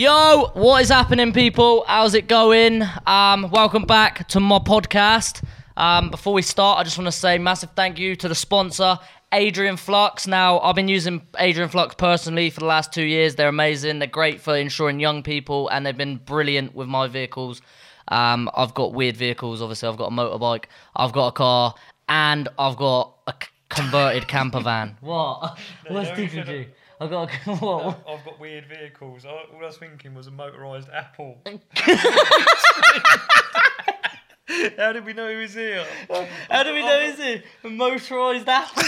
Yo, what is happening, people? How's it going? Um, welcome back to my podcast. Um, before we start, I just want to say massive thank you to the sponsor, Adrian Flux. Now, I've been using Adrian Flux personally for the last two years. They're amazing. They're great for insuring young people, and they've been brilliant with my vehicles. Um, I've got weird vehicles. Obviously, I've got a motorbike, I've got a car, and I've got a converted camper van. What? What's no, deep you with should've- you? I've got a, what? I've got weird vehicles. I, all I was thinking was a motorised apple. How did we know he was here? How do we know is it a motorised apple?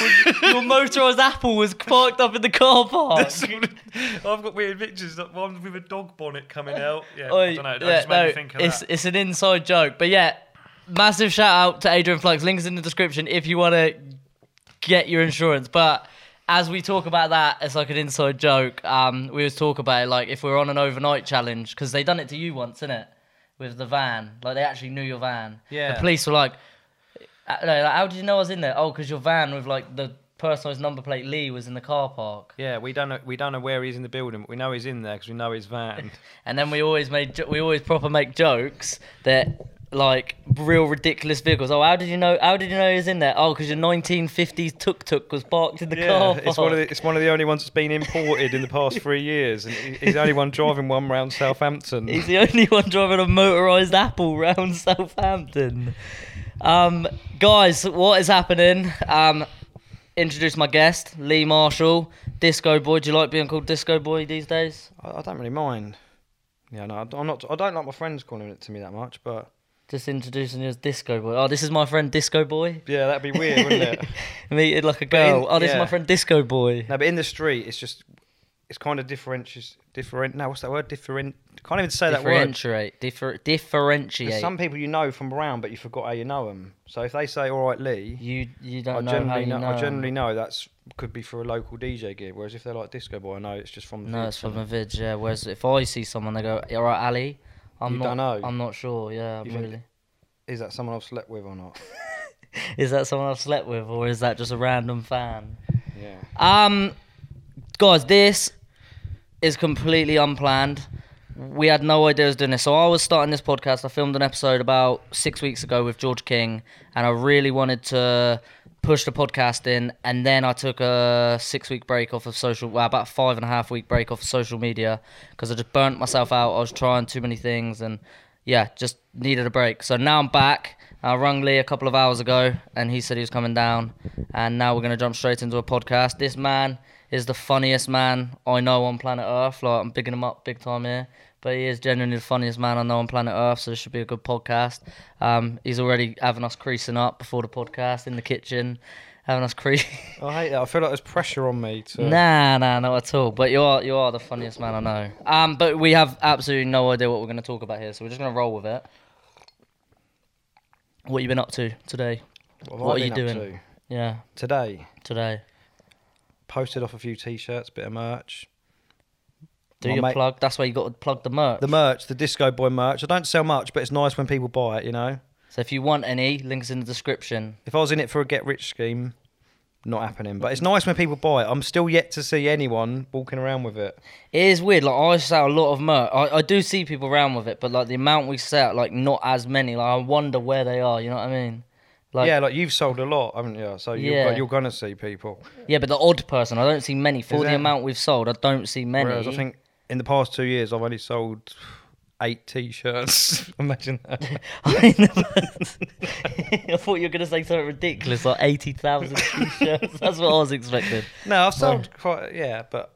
Your motorised apple was parked up in the car park. That's what- I've got weird pictures. like One with a dog bonnet coming out. Yeah, Oi, I don't know. That yeah, just made no, me think of it's that. it's an inside joke, but yeah, massive shout out to Adrian Flux. Links in the description if you want to get your insurance. But as we talk about that, it's like an inside joke. Um, we always talk about it like if we're on an overnight challenge because they done it to you once, innit? With the van, like they actually knew your van. Yeah. The police were like, uh, no, like, "How did you know I was in there?" Oh, because your van with like the personalised number plate Lee was in the car park. Yeah, we don't know. We don't know where he's in the building, but we know he's in there because we know his van. And then we always made jo- we always proper make jokes that like real ridiculous vehicles. Oh, how did you know? How did you know he was in there? Oh, because your 1950s tuk tuk was parked in the car. yeah, it's one of the it's one of the only ones that's been imported in the past three years, and he's the only one driving one round Southampton. He's the only one driving a motorised Apple round Southampton. Um, guys, what is happening? Um, introduce my guest, Lee Marshall, Disco Boy. Do you like being called Disco Boy these days? I, I don't really mind. Yeah, no, I- I'm not. I don't like my friends calling it to me that much, but Just introducing you as Disco Boy. Oh, this is my friend Disco Boy. yeah, that'd be weird, wouldn't it? Meeted like a But in- girl. oh, this is my friend Disco Boy. No, but in the street, it's just it's kind of differentiates. Different. No, what's that word? Different. Can't even say that word. differentiate, differ, differentiate. some people you know from around, but you forgot how you know them. So if they say "All right, Lee," you you don't know how generally you know, know. I generally know that's could be for a local DJ gig. Whereas if they're like Disco Boy, I know it's just from. the No, it's from a vid. Yeah. Whereas if I see someone, they go, "All right, Ali." I'm You not. don't know? I'm not sure. Yeah, You I'm think- really. Is that someone I've slept with or not? Is that someone I've slept with, or is that just a random fan? Yeah. Um, guys, this is completely unplanned. We had no idea I was doing this. So I was starting this podcast. I filmed an episode about six weeks ago with George King, and I really wanted to push the podcast in. And then I took a six-week break off of social, well, about five and a half week break off of social media because I just burnt myself out. I was trying too many things, and yeah, just needed a break. So now I'm back. I rung Lee a couple of hours ago, and he said he was coming down. And now we're gonna jump straight into a podcast. This man is the funniest man I know on planet Earth. Like I'm bigging him up big time here, but he is genuinely the funniest man I know on planet Earth. So this should be a good podcast. Um, he's already having us creasing up before the podcast in the kitchen, having us crease. I hate that. I feel like there's pressure on me to. Nah, nah, not at all. But you are you are the funniest man I know. Um, but we have absolutely no idea what we're gonna talk about here, so we're just gonna roll with it. What you been up to today? What, have what I are you doing? to? Yeah, Today, today. posted off a few t-shirts, bit of merch. Do My your mate- plug. That's why you got to plug the merch. The merch, the Disco Boy merch. I don't sell much, but it's nice when people buy it. You know, so if you want any, links in the description. if I was in it for a get rich scheme, not happening. But it's nice when people buy it. I'm still yet to see anyone walking around with it. It is weird. Like I sell a lot of merch. I, I do see people around with it, but like the amount we sell, like not as many. Like I wonder where they are. You know what I mean? Like yeah, like you've sold a lot, haven't you? So you're, Yeah. you're gonna see people. yeah, but the odd person, I don't see many. For the amount we've sold, I don't see many. Whereas I think in the past two years, I've only sold eight t-shirts. Imagine that. I thought you were gonna say something ridiculous, like eighty thousand t-shirts. That's what I was expecting. no, I've sold quite. Yeah, but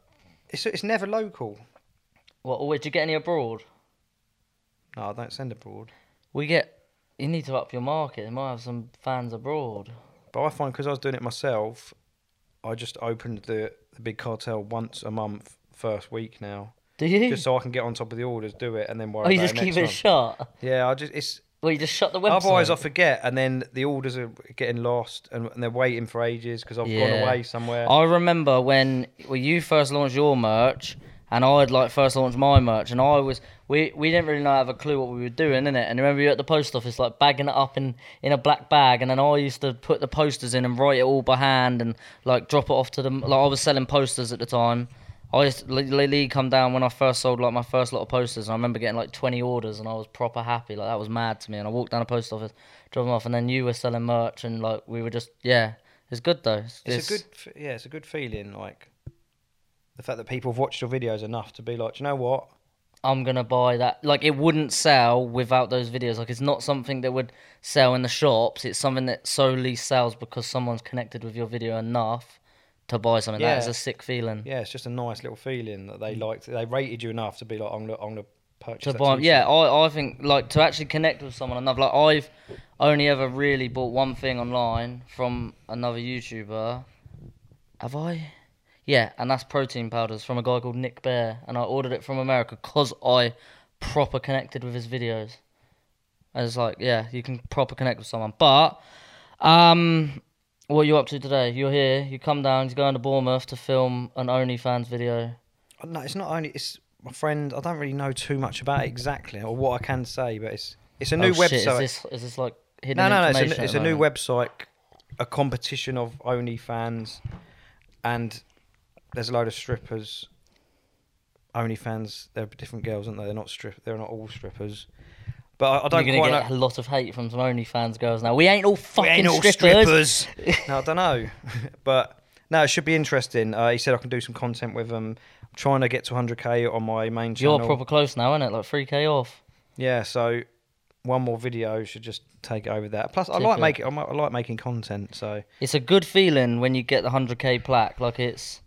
it's it's never local. What? Or did you get any abroad? No, I don't send abroad. We get. You need to up your market. You might have some fans abroad. But I find because I was doing it myself, I just opened the the big cartel once a month, first week now, Do you? just so I can get on top of the orders, do it, and then worry oh, you about just it keep it month. shut. Yeah, I just it's Well, you just shut the website. otherwise I forget, and then the orders are getting lost, and, and they're waiting for ages because I've gone away somewhere. I remember when well, you first launched your merch, and I'd like first launched my merch, and I was we we didn't really know have a clue what we were doing, innit? And remember you at the post office like bagging it up in in a black bag, and then I used to put the posters in and write it all by hand and like drop it off to them. Like I was selling posters at the time. I just Lee come down when I first sold like my first lot of posters, and I remember getting like 20 orders, and I was proper happy. Like that was mad to me. And I walked down a post office, drove them off, and then you were selling merch, and like we were just yeah, it's good though. It's, It's, a good, yeah, it's a good feeling. Like the fact that people have watched your videos enough to be like, "Do you know what? I'm gonna buy that. Like it wouldn't sell without those videos. Like it's not something that would sell in the shops. It's something that solely sells because someone's connected with your video enough to buy something. That is Yeah. a sick feeling. Yeah, it's just a nice little feeling that they liked. They rated you enough to be like, "I'm gonna, I'm gonna purchase." to buy. t-shirt." Yeah, I, I think like to actually connect with someone enough. Like I've only ever really bought one thing online from another YouTuber. Have I? Yeah, and that's protein powders from a guy called Nick Bare, and I ordered it from America because I proper connected with his videos. I was like, yeah, you can proper connect with someone. But, um, what are you up to today? You're here. You come down. You're going to Bournemouth to film an OnlyFans video. Uh, no, it's not only. It's my friend. I don't really know too much about it exactly or what I can say, but it's it's a new oh, website. Shit, is this is this like hidden no, no, no. It's a, it's a new website, a competition of OnlyFans, and there's a load of strippers. OnlyFans, they're different girls, aren't they? They're not strip. They're not all strippers. But I, I don't You're quite gonna know. get a lot of hate from some OnlyFans girls now. We ain't all We fucking ain't all strippers. strippers. no, I don't know, but no, it should be interesting. Uh, he said I can do some content with them. I'm trying to get to 100k on my main channel. You're proper close now, isn't it? Like 3k off. Yeah, so one more video should just take over that. Plus, I like it. making I I like making content. So It's a good feeling when you get the 100k plaque. Like it's,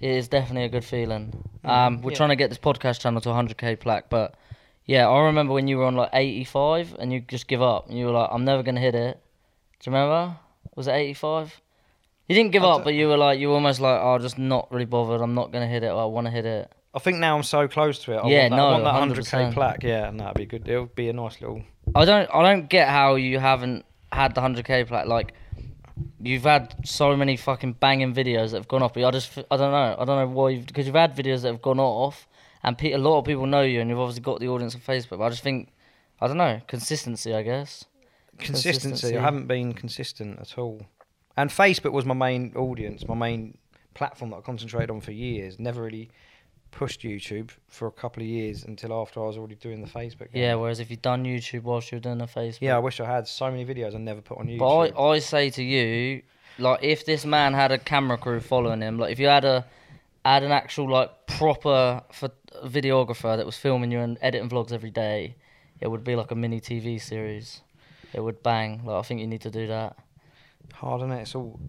it is definitely a good feeling. Um, we're yeah. trying to get this podcast channel to 100k plaque, but yeah, I remember when you were on like 85 and you just give up and you were like, I'm never gonna hit it. Do you remember? Was it 85? You didn't give I up, but you were like, you were almost like, oh, just not really bothered. I'm not gonna hit it. Or I want to hit it. I think now I'm so close to it. I Yeah, want that, no, I want that 100k 100%. plaque. Yeah, and that'd be good. It'll be a nice little. I don't I don't get how you haven't had the 100k plaque. Like you've had so many fucking banging videos that have gone off. But I just I don't know. I don't know why you've because you've had videos that have gone off and pe- a lot of people know you and you've obviously got the audience on Facebook. But I just think I don't know consistency. I guess. Consistency. Consistency. I haven't been consistent at all. And Facebook was my main audience, my main platform that I concentrated on for years. Never really pushed YouTube for a couple of years until after I was already doing the Facebook. Yeah. Whereas if you've done YouTube whilst you're doing the Facebook. Yeah, I wish I had so many videos I never put on YouTube. But I, I say to you, like, if this man had a camera crew following him, like, if you had a had an actual like proper pho- videographer that was filming you and editing vlogs every day, it would be like a mini TV series. It would bang. Like, I think you need to do that. Hard, is it? It's all,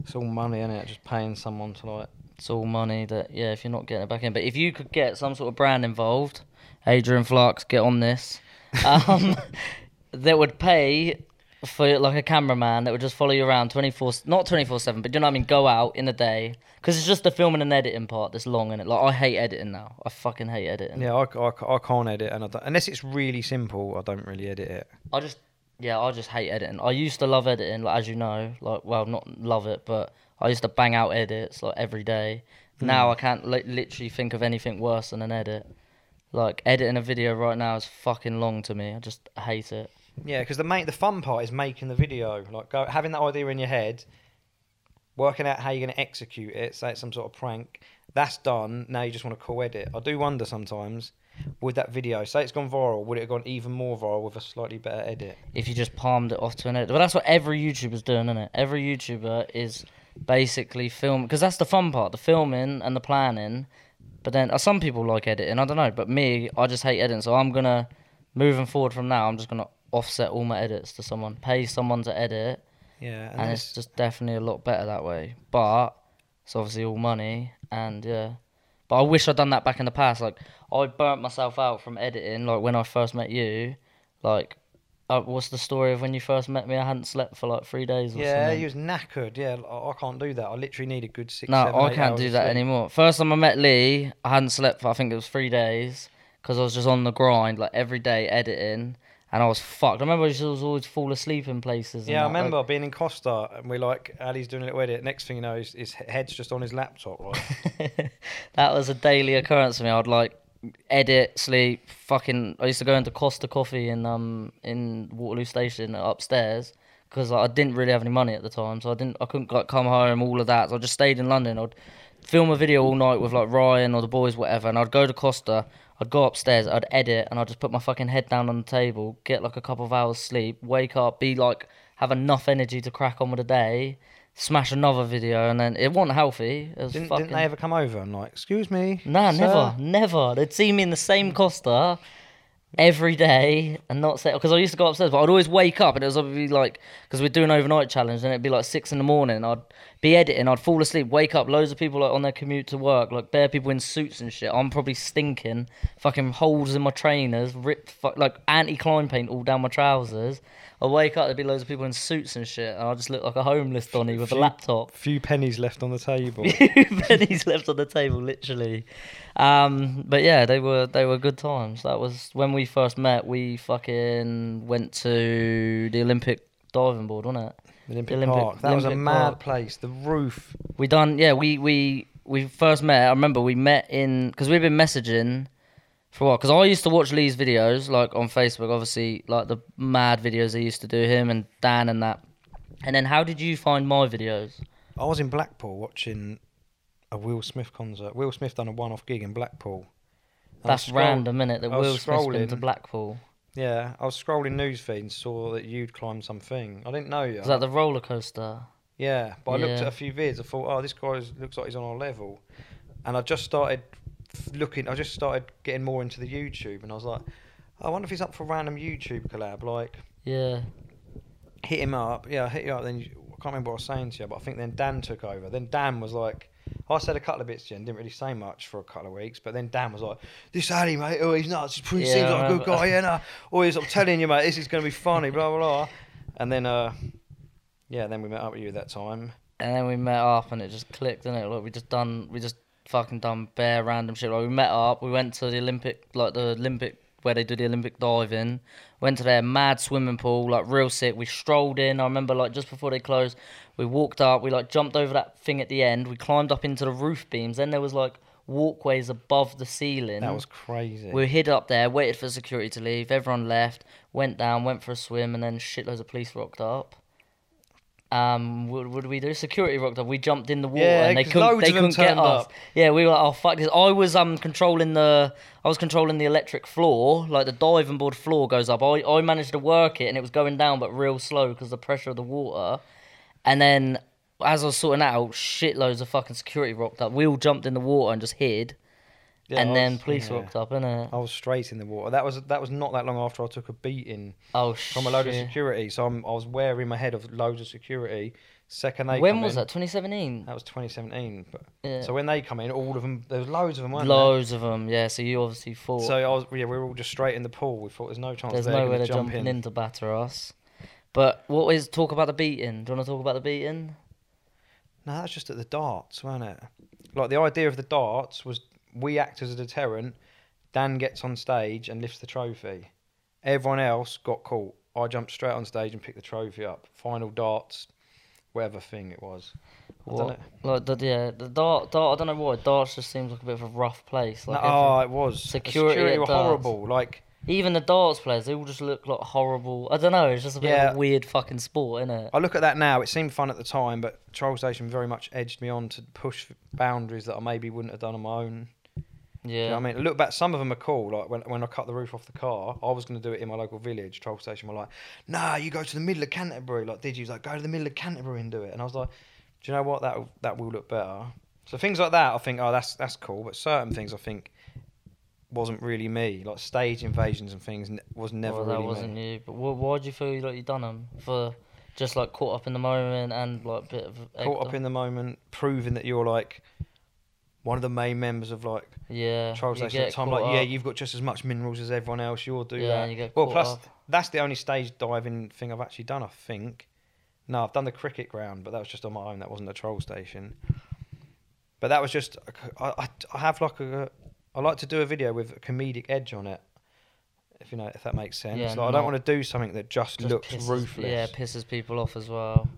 it's all money, is it? Just paying someone to like. It's all money that yeah, if you're not getting it back in. But if you could get some sort of brand involved, Adrian Flux, get on this. Um, that would pay for like a cameraman that would just follow you around 24 not 24 7 but you know what i mean? Go out in the day. Because it's just the filming and editing part that's long in it like i hate editing now. I fucking hate editing. Yeah, I, I, I can't edit, and I unless it's really simple, I don't really edit it. i just yeah i just hate editing. I used to love editing like as you know like well not love it but i used to bang out edits like every day. Hmm. Now i can't li- literally think of anything worse than an edit. Like editing a video right now is fucking long to me. I just hate it Yeah, because the main the fun part is making the video, like go, having that idea in your head, working out how you're going to execute it. Say it's some sort of prank. That's done. Now you just want to co-edit. I do wonder sometimes, would that video say it's gone viral? Would it have gone even more viral with a slightly better edit? if you just palmed it off to an editor. But that's what every YouTuber's doing, isn't it? Every YouTuber is basically film because that's the fun part, the filming and the planning. But then uh, some people like editing, I don't know. But me, I just hate editing, so I'm gonna moving forward from now. I'm just gonna offset all my edits to someone, pay someone to edit, Yeah, and, and then it's just definitely a lot better that way. But it's obviously all money, and yeah. But I wish I'd done that back in the past. Like I burnt myself out from editing. Like when I first met you, like. Uh, what's the story of when you first met me? I hadn't slept for like three days or yeah, something. he was knackered. Yeah, I, I can't do that. I literally need a good six. No, seven, I can't do that anymore. First time I met Lee, I hadn't slept for I think it was three days because I was just on the grind like every day editing, and I was fucked. I remember I just was always fall asleep in places. and Yeah, I that, like- remember being in Costa and we're like, Ali's doing a little edit. Next thing you know, his, his head's just on his laptop, right? that was a daily occurrence for me. I'd like edit, sleep, fucking. I used to go into Costa Coffee in um in Waterloo Station upstairs because like, I didn't really have any money at the time, so I didn't I couldn't like come home all of that. So I just stayed in London. I'd film a video all night with like Ryan or the boys, whatever, and I'd go to Costa. I'd go upstairs, I'd edit, and I'd just put my fucking head down on the table, get like a couple of hours sleep, wake up, be like, have enough energy to crack on with the day, smash another video, and then it wasn't healthy. It was Didn't, fucking. didn't they ever come over and like, excuse me? Nah, sir?" never, never. They'd see me in the same Costa every day and not say because I used to go upstairs, but I'd always wake up and it was obviously like because we're doing overnight challenge and it'd be like six in the morning. I'd be editing, I'd fall asleep, wake up, loads of people like on their commute to work, like bare people in suits and shit. I'm probably stinking, fucking holes in my trainers, ripped like anti-climb paint all down my trousers. I wake up, there'd be loads of people in suits and shit, and I just look like a homeless Donny with a Few- laptop. Few pennies left on the table. Few pennies left on the table, literally. Um, but yeah, they were they were good times. That was when we first met. We fucking went to the Olympic diving board, wasn't it? Olympic, Olympic- Park. That was a Olympic mad Park. place. The roof. We done yeah. We we we first met. I remember we met in because we've been messaging for a while. Because I used to watch Lee's videos like on Facebook, obviously like the mad videos they used to do him and Dan and that. And then how did you find my videos? I was in Blackpool watching a Will Smith concert. Will Smith done a one-off gig in Blackpool. And That's scrolled- random, innit? That I was Will Smith's been to. Blackpool. Yeah, I was scrolling newsfeed and saw that you'd climbed something. I didn't know you. Was that the roller coaster? Yeah, but I looked Yeah. at a few vids. I thought, oh, this guy is- looks like he's on our level, and I just started looking. I just started getting more into the YouTube, and I was like, I wonder if he's up for a random YouTube collab. Like, Yeah. hit him up. Yeah, I hit you up. Then you, I can't remember what I was saying to you, but I think then Dan took over. Then Dan was like. I said a couple of bits to you and didn't really say much for a couple of weeks, but then Dan was like, "This Ali, mate, oh, he's nuts. He Yeah, seems like a good guy, yeah." Nah. Always, I'm telling you, mate, this is going to be funny, blah blah blah. And then, uh, yeah, then we met up with you that time. And then we met up and it just clicked, didn't it? Like we just done, we just fucking done bare random shit. Like we met up, we went to the Olympic, like the Olympic where they do the Olympic diving. Went to their mad swimming pool, like real sick. We strolled in. I remember like just before they closed, we walked up. We like jumped over that thing at the end. We climbed up into the roof beams. Then there was like walkways above the ceiling. That was crazy. We hid up there, waited for security to leave. Everyone left, went down, went for a swim, and then shitloads of police rocked up. Um, what, what did we do? Security rocked up. We jumped in the water, Yeah, and they couldn't. They couldn't get us. up. Yeah, we were like, oh fuck this. I was um controlling the. I was controlling the electric floor, like the diving board floor goes up. I I managed to work it, and it was going down, but real slow because the pressure of the water. And then as I was sorting that out, shitloads of fucking security rocked up. We all jumped in the water and just hid, Yeah, and I then was- police yeah. rocked up, innit? I was straight in the water. That was that was not that long after I took a beating Oh from a load of security. So I'm, I was wearing my head of loads of security. Second they When come was in- that? 2017. That was 2017. But Yeah. so when they come in, all of them, there was loads of them, weren't Loads of them, yeah. So you obviously thought there? So I was, yeah, we were all just straight in the pool. We thought there's no chance there's they're no gonna they're jump jumping in. to batter us. But what is talk about the beating? Do you want to talk about the beating? No, that's just at the darts, wasn't it? Like the idea of the darts was we act as a deterrent. Dan gets on stage and lifts the trophy. Everyone else got caught. I jumped straight on stage and picked the trophy up. Final darts, whatever thing it was. I don't What, know. like the yeah, the dart, dart. I don't know why darts just seems like a bit of a rough place. Like No, oh, it was. security security were horrible. Like even the darts players, they all just look like horrible. I don't know. It's just a bit Yeah. of a weird fucking sport, isn't it? I look at that now. It seemed fun at the time, but Troll Station very much edged me on to push boundaries that I maybe wouldn't have done on my own. Do you Yeah. know I mean? Look back, some of them are cool. Like when, when I cut the roof off the car, I was going to do it in my local village. Troll Station were like, nah, you go to the middle of Canterbury. Like, did you? He's like, go to the middle of Canterbury and do it. And I was like, do you know what? That that will look better. So things like that, I think, oh, that's that's cool. But certain things, I think, wasn't really me. Like stage invasions and things was never well, that really wasn't me. you. But wh- why do you feel like you done them for? Just like caught up in the moment and like a bit of Caught up in the moment, proving that you're like one of the main members of like yeah. Troll Station at the time. Like, yeah, you've got just as much minerals as everyone else. You'll do Yeah, that. and you get well, plus up. that's the only stage diving thing I've actually done. I think. No, I've done the cricket ground, but that was just on my own. That wasn't a troll station. But that was just. I, I, I have like a. I like to do a video with a comedic edge on it. If you know, if that makes sense. Yeah, like, I don't want to do something that just, Just looks pisses- ruthless. Yeah, pisses people off as well.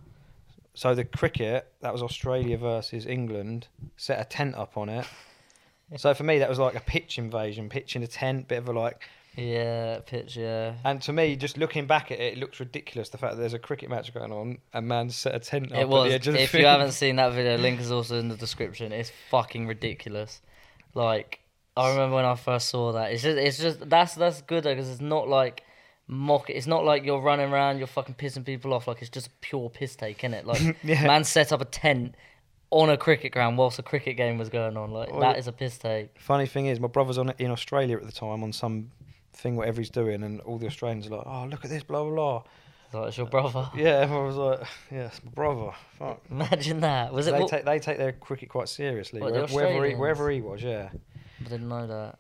So the cricket, that was Australia versus England, set a tent up on it. so for me, that was like a pitch invasion, pitching a tent, bit of a like Yeah, pitch. Yeah. And to me, just looking back at it, it looks ridiculous. The fact that there's a cricket match going on and man set a tent up It was. at the edge of the If field. you haven't seen that video, link is also in the description. It's fucking ridiculous. Like I remember when I first saw that. It's just, it's just that's that's good because it's not like mock. it. It's not like you're running around, you're fucking pissing people off. Like it's just a pure piss take, is it? Like Yeah. man set up a tent on a cricket ground whilst a cricket game was going on. Like Well, that is a piss take. Funny thing is, my brother's on in Australia at the time on some thing, whatever he's doing, and all the Australians are like, "Oh, look at this, blah blah blah." Like it's your brother. Yeah, everyone was like, "Yeah, it's my brother." Fuck. Imagine that. Was it? they take they take their cricket quite seriously. What, where- wherever he wherever he was, yeah. I didn't know that.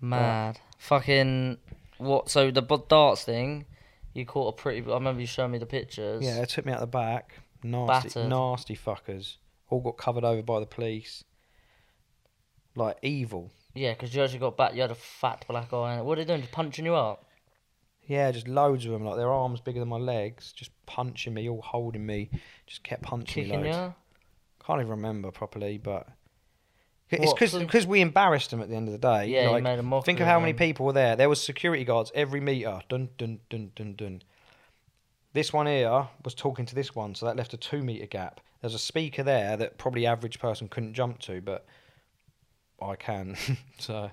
Mad. Fucking what? So the b- darts thing, you caught a pretty. I remember you showing me the pictures. Yeah, they took me out the back. Nasty, Battered. nasty fuckers. All got covered over by the police. Like evil. Yeah, because you actually got back. You had a fat black eye. What are they doing? Just punching you up? Yeah, just loads of them. Like their arms bigger than my legs, just punching me, all holding me. Just kept punching me Kicking loads. you? Can't even remember properly, but it's because because we embarrassed them at the end of the day. Yeah, like, made a mockery think of of how many people were there. There was security guards every meter. Dun dun dun dun dun. This one here was talking to this one, so that left a two meter gap. There's a speaker there that probably average person couldn't jump to, but I can. so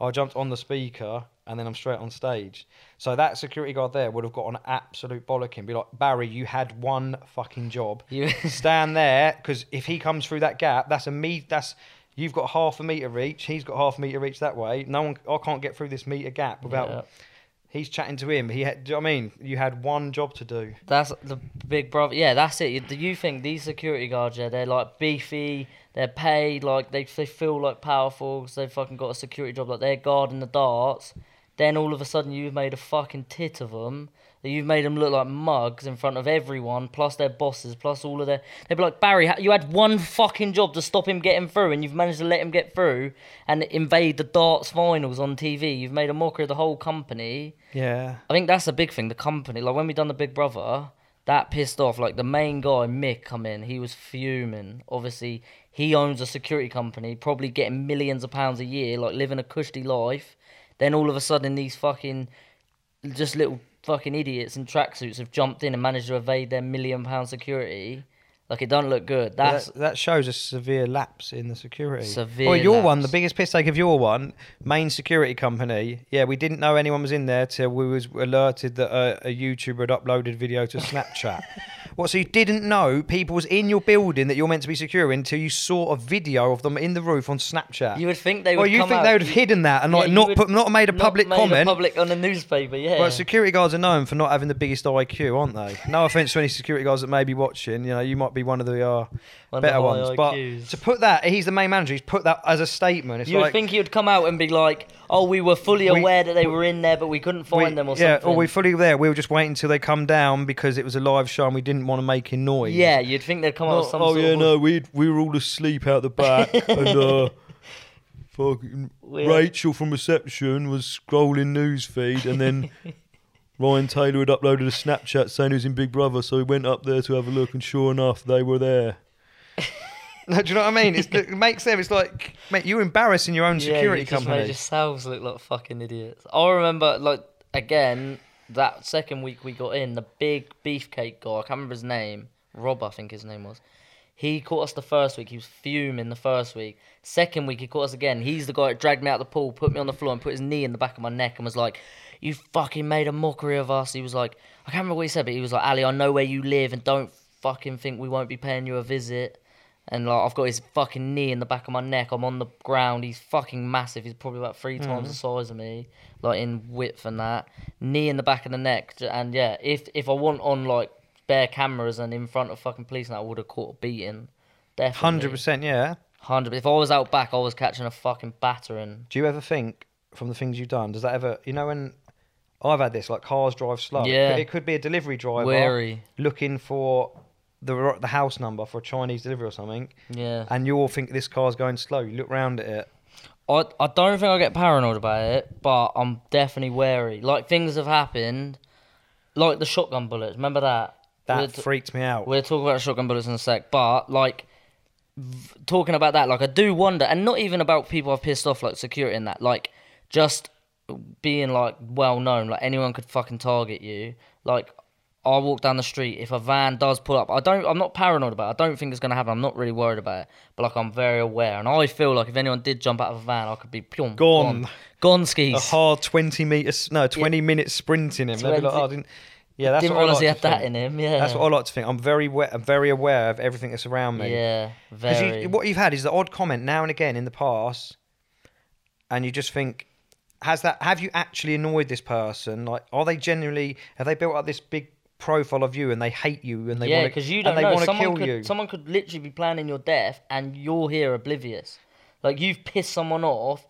I jumped on the speaker and then I'm straight on stage. So that security guard there would have got an absolute bollocking. Be like, Barry, you had one fucking job. You. Stand there because if he comes through that gap, that's a me. That's you've got half a meter reach. He's got half a meter reach that way. No one, I can't get through this meter gap without. Yeah. He's chatting to him. He had. Do you know what I mean? You had one job to do. That's the big brother. Yeah, that's it. Do you think these security guards? Yeah, they're like beefy. They're paid like they they feel like powerful because they've fucking got a security job. Like they're guarding the darts. Then all of a sudden you've made a fucking tit of them. You've made them look like mugs in front of everyone, plus their bosses, plus all of their. They'd be like, Barry, you had one fucking job to stop him getting through, and you've managed to let him get through and invade the darts finals on TV. You've made a mockery of the whole company. Yeah. I think that's the big thing. The company, like when we done the Big Brother, that pissed off. Like the main guy, Mick, come in. He was fuming. Obviously, he owns a security company, probably getting millions of pounds a year, like living a cushy life. Then all of a sudden, these fucking just little fucking idiots in tracksuits have jumped in and managed to evade their million pound security. Like it don't look good. That's that, that shows a severe lapse in the security. Severe Well, your one, the biggest piss take of your one, main security company. Yeah, we didn't know anyone was in there till we was alerted that a, a YouTuber had uploaded video to Snapchat. what? So you didn't know people was in your building that you're meant to be securing until you saw a video of them in the roof on Snapchat. you would think they would. well, you think out- they would have hidden that and Yeah, like not put, not made a not public made comment. public on the newspaper. Yeah. Well, security guards are known for not having the biggest IQ, aren't they? No offense to any security guards that may be watching. You know, you might be one of the uh, One of better the high ones. But to put that, he's the main manager. He's put that as a statement. It's You like would think he would come out and be like, "Oh, we were fully We- aware that they were in there, but we couldn't find we- them or yeah, something." or we fully there. We were just waiting until they come down because it was a live show and we didn't want to make a noise. yeah, you'd think they'd come out Oh, with some oh sort yeah, of. no, we we were all asleep out the back, and uh, fucking Rachel from reception was scrolling newsfeed, and then Ryan Taylor had uploaded a Snapchat saying he was in Big Brother, so we went up there to have a look, and sure enough, they were there. no, do you know what I mean? It's, it makes them. It's like, mate, you're embarrassing your own Yeah, security you just company. made yourselves look like fucking idiots. I remember, like, again, that second week we got in, the big beefcake guy, I can't remember his name, Rob, I think his name was. He caught us the first week. He was fuming the first week. Second week, he caught us again. He's the guy that dragged me out the pool, put me on the floor, and put his knee in the back of my neck and was like, You fucking made a mockery of us. He was like, I can't remember what he said, but he was like, Ali, I know where you live, and don't fucking think we won't be paying you a visit. And like, I've got his fucking knee in the back of my neck. I'm on the ground. He's fucking massive. He's probably about three times hmm. the size of me, like in width and that. Knee in the back of the neck. And yeah, if if I want on like bare cameras and in front of fucking police, now I would have caught a beating. Definitely. Hundred percent, yeah. Hundred. If I was out back, I was catching a fucking battering. Do you ever think from the things you've done? Does that ever? You know when I've had this like cars drive slow. It Yeah. could- It could be a delivery driver Wary. looking for the the house number for a Chinese delivery or something, Yeah. and you all think this car's going slow. You look round at it. I, I don't think I get paranoid about it, but I'm definitely wary. Like things have happened, like the shotgun bullets. Remember that? That We're freaked me out. We'll talk about shotgun bullets in a sec, but like v- talking about that, like I do wonder, and not even about people I've pissed off, like security and that, like just being like well known, like anyone could fucking target you. Like I walk down the street, if a van does pull up, I don't. I'm not paranoid about. it. I don't think it's gonna happen. I'm not really worried about it. But like I'm very aware, and I feel like if anyone did jump out of a van, I could be Gone. gone, gone A hard twenty meters, no, twenty minutes sprinting him. They'd be like, oh, I didn't. Yeah, that's Didn't what I like he to had that think. in him. Yeah, That's what I like to think. I'm very aware, I'm very aware of everything that's around me. Yeah, very. you, what you've had is the odd comment now and again in the past, and you just think, has that? Have you actually annoyed this person? Like, are they genuinely? Have they built up this big profile of you and they hate you and they yeah, want because to? you don't they know. want to Someone kill could, you. someone could literally be planning your death, and you're here oblivious. Like you've pissed someone off,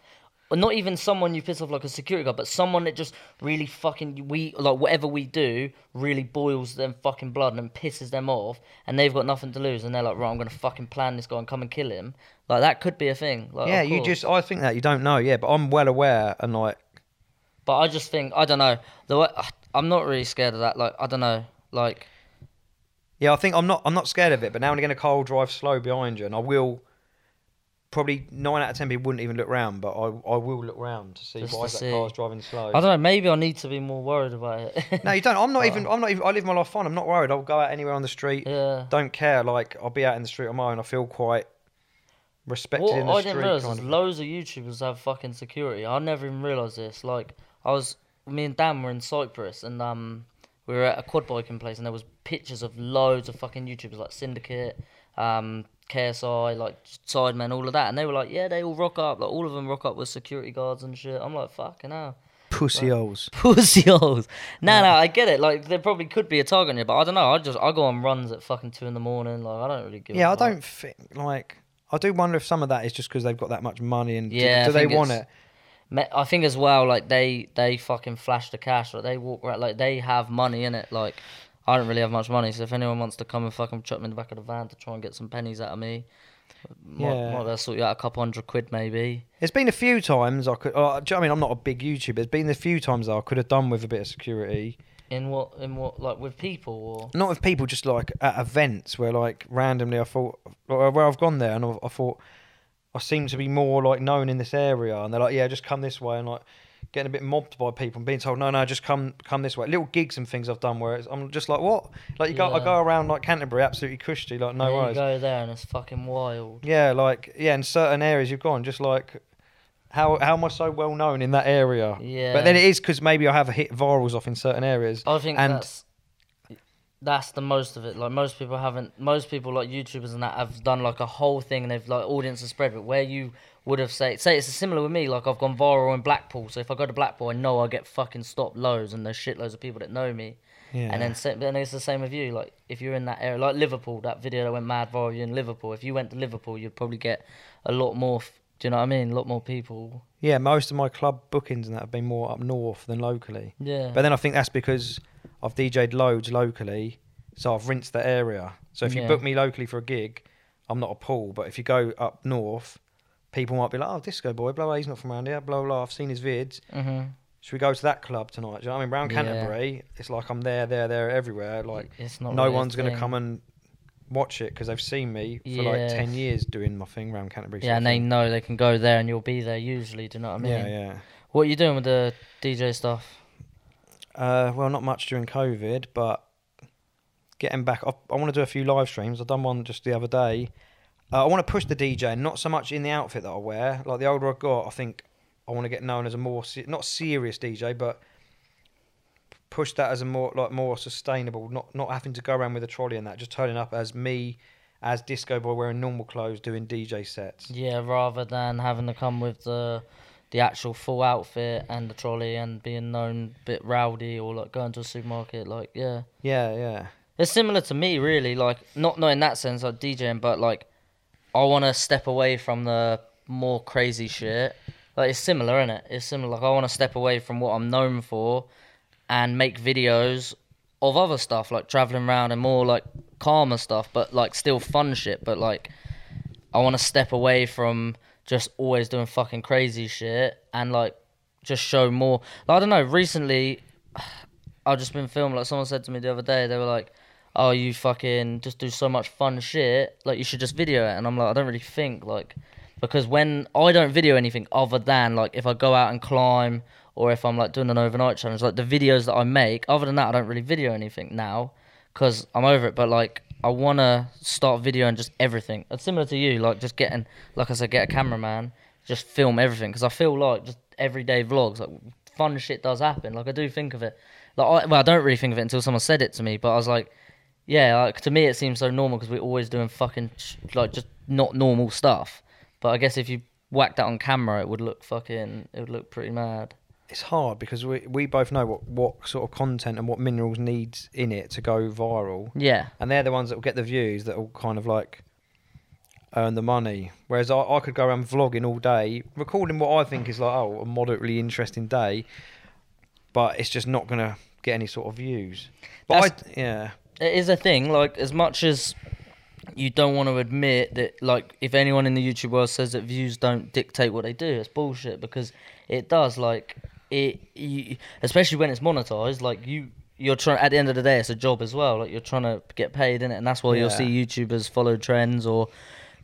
or not even someone you piss off like a security guard, but someone that just really fucking we like whatever we do really boils them fucking blood and pisses them off, and they've got nothing to lose, and they're like, right, I'm gonna fucking plan this guy and come and kill him. Like that could be a thing. Like, yeah, you just. I think that you don't know. Yeah, but I'm well aware and like. But I just think I don't know. The way, I'm not really scared of that. Like I don't know. Like Yeah, I think I'm not. I'm not scared of it. But now and again, a car will drive slow behind you, and I will. Probably nine out of ten people wouldn't even look round, but I, I will look round to see Just why to that see. car's driving slow. I don't know. Maybe I need to be more worried about it. No, you don't. I'm not even. I'm not even. I live my life fine. I'm not worried. I'll go out anywhere on the street. yeah. Don't care. Like I'll be out in the street on my own. I feel quite respected What in the I street. didn't realize kind is of. loads of YouTubers have fucking security. I never even realized this. Like I was, me and Dan were in Cyprus, and um, we were at a quad biking place, and there was pictures of loads of fucking YouTubers like Syndicate, um, KSI, like Sidemen, all of that, and they were like, yeah, they all rock up. Like all of them rock up with security guards and shit. I'm like, fucking hell. Pussy holes. Pussy holes. No, no, I get it. Like there probably could be a target on you, but I don't know. I just I go on runs at fucking two in the morning. Like I don't really give. Yeah, I don't think like. I do wonder if some of that is just because they've got that much money and do- Yeah, do, I they want it? I think as well, like they they fucking flash the cash. Like they walk around, like they have money in it. Like I don't really have much money, so if anyone wants to come and fucking chuck me in the back of the van to try and get some pennies out of me, might, Yeah. might sort you out a couple hundred quid maybe. It's been a few times I could. Uh, do you know what I mean, I'm not a big YouTuber. It's been a few times that I could have done with a bit of security. In what in what like with people or Not with people, just like at events where like randomly I thought where I've gone there and I, I thought I seem to be more like known in this area, and they're like, yeah, just come this way, and like getting a bit mobbed by people and being told, no, no, just come come this way. Little gigs and things I've done where it's, I'm just like, what? Like you go, I Yeah. go around like Canterbury, absolutely cushy, like no worries. You go there and it's fucking wild. Yeah, like yeah, in certain areas you've gone, just like how how am I so well known in that area? Yeah. But then it is because maybe I have hit virals off in certain areas. I think And- that's that's the most of it. Like most people haven't. Most people like YouTubers and that have done like a whole thing and they've like audience has spread. But where you would have say say it's similar with me. Like I've gone viral in Blackpool, so if I go to Blackpool, I know I get fucking stopped loads and there's shitloads of people that know me. Yeah. And then then it's the same with you. Like if you're in that area, like Liverpool, that video that went mad viral you in Liverpool. If you went to Liverpool, you'd probably get a lot more. Do you know what I mean? A lot more people. Yeah, most of my club bookings and that have been more up north than locally. Yeah. But then I think that's because I've DJ'd loads locally, so I've rinsed the area. So if you Yeah. book me locally for a gig, I'm not a pull. But if you go up north, people might be like, "Oh, Disco Boy, blah blah, he's not from around here, blah blah." I've seen his vids. hmm Should we go to that club tonight? Do you know what I mean? Round Yeah. Canterbury, it's like I'm there, there, there, everywhere. Like it's not. no really one's going to come and watch it because they've seen me for like 10 years doing my thing around Canterbury. Yeah, and they know they can go there and you'll be there usually. Do you know what I mean? Yeah, yeah. What are you doing with the DJ stuff? Uh, well, not much during COVID, but getting back, I, I want to do a few live streams. I've done one just the other day. Uh, I want to push the DJ, not so much in the outfit that I wear. Like the older I got, I think I want to get known as a more se- not serious DJ, but push that as a more like more sustainable. Not not having to go around with a trolley and that, just turning up as me, as Disco Boy wearing normal clothes, doing DJ sets. Yeah, rather than having to come with the the actual full outfit and the trolley and being known a bit rowdy or like going to a supermarket. Like, yeah, Yeah, yeah. it's similar to me really. Like, not not in that sense like DJing, but like I want to step away from the more crazy shit. Like, it's similar, isn't it? It's similar. Like, I want to step away from what I'm known for and make videos of other stuff like traveling around and more like calmer stuff but like still fun shit but like i want to step away from just always doing fucking crazy shit and like just show more like, i don't know recently i've just been filming like someone said to me the other day they were like oh you fucking just do so much fun shit like you should just video it and i'm like i don't really think like because when i don't video anything other than like if i go out and climb or if I'm like doing an overnight challenge, like the videos that I make. Other than that, I don't really video anything now because I'm over it. But like I wanna start videoing just everything. It's similar to you, like just getting, like I said, get a cameraman, just film everything because I feel like just everyday vlogs, like fun shit does happen. Like I do think of it. Like I, well, I don't really think of it until someone said it to me. But I was like, yeah, like to me it seems so normal because we're always doing fucking sh- like just not normal stuff. But I guess if you whacked that on camera, it would look fucking, it would look pretty mad. It's hard because we we both know what, what sort of content and what minerals needs in it to go viral, Yeah, and they're the ones that will get the views that will kind of like earn the money. Whereas I, I could go around vlogging all day, recording what I think is like oh a moderately interesting day, but it's just not gonna get any sort of views. But I, yeah, it is a thing. Like as much as you don't want to admit that, like if anyone in the YouTube world says that views don't dictate what they do, it's bullshit because it does. Like it, you, especially when it's monetized. Like you, you're trying. At the end of the day, it's a job as well. Like you're trying to get paid in it, and that's why you'll see YouTubers follow trends or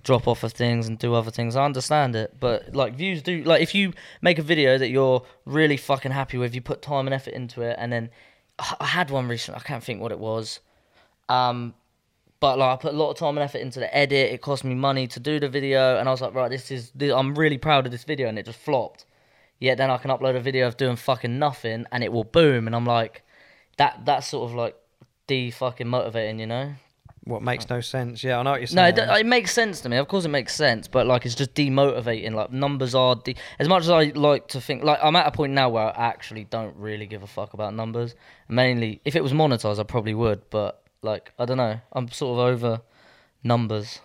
drop off of things and do other things. I understand it, but like views do. Like if you make a video that you're really fucking happy with, you put time and effort into it, and then I had one recently. I can't think what it was. Um, but like I put a lot of time and effort into the edit. It cost me money to do the video, and I was like, right, this is. This, I'm really proud of this video, and it just flopped. Yet then I can upload a video of doing fucking nothing, and it will boom, and I'm like, that that's sort of like de fucking motivating, you know? what makes no sense. Yeah, I know what you're No, saying. it, it makes sense to me. Of course, it makes sense, but like it's just demotivating. Like numbers are de- as much as I like to think. Like I'm at a point now where I actually don't really give a fuck about numbers. Mainly, if it was monetized, I probably would. But like I don't know, I'm sort of over numbers.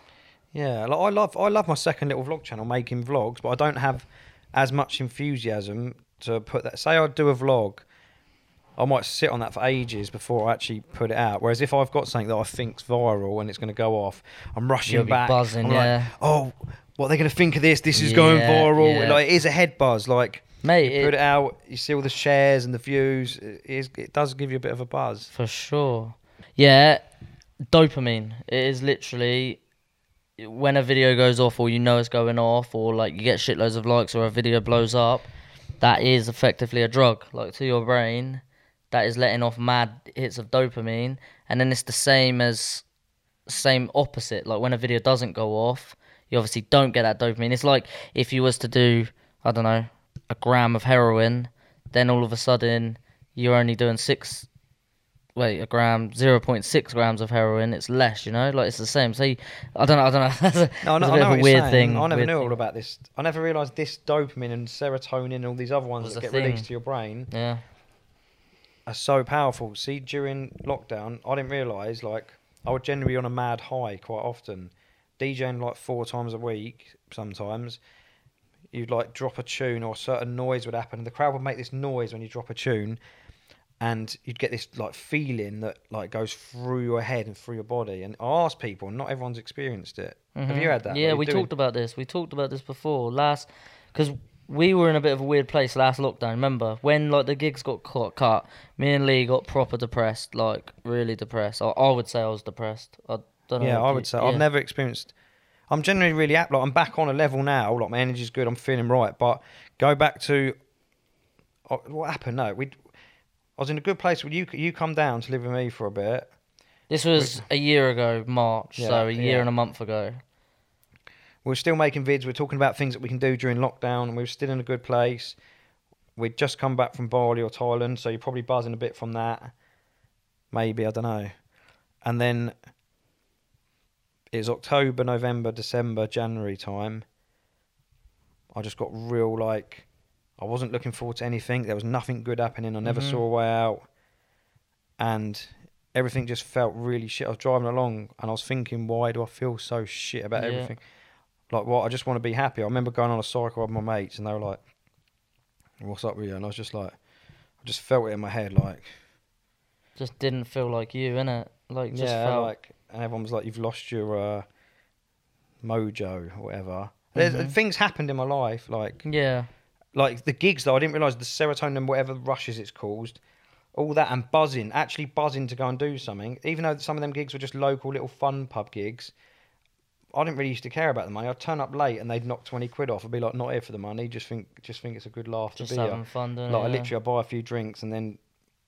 Yeah, like I love I love my second little vlog channel making vlogs, but I don't have as much enthusiasm to put that. Say I do a vlog, I might sit on that for ages before I actually put it out. Whereas if I've got something that I think's viral and it's going to go off, I'm rushing You'll back. buzzing, I'm like, yeah. oh, what are they going to think of this? This is going viral. yeah. Like it is a head buzz. Like Mate, you put it, it out, you see all the shares and the views. It, is, it does give you a bit of a buzz. for sure. Yeah, dopamine. It is literally when a video goes off, or you know it's going off, or like you get shitloads of likes, or a video blows up. That is effectively a drug, like to your brain. That is letting off mad hits of dopamine, and then it's the same as same opposite. Like when a video doesn't go off, you obviously don't get that dopamine. It's like if you was to do, I don't know, a gram of heroin, then all of a sudden you're only doing six wait a gram 0.6 grams of heroin it's less you know like it's the same so you, i don't know i don't know That's a, No, I know, it's a I know a weird saying. thing I never knew all about this. I never realised this dopamine and serotonin and all these other ones that get thing. released to your brain yeah are so powerful. See, during lockdown, I didn't realise like I would generally be on a mad high quite often, DJing like four times a week. Sometimes you'd like drop a tune or a certain noise would happen, and the crowd would make this noise when you drop a tune, and you'd get this like feeling that like goes through your head and through your body. And I asked people, and not everyone's experienced it. Have you Mhm. had that? yeah we doing- talked about this we talked about this before last because we were in a bit of a weird place last lockdown remember when like the gigs got cut, cut me and lee got proper depressed like really depressed i, I would say i was depressed i don't know Yeah, I you- would say yeah. I've never experienced. I'm generally really apt. Like I'm back on a level now. Like my energy's good. I'm feeling right. But go back to uh, what happened? No, we. I was in a good place. When you you come down to live with me for a bit. this was a year ago march Yeah, so a year yeah. and a month ago We're still making vids. We are talking about things that we can do during lockdown. And we were still in a good place. We'd just come back from Bali or Thailand, so you're probably buzzing a bit from that. Maybe I don't know. And then it was October, November, December, January time. I just got real like I wasn't looking forward to anything. There was nothing good happening. I never Mhm. saw a way out, and everything just felt really shit. I was driving along and I was thinking, why do I feel so shit about Yeah. everything? Like, what? I just want to be happy. I remember going on a cycle with my mates, and they were like, "What's up with you?" And I was just like, I just felt it in my head, like, just didn't feel like you innit like just yeah, felt like, and everyone was like, "You've lost your uh, mojo or whatever." There's Mhm. things happened in my life, like yeah like the gigs though. I didn't realize the serotonin, and whatever rushes it's caused, all that, and buzzing, actually buzzing to go and do something. Even though some of them gigs were just local little fun pub gigs, I didn't really used to care about the money. I'd turn up late and they'd knock twenty quid off. I'd be like, not here for the money. Just think, just think it's a good laugh Just to be here. having fun doing Like it. I yeah. literally, I buy a few drinks and then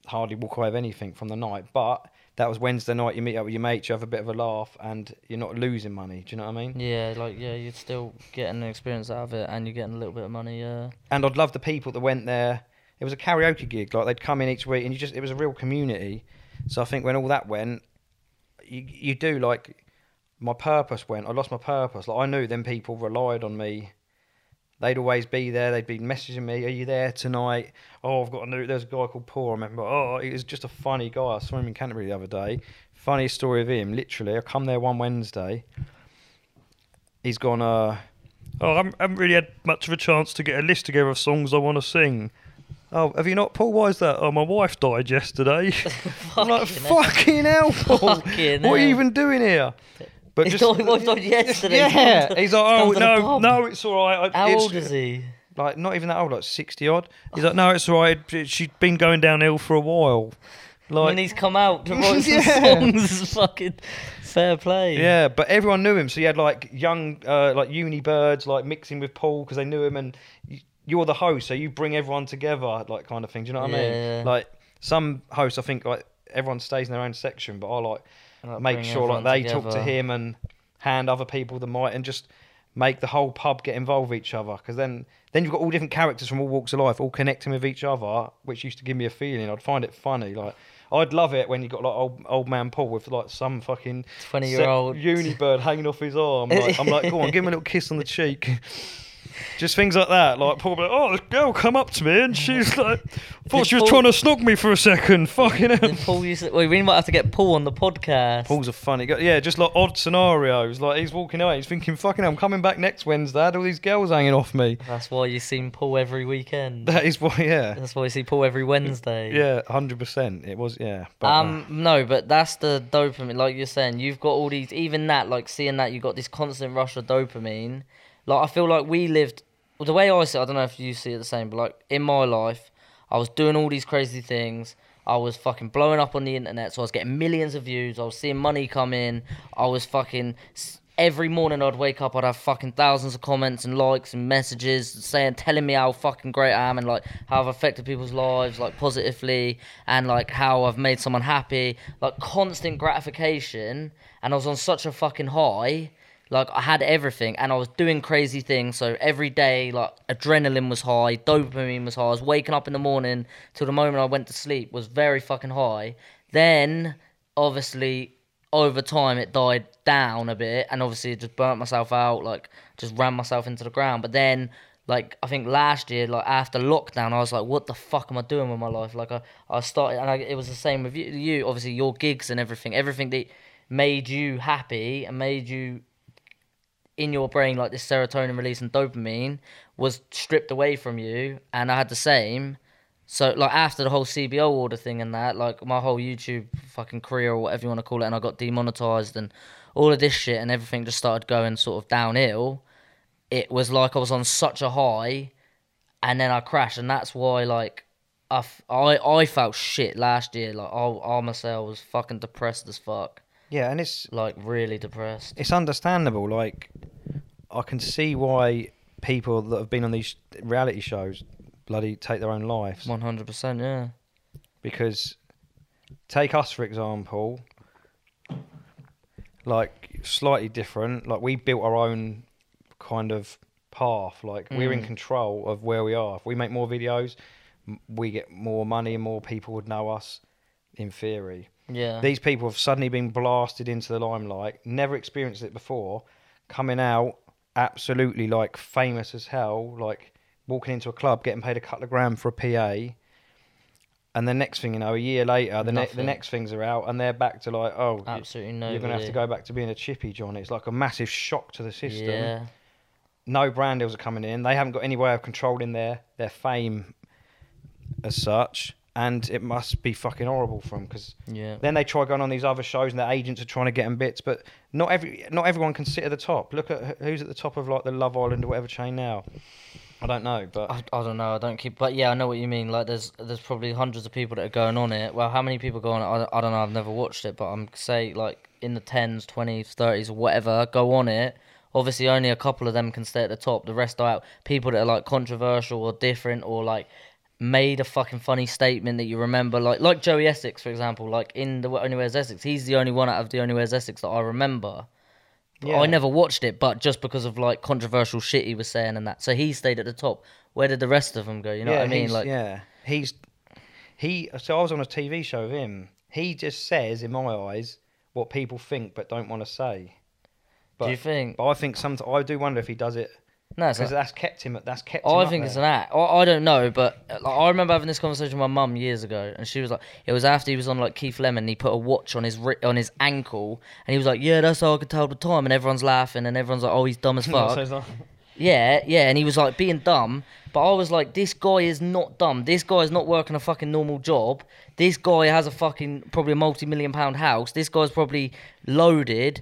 hardly walk away with anything from the night. But that was Wednesday night. You meet up with your mates, you have a bit of a laugh, and you're not losing money. Do you know what I mean? Yeah, like yeah, you're still getting an experience out of it, and you're getting a little bit of money. Yeah, And I'd love the people that went there. It was a karaoke gig. Like they'd come in each week, and you just it was a real community. So I think when all that went, you you do like my purpose went. I lost my purpose. Like I knew then people relied on me. They'd always be there. They'd be messaging me, "Are you there tonight?" Oh, I've got a new. There's a guy called Paul. I remember. Oh, he was just a funny guy. I saw him in Canterbury the other day. Funniest story of him. Literally, I come there one Wednesday. He's gone. Uh, oh, I haven't, really had much of a chance to get a list together of songs I want to sing. Oh, have you not, Paul? Why is that? Oh, my wife died yesterday. I'm like, Fucking hell. fucking Paul. Fucking what are you even doing here? But His wife died yesterday. He's Yeah, he's like, oh no, no, it's all right. I- How it's- old is he? Like not even that old, like sixty odd. He's like, no, it's all right. She's been going downhill for a while. Like, when he's come out to write some Yeah. songs, fucking fair play. Yeah, but everyone knew him, so you had like young, uh, like uni birds, like mixing with Paul because they knew him, and you're the host, so you bring everyone together, like kind of thing. Do you know what I Yeah. mean? Like some hosts, I think like everyone stays in their own section, but I like Like, make sure like they talk to him and hand other people the mic and just make the whole pub get involved with each other. Because then, then you've got all different characters from all walks of life, all connecting with each other, which used to give me a feeling. I'd find it funny, like. I'd love it when you got like old old man Paul with like some fucking 20-year-old. uni bird hanging off his arm. Like, I'm like, go on, give him a little kiss on the cheek. Just things like that. Like Paul, be oh, this girl come up to me and she's like, thought she was Paul- trying to snog me for a second. Fucking hell. Then Paul used to, well, we might have to get Paul on the podcast. Paul's a funny guy. Yeah, just like odd scenarios. Like he's walking away, he's thinking, fucking hell, I'm coming back next Wednesday. I had all these girls hanging off me. That's why you see Paul every weekend. That is why, yeah. That's why you see Paul every Wednesday. Yeah, 100%. It was, yeah. But, uh, Um, no, but that's the dopamine. Like you're saying, you've got all these. Even that, like seeing that, you've got this constant rush of dopamine. Like I feel like we lived. Well, the way I see, it, I don't know if you see it the same, but like in my life, I was doing all these crazy things. I was fucking blowing up on the internet, so I was getting millions of views. I was seeing money come in. I was fucking. Every morning I'd wake up, I'd have fucking thousands of comments and likes and messages saying, telling me how fucking great I am and like how I've affected people's lives like positively and like how I've made someone happy, like constant gratification. And I was on such a fucking high, like I had everything and I was doing crazy things. So every day, like adrenaline was high, dopamine was high. I was waking up in the morning till the moment I went to sleep was very fucking high. Then obviously over time it died down a bit and obviously it just burnt myself out like just ran myself into the ground but then like i think last year like after lockdown i was like what the fuck am i doing with my life like i, I started and I, it was the same with you, you obviously your gigs and everything everything that made you happy and made you in your brain like this serotonin release and dopamine was stripped away from you and i had the same so like after the whole CBO order thing and that, like my whole YouTube fucking career or whatever you want to call it, and I got demonetized and all of this shit and everything just started going sort of downhill. It was like I was on such a high, and then I crashed, and that's why like I, f- I, I felt shit last year. Like I, I myself was fucking depressed as fuck, yeah, and it's like really depressed. it's understandable. Like, I can see why people that have been on these reality shows bloody take their own lives. One hundred percent, yeah. because take us for example like slightly different like we built our own kind of path like we're in Mm. control of where we are if we make more videos m- we get more money and more people would know us in theory Yeah. these people have suddenly been blasted into the limelight never experienced it before coming out absolutely like famous as hell like walking into a club getting paid a couple of grand for a pa and the next thing you know a year later the, ne- the next things are out and they're back to like oh Absolutely no. you're gonna have to go back to being a chippy john it's like a massive shock to the system Yeah. no brand deals are coming in. They haven't got any way of controlling their their fame as such, and it must be fucking horrible for them because Yeah. then they try going on these other shows and their agents are trying to get them bits, but not every not everyone can sit at the top. Look at who's at the top of like the Love Island or whatever chain now. I don't know, but I, I don't know. I don't keep, but yeah, I know what you mean. Like, there's there's probably hundreds of people that are going on it. Well, how many people go on it? I, I don't know. I've never watched it, but I'm say like in the tens, twenties, thirties, whatever, go on it. Obviously, only a couple of them can stay at the top. The rest are out. People that are like controversial or different or like made a fucking funny statement that you remember, like like Joey Essex, for example. Like in the Only Way Is Essex, he's the only one out of the Only Way Is Essex that I remember. Yeah. I never watched it, but just because of like controversial shit he was saying and that, so he stayed at the top. Where did the rest of them go? You know yeah, what I mean? Like, yeah, he's he. So I was on a TV show with him. He just says, in my eyes, what people think but don't want to say. But, do you think? But I think sometimes I do wonder if he does it No, because that's kept him. That's kept. Him I think it's an act. I, I don't know, but like, I remember having this conversation with my mum years ago, and she was like, it was after he was on like Keith Lemon. He put a watch on his ri- on his ankle, and he was like, "Yeah, that's how I could tell the time." And everyone's laughing, and everyone's like, "Oh, he's dumb as fuck." So Yeah, yeah, and he was like being dumb, but I was like, this guy is not dumb. This guy is not working a fucking normal job. This guy has a fucking probably a multi-million pound house. This guy's probably loaded.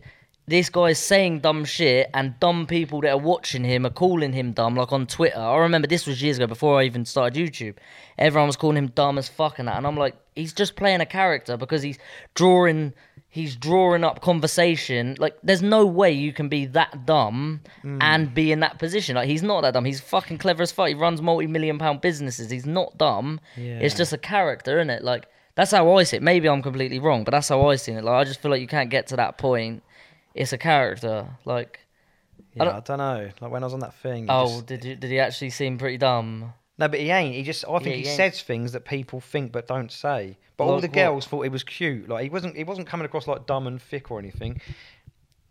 This guy is saying dumb shit, and dumb people that are watching him are calling him dumb, like on Twitter. I remember this was years ago before I even started YouTube. Everyone was calling him dumb as fuck and that, and I'm like, he's just playing a character because he's drawing he's drawing up conversation. Like, there's no way you can be that dumb hmm. and be in that position. Like, he's not that dumb. He's fucking clever as fuck. He runs multi-million pound businesses. He's not dumb. It's just a character, isn't it? Like, that's how I see it. Maybe I'm completely wrong, but that's how I see it. Like, I just feel like you can't get to that point. It's a character. Like, yeah, don't- I don't know. Like when I was on that thing. oh, just- did you, did he actually seem pretty dumb? No, but he ain't. He just. I think Yeah, he, he says things that people think but don't say. But all Like the what? girls thought he was cute. Like he wasn't. He wasn't coming across like dumb and thick or anything.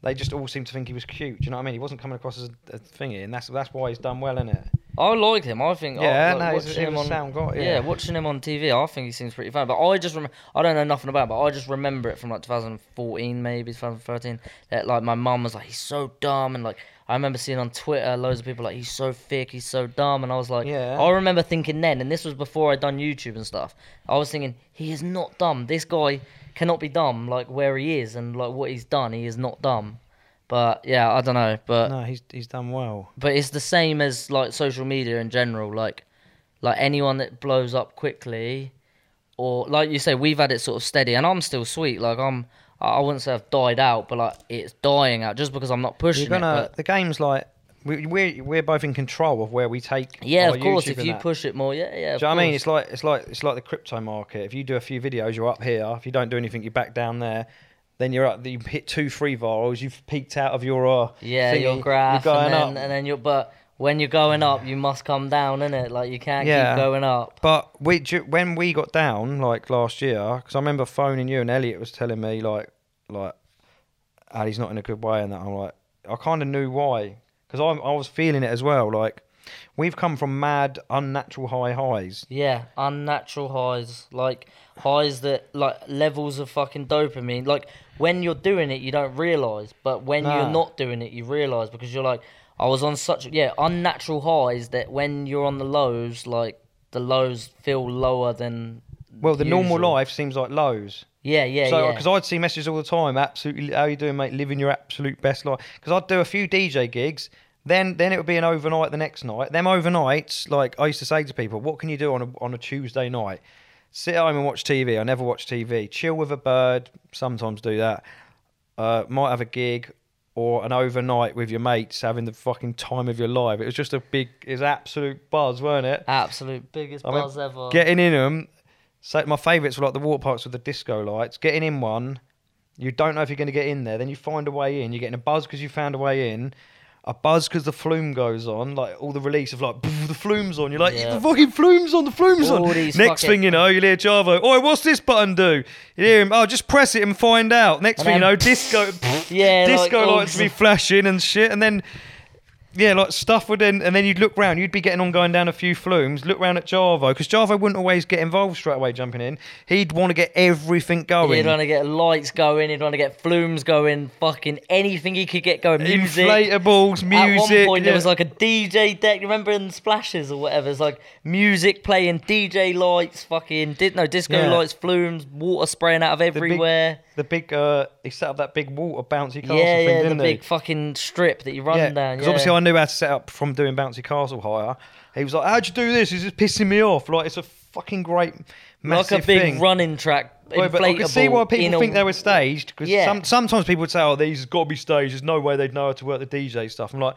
They just all seemed to think he was cute. Do you know what I mean? He wasn't coming across as a, a thingy, and that's that's why he's done well in it. I like him. I think. Yeah, I, like, no, he's- watching he him on, sound guy, Yeah. yeah. watching him on TV, I think he seems pretty fun. But I just remember, I don't know nothing about, it, but I just remember it from like 2014, maybe 2013. That like my mum was like, he's so dumb, and like I remember seeing on Twitter loads of people like, he's so thick, he's so dumb, and I was like, Yeah. I remember thinking then, and this was before I'd done YouTube and stuff. I was thinking, he is not dumb. This guy cannot be dumb, like where he is and like what he's done. He is not dumb. But yeah, I don't know, but No, he's he's done well. but it's the same as like social media in general like like anyone that blows up quickly or like you say we've had it sort of steady and i'm still sweet like i'm i wouldn't say i've died out but like it's dying out just because i'm not pushing You're gonna. it but The game's like we we're we're both in control of where we take. yeah of course YouTube if you that. push it more yeah yeah Do you know what I mean? It's like it's like it's like the crypto market. If you do a few videos, you're up here. If you don't do anything, you're back down there. Then you're up. You hit two, three virals. You've peaked out of your uh, yeah thingy, your graph You're going and then, up. and then you're but when you're going up you must come down in it like you can't Yeah. keep going up But we when we got down like last year, because I remember phoning you and Elliot was telling me like like, ah, he's not in a good way, and that I'm like, I kind of knew why, because I I was feeling it as well. Like we've come from mad, unnatural high highs. Yeah, unnatural highs, like highs that like levels of fucking dopamine. Like when you're doing it, you don't realize, but when you're not doing it, you realize because you're like, I was on such yeah unnatural highs that when you're on the lows, like the lows feel lower than. Well, the normal usual. life seems like lows. Yeah, yeah, so, yeah. because I'd see messages all the time, absolutely, how you doing, mate? Living your absolute best life. Because I'd do a few DJ gigs, then then it would be an overnight the next night. Them overnights, like I used to say to people, what can you do on a on a Tuesday night? Sit at home and watch TV. I never watch TV. Chill with a bird. Sometimes do that. Uh, might have a gig or an overnight with your mates, having the fucking time of your life. It was just a big, it was absolute buzz, weren't it? Absolute biggest I mean, buzz ever. Getting in them, so my favourites were like the water parks with the disco lights. Getting in one, you don't know if you're going to get in there. Then you find a way in. You're getting a buzz because you found a way in. A buzz because the flume goes on, like all the release of like the flume's on. You're like, Yeah. the fucking flume's on, the flume's All on. these Next fucking- thing you know, you hear Jarvo, oh, what's this button do? You hear him, oh, just press it and find out. Next And thing you then- know, disco, Yeah, like disco all lights be flashing and shit, and then yeah, like stuff would then, and then you'd look round. You'd be getting on, going down a few flumes. Look round at Jarvo because Jarvo wouldn't always get involved straight away jumping in. He'd want to get everything going. He'd want to get lights going. He'd want to get flumes going. Fucking anything he could get going. Music. Inflatables, music. At one point, there was like a DJ deck. Remember in Splashes or whatever? It's like music playing, DJ lights, fucking di- no disco Yeah. lights, flumes, water spraying out of the big, everywhere. the big. Uh, he set up that big water bouncy castle yeah, thing, yeah, the big he? fucking strip that you run yeah, down. because Yeah. obviously I knew how to set up from doing bouncy castle hire. He was like, "How'd you do this? It's just pissing me off." Like it's a fucking great, massive like a big thing. running track. Well, but I can see why people in a- think they were staged because Yeah. some, sometimes people would say, "Oh, these got to be staged." There's no way they'd know how to work the DJ stuff. I'm like,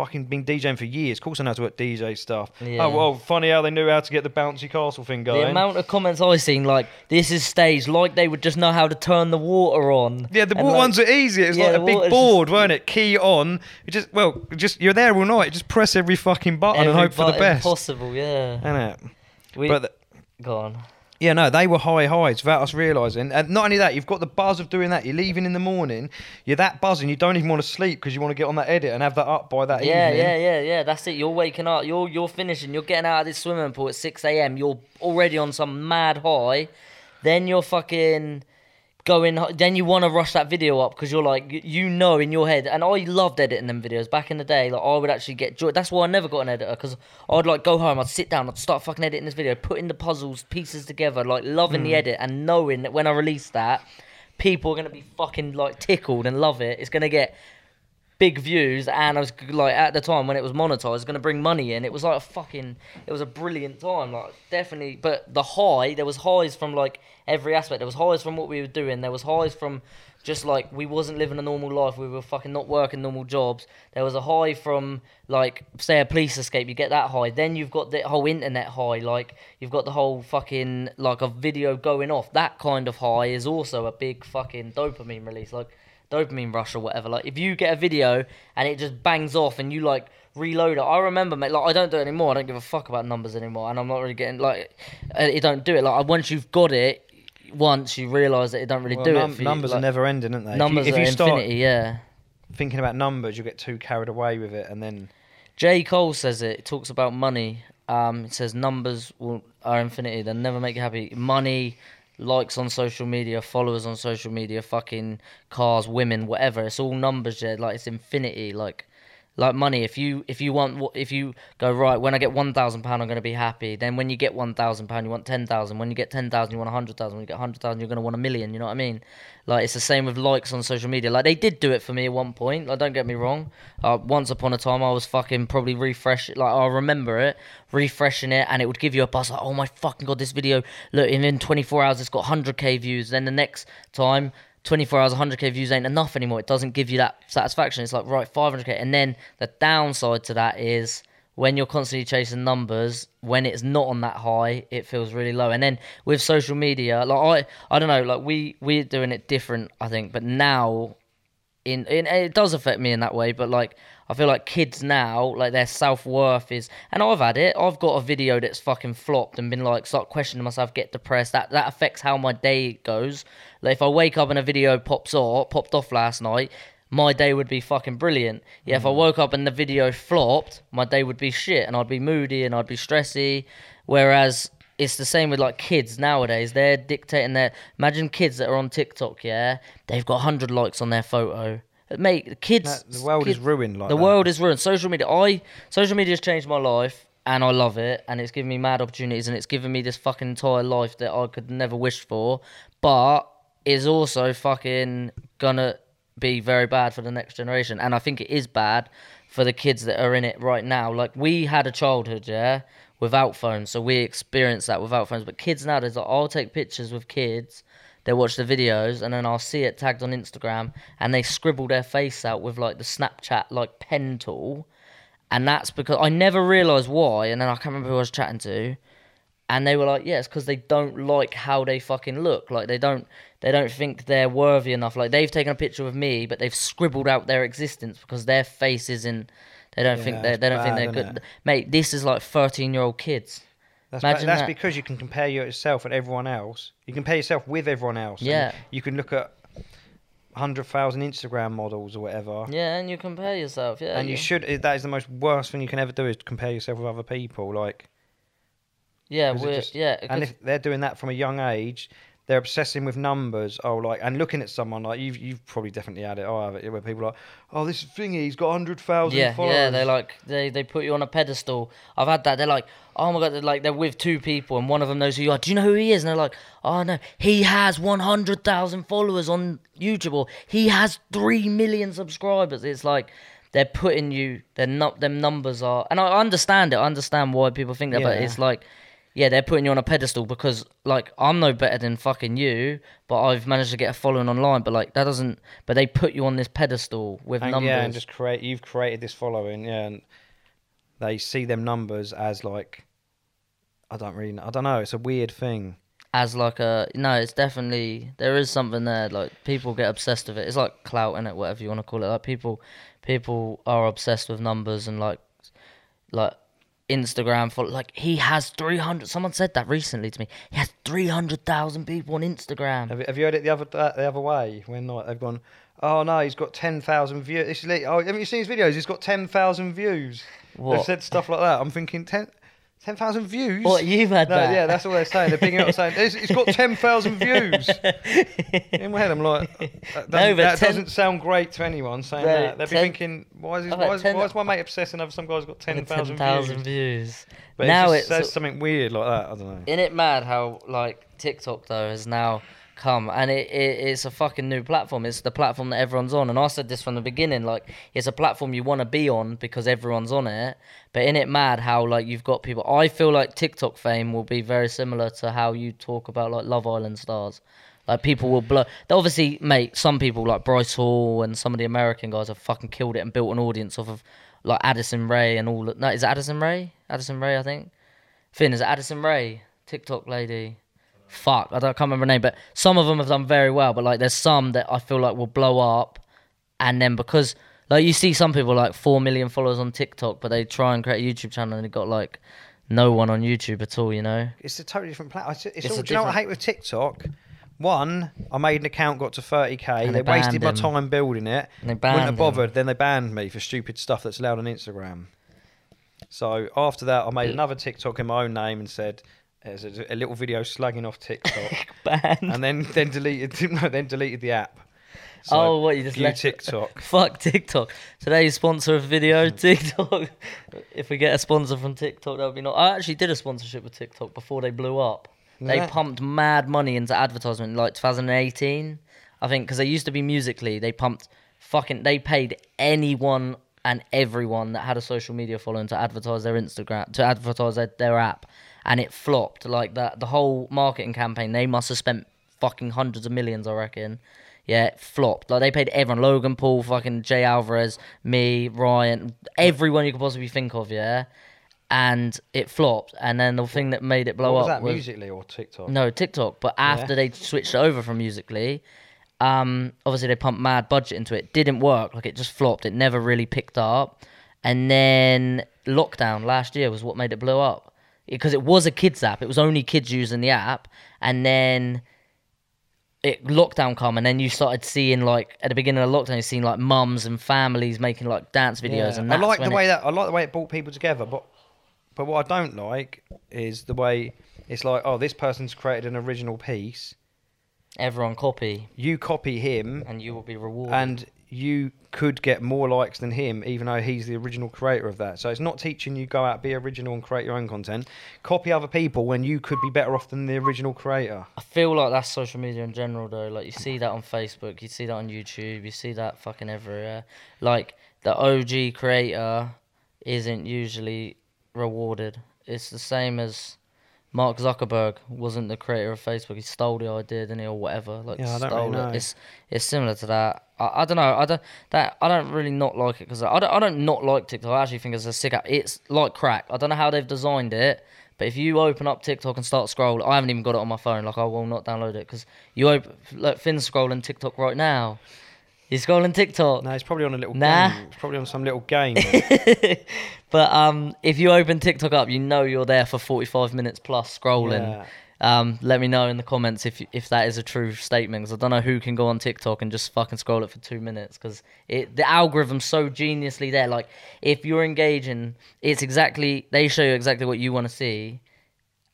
fucking been DJing for years. Of course, I know how to work DJ stuff. Oh, yeah. Oh well, funny how they knew how to get the bouncy castle thing going. The amount of comments I've seen, like this is staged, like they would just know how to turn the water on. yeah, the water like, ones are easy. It's yeah, like a big board, weren't it? Key on. You just well, just you're there all night. Just press every fucking button and every hope for the best. Possible, yeah. Innit? We, But the- go on. Yeah, no, they were high highs without us realising. And not only that, you've got the buzz of doing that. You're leaving in the morning, you're that buzzing, you don't even want to sleep because you want to get on that edit and have that up by that Yeah, evening. yeah, yeah, yeah. That's it. You're waking up. You're you're finishing. You're getting out of this swimming pool at six a.m. You're already on some mad high. Then you're fucking going. Then you want to rush that video up because you're like you, know in your head. And I loved editing them videos back in the day. Like I would actually get joy. That's why I never got an editor because I'd like go home. I'd sit down. I'd start fucking editing this video, putting the puzzles pieces together, like loving Hmm. the edit and knowing that when I release that, people are gonna be fucking like tickled and love it. It's gonna get big views and I was like at the time when it was monetized was going to bring money in. It was like a fucking it was a brilliant time like definitely. But the high there was highs from like every aspect. There was highs from what we were doing. There was highs from just like we wasn't living a normal life. We were fucking not working normal jobs. There was a high from like say a police escape. You get that high. Then you've got the whole internet high. Like you've got the whole fucking like a video going off. That kind of high is also a big fucking dopamine release. Like dopamine rush or whatever. Like if you get a video and it just bangs off and you like reload it. I remember, mate. Like I don't do it anymore. I don't give a fuck about numbers anymore, and I'm not really getting like uh, it. Don't do it. Like once you've got it, once you realise that it don't really Well, do num- it for numbers you. are never ending, aren't they? numbers if you, if are you start infinity. Yeah. thinking about numbers, you get too carried away with it, and then J Cole says it. It talks about money. Um, it says numbers will, are infinity. They'll never make you happy. Money, likes on social media, followers on social media, fucking cars, women, whatever. It's all numbers, yeah. Like it's infinity. Like, like money. If you if you want if you go right when I get one thousand pound, I'm gonna be happy. Then when you get one thousand pound, you want ten thousand. When you get ten thousand, you want a hundred thousand. When you get hundred thousand, you're gonna want a million. You know what I mean? Like it's the same with likes on social media. Like they did do it for me at one point. Like don't get me wrong. Uh, once upon a time, I was fucking probably refresh. Like I remember it, refreshing it, and it would give you a buzz. Like oh my fucking god, this video. Look, in 24 hours, it's got 100k views. Then the next time. 24 hours, 100k views ain't enough anymore. It doesn't give you that satisfaction. It's like, right, 500k. And then the downside to that is when you're constantly chasing numbers, when it's not on that high, it feels really low. And then with social media, like I, I don't know, like we we're doing it different, I think. But now, in, in it does affect me in that way. But like I feel like kids now, like their self worth is, and I've had it. I've got a video that's fucking flopped and been like, start questioning myself, get depressed. That that affects how my day goes. Like if I wake up and a video pops off, popped off last night, my day would be fucking brilliant. Yeah, if I mm. woke up and the video flopped, my day would be shit, and I'd be moody and I'd be stressy. Whereas it's the same with like kids nowadays. They're dictating their. Imagine kids that are on TikTok. Yeah, they've got hundred likes on their photo. Mate, the kids. That- the world is ruined like the that. world is ruined. Social media. I social media has changed my life, and I love it, and it's given me mad opportunities, and it's given me this fucking entire life that I could never wish for. But it's also fucking gonna be very bad for the next generation, and I think it is bad for the kids that are in it right now. Like we had a childhood, yeah, without phones, so we experience that without phones. But kids nowadays, like, I'll take pictures with kids. They watch the videos and then I'll see it tagged on Instagram and they scribble their face out with like the Snapchat like pen tool. And that's because I never realised why. And then I can't remember who I was chatting to. And they were like, yeah, it's because they don't like how they fucking look. Like they don't they don't think they're worthy enough. Like they've taken a picture of me, but they've scribbled out their existence because their face isn't they don't think they they don't bad, think they're good. Mate, this is like thirteen year old kids. That's, Imagine that's that. because you can compare yourself and everyone else. You compare yourself with everyone else. Yeah. You can look at hundred thousand Instagram models or whatever. Yeah, and you compare yourself, yeah. and you should. That is the most worst thing you can ever do is compare yourself with other people. Like, Yeah, it we're, just- yeah. And if they're doing that from a young age, they're obsessing with numbers. Oh, like and looking at someone like you've you've probably definitely had it. I have it where people are like, oh, this thingy, he's got hundred thousand yeah, followers. yeah, they like they they put you on a pedestal. I've had that. They're like, oh my god, they're like they're with two people and one of them knows who you are. Do you know who he is? And they're like, oh no, he has one hundred thousand followers on YouTube or he has three million subscribers. It's like they're putting you. They're not. Them numbers are, and I understand it. I understand why people think that, but it's like. Yeah, they're putting you on a pedestal because, like, I'm no better than fucking you, but I've managed to get a following online. But like, that doesn't. But they put you on this pedestal with and, numbers. yeah, and just create. You've created this following, yeah, and they see them numbers as like, I don't really, know, I don't know. It's a weird thing. as like a no, it's definitely there is something there. Like people get obsessed with it. It's like clout in it, whatever you want to call it. Like people, people are obsessed with numbers and like, like Instagram for like he has three hundred. Someone said that recently to me. He has three hundred thousand people on Instagram. Have, you- have you heard it the other uh, the other way when like they've gone, oh no, he's got ten thousand views. This is li- oh, haven't you seen his videos? He's got ten thousand views. They've said stuff like that. I'm thinking ten. 10,000 views? What, you've had no, that? Yeah, that's all they're saying. They're picking up saying, it's, it's got 10,000 views. In my head, I'm like, uh, that doesn't, No, that 10 doesn't sound great to anyone saying that. They'll be thinking, why is, his, why, is, 10 why is my mate obsessing over some guy's got 10,000 10,000 views? views. But now it says something weird like that. I don't know. Isn't it mad how like TikTok though has now come and it, it it's a fucking new platform. It's the platform that everyone's on. And I said this from the beginning, like it's a platform you want to be on because everyone's on it. But in it mad how like you've got people I feel like TikTok fame will be very similar to how you talk about like Love Island stars. Like people will blow. Obviously, mate. Some people like Bryce Hall and some of the American guys have fucking killed it and built an audience off of like Addison Rae and all. No, is it Addison Rae? Addison Rae, I think. Finn, is Addison Rae? TikTok lady. Fuck, I, don't, I can't remember her name, but some of them have done very well. But like, there's some that I feel like will blow up, and then because like you see some people like four million followers on TikTok, but they try and create a YouTube channel and they got like no one on YouTube at all. You know? It's a totally different platform. It's, it's It's all, a do you know what I hate with TikTok? One, I made an account, got to 30k. And they they wasted my him. time building it. And they Wouldn't banned have him. bothered. Then they banned me for stupid stuff that's allowed on Instagram. So after that, I made another TikTok in my own name and said, "There's a, a little video slugging off TikTok," Banned. and then then deleted no, then deleted the app. So, oh, what you just left TikTok. Fuck TikTok. Today's sponsor of video, TikTok. if we get a sponsor from TikTok, that would be not. I actually did a sponsorship with TikTok before they blew up. They Yeah. pumped mad money into advertisement in like 2018, I think, because they used to be musically. They pumped fucking. They paid anyone and everyone that had a social media following to advertise their Instagram, to advertise their, their app, and it flopped. Like that, the whole marketing campaign. They must have spent fucking hundreds of millions, I reckon. Yeah, it flopped. Like they paid everyone, Logan Paul, fucking Jay Alvarrez, me, Ryan, everyone you could possibly think of. Yeah, and it flopped. And then the thing that made it blow What was up that? was Musically or TikTok? no TikTok. But after Yeah. they switched over from Musically, um, obviously they pumped mad budget into it. Didn't work. Like it just flopped. It never really picked up. And then lockdown last year was what made it blow up because it was a kids app. It was only kids using the app, and then it lockdown come and then you started seeing like at the beginning of lockdown you seen like mums and families making like dance videos and I that's like the when way it, that I like the way it brought people together, but but what I don't like is the way it's like, oh, this person's created an original piece. everyone copy. You copy him, and you will be rewarded. And you could get more likes than him, even though he's the original creator of that. So it's not teaching you go out be original and create your own content. Copy other people when you could be better off than the original creator. I feel like that's social media in general though. Like you see that on Facebook, you see that on YouTube, you see that fucking everywhere. Like the OG creator isn't usually rewarded. It's the same as Mark Zuckerberg wasn't the creator of Facebook. He stole the idea, didn't he, or whatever? Like Yeah, I don't stole really know. it. It's it's similar to that. I, I don't know. I don't that I don't really not like it because I don't I don't not like TikTok. I actually think it's a sick app. It's like crack. I don't know how they've designed it. But if you open up TikTok and start scrolling, I haven't even got it on my phone. Like I will not download it because you open. Look, Finn's scrolling TikTok right now. He's scrolling TikTok. No, it's probably on a little Nah. game. It's probably on some little game. but um, if you open TikTok up, you know you're there for 45 minutes plus scrolling. Yeah. Um, let me know in the comments if if that is a true statement. Because I don't know who can go on TikTok and just fucking scroll it for two minutes. Because it the algorithm's so geniusly there. Like if you're engaging, it's exactly they show you exactly what you want to see.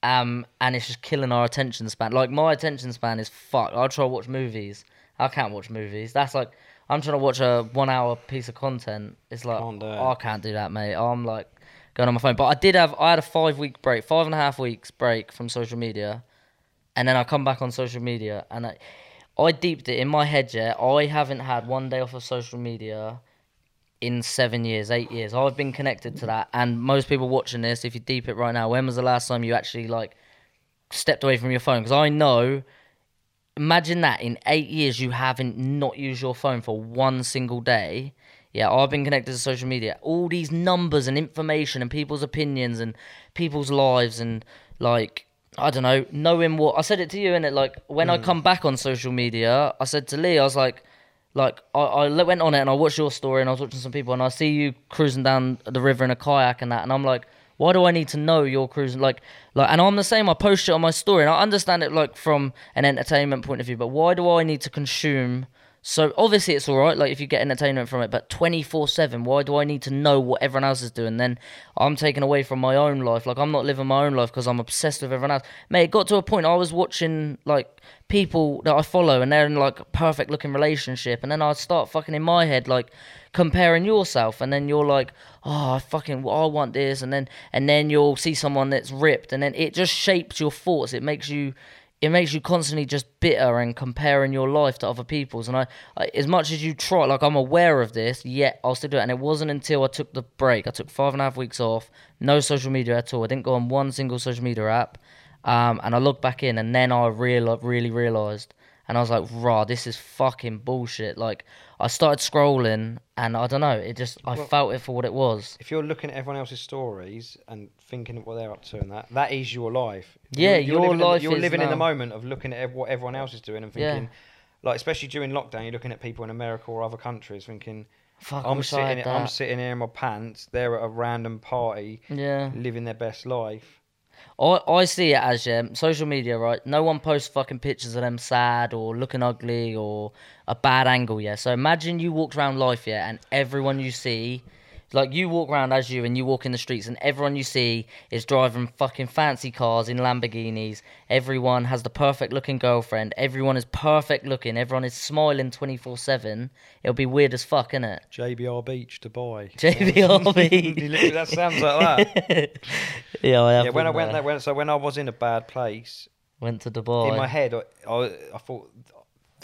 Um, and it's just killing our attention span. Like my attention span is fucked. I try to watch movies. I can't watch movies. That's like I'm trying to watch a one hour piece of content. It's like Can't do it. I can't do that, mate. I'm like going on my phone. But I did have I had a five week break, five and a half weeks break from social media, and then I come back on social media and I I deeped it in my head. Yeah, I haven't had one day off of social media in seven years, eight years. I've been connected to that, and most people watching this, if you deep it right now, when was the last time you actually like stepped away from your phone? Because I know. Imagine that in eight years you haven't not used your phone for one single day. Yeah, I've been connected to social media. All these numbers and information and people's opinions and people's lives and like I don't know, knowing what I said it to you and it like when I mm. come back on social media, I said to Lee, I was like, like I, I went on it and I watched your story and I was watching some people and I see you cruising down the river in a kayak and that and I'm like, why do I need to know you're cruising like like and I'm the same. I post it on my story and I understand it like from an entertainment point of view, but why do I need to consume? So obviously it's all right, like if you get entertainment from it, but twenty four seven, why do I need to know what everyone else is doing? Then I'm taken away from my own life. Like I'm not living my own life because I'm obsessed with everyone else. Mate, it got to a point I was watching like people that I follow and they're in like a perfect looking relationship, and then I start fucking in my head like comparing yourself, and then you're like, oh, I fucking, I want this, and then and then you'll see someone that's ripped, and then it just shapes your thoughts. It makes you it makes you constantly just bitter and comparing your life to other people's. And I, I, as much as you try, like I'm aware of this, yet I'll still do it. And it wasn't until I took the break, I took five and a half weeks off, no social media at all. I didn't go on one single social media app. Um, and I looked back in, and then I real, really realized, and I was like, "Raw, this is fucking bullshit." Like I started scrolling, and I don't know, it just I Well- felt it for what it was. If you're looking at everyone else's stories and thinking of what they're up to and that, that is your life. Yeah, you're, your living in the- life you're living in the moment of looking at what everyone else is doing and Yeah. thinking, like especially during lockdown, you're looking at people in America or other countries thinking, Fuck, I'm wish I had sitting, I'm sitting here in my pants. They're at a random party, Yeah. living their best life. I, I see it as yeah, social media, right? No one posts fucking pictures of them sad or looking ugly or a bad angle, yeah. So imagine you walked around life, yeah, and everyone you see, like you walk around as you and you walk in the streets, and everyone you see is driving fucking fancy cars in Lamborghinis. Everyone has the perfect looking girlfriend. Everyone is perfect looking. Everyone is smiling twenty four seven. It'll be weird as fuck, innit? JBR Beach, Dubai. JBR Beach. that sounds like that. yeah, I have yeah, when I went there. there, when, so when I was in a bad place, went to Dubai. in my head, I, I, I thought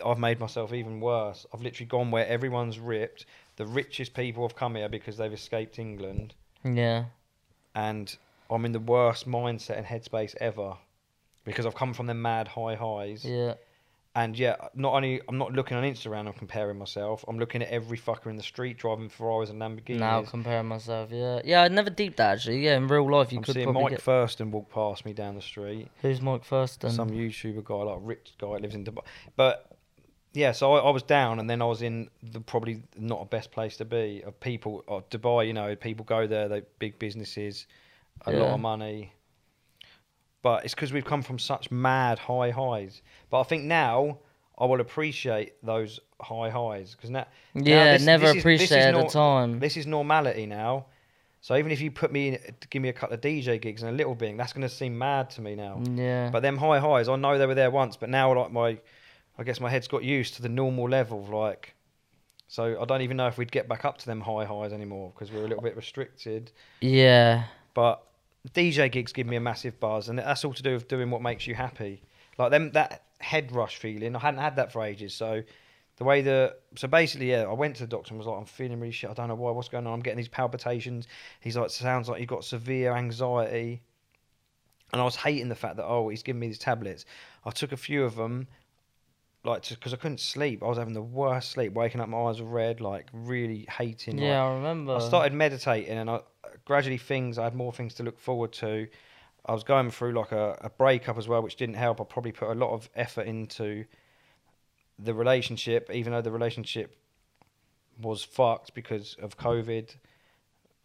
I've made myself even worse. I've literally gone where everyone's ripped. The richest people have come here because they've escaped England, yeah. and I'm in the worst mindset and headspace ever because I've come from the mad high highs. Yeah. And yeah, not only I'm not looking on Instagram and comparing myself, I'm looking at every fucker in the street driving Ferraris and Lamborghinis. Now comparing myself, yeah, yeah. I never deep that actually. Yeah, in real life, you I'm could seeing probably Mike get. Thurston walk past me down the street. Who's Mike Thurston? some YouTuber guy, like a rich guy, lives in Dubai. But yeah, so I, I was down, and then I was in the probably not a best place to be. Of people, of Dubai, you know, people go there, they big businesses, a lot of money. But it's because we've come from such mad high highs. But I think now I will appreciate those high highs because now, now yeah, this- never this is- is at nor- the time. This is normality now. So even if you put me in, give me a couple of DJ gigs and a little bit, that's going to seem mad to me now. yeah, But them high highs, I know they were there once, but now like my, I guess my head's got used to the normal level. Like, so I don't even know if we'd get back up to them high highs anymore because we're a little bit restricted. yeah, But DJ gigs give me a massive buzz, and that's all to do with doing what makes you happy. Like them, that head rush feeling, I hadn't had that for ages. So the way the so basically, yeah, I went to the doctor and was like, I'm feeling really shit. I don't know why. What's going on? I'm getting these palpitations. He's like, sounds like you've got severe anxiety. And I was hating the fact that oh, he's giving me these tablets. I took a few of them, like because I couldn't sleep. I was having the worst sleep, waking up, my eyes were red, like really hating. like, yeah. I remember. I started meditating, and I gradually things I had more things to look forward to. I was going through like a, a breakup as well, which didn't help. I probably put a lot of effort into the relationship, even though the relationship was fucked because of COVID.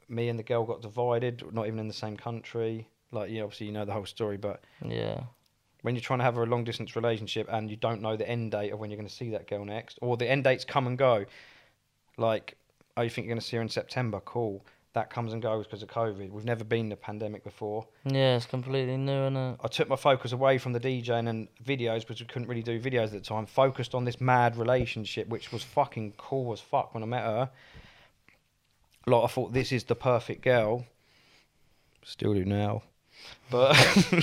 Me and the girl got divided, not even in the same country. Like, yeah, obviously you know the whole story, but Yeah, when you're trying to have a long distance relationship and you don't know the end date of when you're going to see that girl next, or the end dates come and go, like, oh, you think you're going to see her in September? Cool. That comes and goes because of COVID. We've never been in a pandemic before. yeah. It's completely new, it? I took my focus away from the DJing and videos because we couldn't really do videos at the time. Focused on this mad relationship, which was fucking cool as fuck when I met her. Like I thought, this is the perfect girl. Still do now, but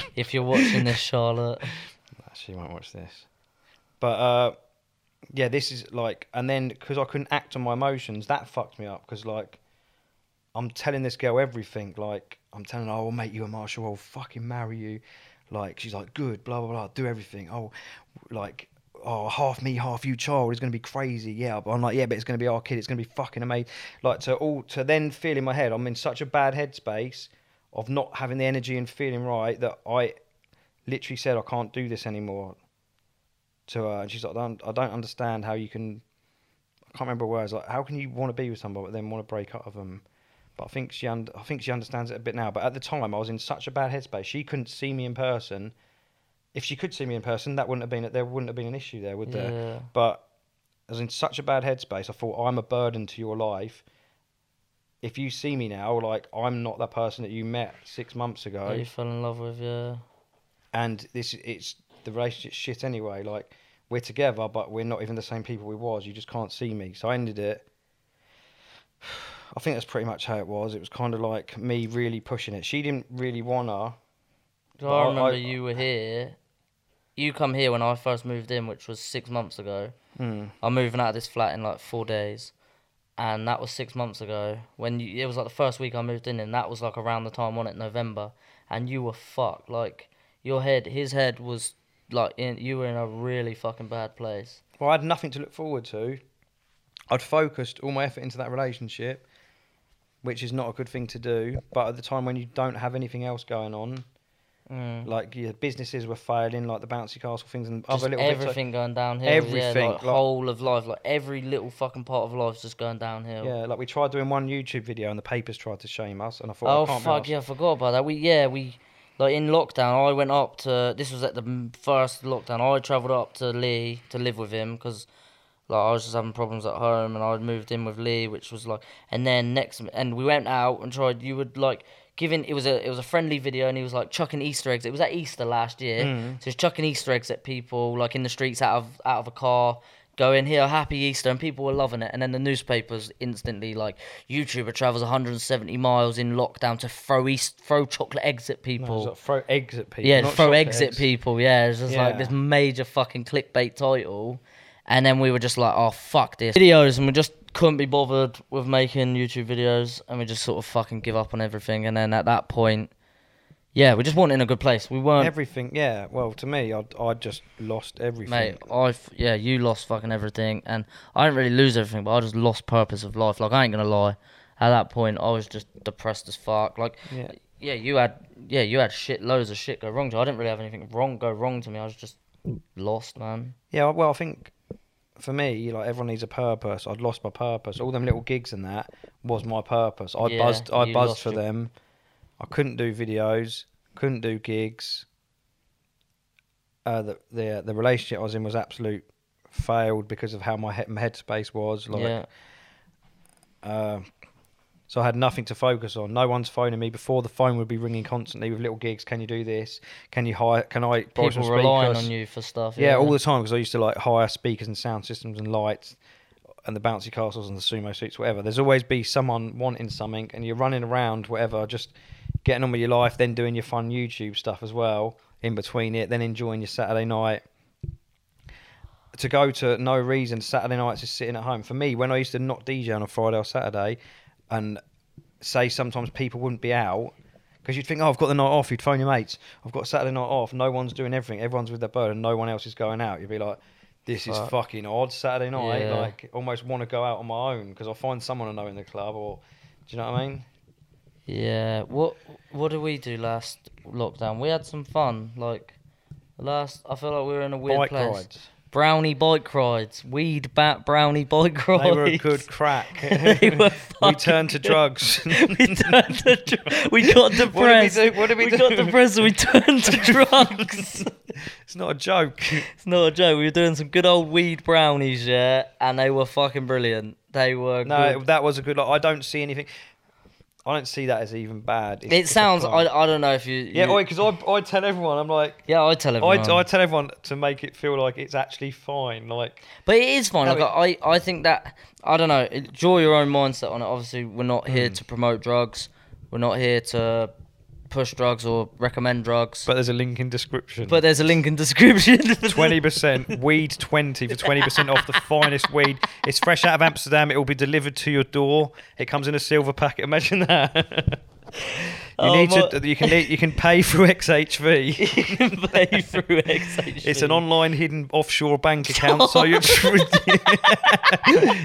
If you're watching this, Charlotte, she won't watch this. But uh, yeah, this is like, and then because I couldn't act on my emotions, that fucked me up. Because like, I'm telling this girl everything. Like, I'm telling her, "I'll make you a Marshall. I'll fucking marry you." Like, she's like, "Good, blah blah blah. Do everything." Oh, like, oh, half me, half you, child is gonna be crazy. Yeah, but I'm like, yeah, but it's gonna be our kid. It's gonna be fucking amazing. Like to all to then feel in my head, I'm in such a bad headspace of not having the energy and feeling right that I literally said I can't do this anymore to her, and she's like, I don't, I don't understand how you can. I can't remember words. Like, how can you want to be with somebody but then want to break up with them? But I think she, und- I think she understands it a bit now. But at the time, I was in such a bad headspace. She couldn't see me in person. If she could see me in person, that wouldn't have been there. Wouldn't have been an issue there, would there? Yeah. But I was in such a bad headspace. I thought I'm a burden to your life. If you see me now, like I'm not that person that you met six months ago That you fell in love with, yeah. and this it's the relationship shit anyway. Like we're together, but we're not even the same people we was. You just can't see me. So I ended it. I think that's pretty much how it was. It was kind of like me really pushing it. She didn't really wanna. I I- remember I- you were here. You come here when I first moved in, which was six months ago. Mm, I'm moving out of this flat in like four days, and that was six months ago. When you, it was like the first week I moved in, and that was like around the time on it November, and you were fucked. Like your head, his head was like in. You were in a really fucking bad place. well, I had nothing to look forward to. I'd focused all my effort into that relationship, which is not a good thing to do. But at the time when you don't have anything else going on, Mm. like your businesses were failing, like the bouncy castle things and Just other little bits. like- everything going downhill. Everything, yeah, like, like- whole of life, like every little fucking part of life's just going downhill. Yeah, like we tried doing one YouTube video and the papers tried to shame us, and I thought, Oh I fuck yeah, I forgot about that. We yeah we like in lockdown. I went up to this was at the first lockdown. I travelled up to Lee to live with him because like I was just having problems at home and I moved in with Lee, which was like and then next and we went out and tried. You would like giving it was a it was a friendly video and he was like chucking Easter eggs. It was at Easter last year, Mm. so he's chucking Easter eggs at people like in the streets out of out of a car. Going here, happy Easter, and people were loving it. And then the newspapers instantly like YouTuber travels 170 miles in lockdown to throw east, throw chocolate eggs at people. like throw eggs at people. yeah, throw chocolate eggs at people. Yeah, it's just like this major fucking clickbait title. And then we were just like, oh fuck this videos, and we just couldn't be bothered with making YouTube videos, and we just sort of fucking give up on everything. And then at that point, yeah, we just weren't in a good place. We weren't, Everything, yeah. Well, to me, I'd, I'd just lost everything. mate. I yeah, you lost fucking everything, and I didn't really lose everything, but I just lost purpose of life. Like I ain't gonna lie, at that point, I was just depressed as fuck. Like Yeah. yeah, you had yeah, you had shit loads of shit go wrong. To you. I didn't really have anything wrong go wrong to me. I was just lost, man. Yeah, well, I think for me, like everyone needs a purpose. I'd lost my purpose. All them little gigs and that was my purpose. I Yeah, buzzed. I buzzed for your- them. I couldn't do videos. Couldn't do gigs. Uh, the the the relationship I was in was absolute failed because of how my head my headspace was. Like, yeah, Uh, so I had nothing to focus on. No one's phoning me. Before the phone would be ringing constantly with little gigs. Can you do this? Can you hire? Can I borrow some people relying speakers? on you for stuff. Yeah, all the time because I used to like hire speakers and sound systems and lights and the bouncy castles and the sumo suits, whatever. There's always be someone wanting something, and you're running around, whatever, just getting on with your life, then doing your fun YouTube stuff as well in between it, then enjoying your Saturday night. To go to no reason Saturday nights is sitting at home. For me, when I used to not DJ on a Friday or Saturday, and say sometimes people wouldn't be out because you'd think, oh, I've got the night off. You'd phone your mates. I've got Saturday night off. No one's doing everything. Everyone's with their bird, and no one else is going out. You'd be like, this is Fuck. fucking odd. Saturday night, Yeah. like almost want to go out on my own because I find someone I know in the club, or do you know what I mean? Yeah. What What did we do last lockdown? We had some fun. Like last, I feel like we were in a weird Bike place. rides. Brownie bike rides, weed bat brownie bike rides. They were a good crack. We turned to drugs. we turned to dr- we got depressed. do? What did we got do? depressed and we turned to drugs. it's not a joke. it's not a joke. We were doing some good old weed brownies, yeah, and they were fucking brilliant. They were No, good. that was a good. I don't see anything. I don't see that as even bad. It's- It sounds. I, I don't know if you. Yeah, because I, I tell everyone, I'm like, yeah, I tell everyone. I, I tell everyone to make it feel like it's actually fine. Like, But it is fine. No, Like I, I think that I don't know. Draw your own mindset on it. Obviously, we're not here Mm. to promote drugs. We're not here to push drugs or recommend drugs. But there's a link in description. But there's a link in description. Twenty percent weed twenty for twenty percent off the finest weed. It's fresh out of Amsterdam. It will be delivered to your door. It comes in a silver packet. Imagine that. you Oh, need my- to. You can you can pay through XHV. you can pay through XHV. It's an online hidden offshore bank account, so you're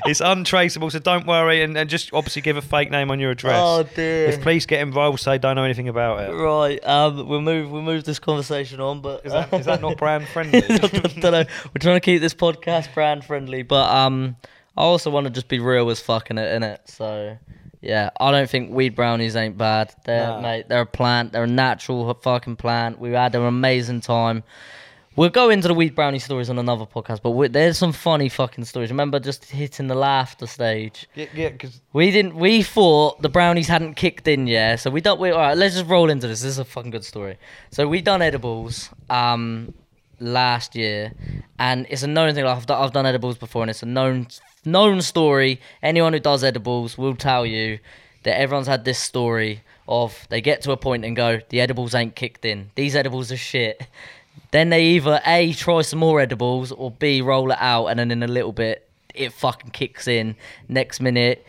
it's untraceable. So don't worry, and, and just obviously give a fake name on your address. Oh dear. if police get involved, say don't know anything about it. Right. Um. We'll move. We'll move this conversation on. But Is that is that not brand friendly? I don't know. We're trying to keep this podcast brand friendly, but um, I also want to just be real as fucking it in it. So yeah, I don't think weed brownies ain't bad. They're Nah. mate, they're a plant. They're a natural fucking plant. We had an amazing time. We'll go into the weed brownie stories on another podcast, but we, there's some funny fucking stories. Remember just hitting the laughter stage. yeah, yeah, because We didn't. We thought the brownies hadn't kicked in yet, so we don't. We, all right, let's just roll into this. This is a fucking good story. So we done edibles um last year, and it's a known thing. Like I've done, I've done edibles before, and it's a known known story. Anyone who does edibles will tell you that everyone's had this story of they get to a point and go, the edibles ain't kicked in. These edibles are shit. Then they either A try some more edibles or B roll it out and then in a little bit it fucking kicks in. Next minute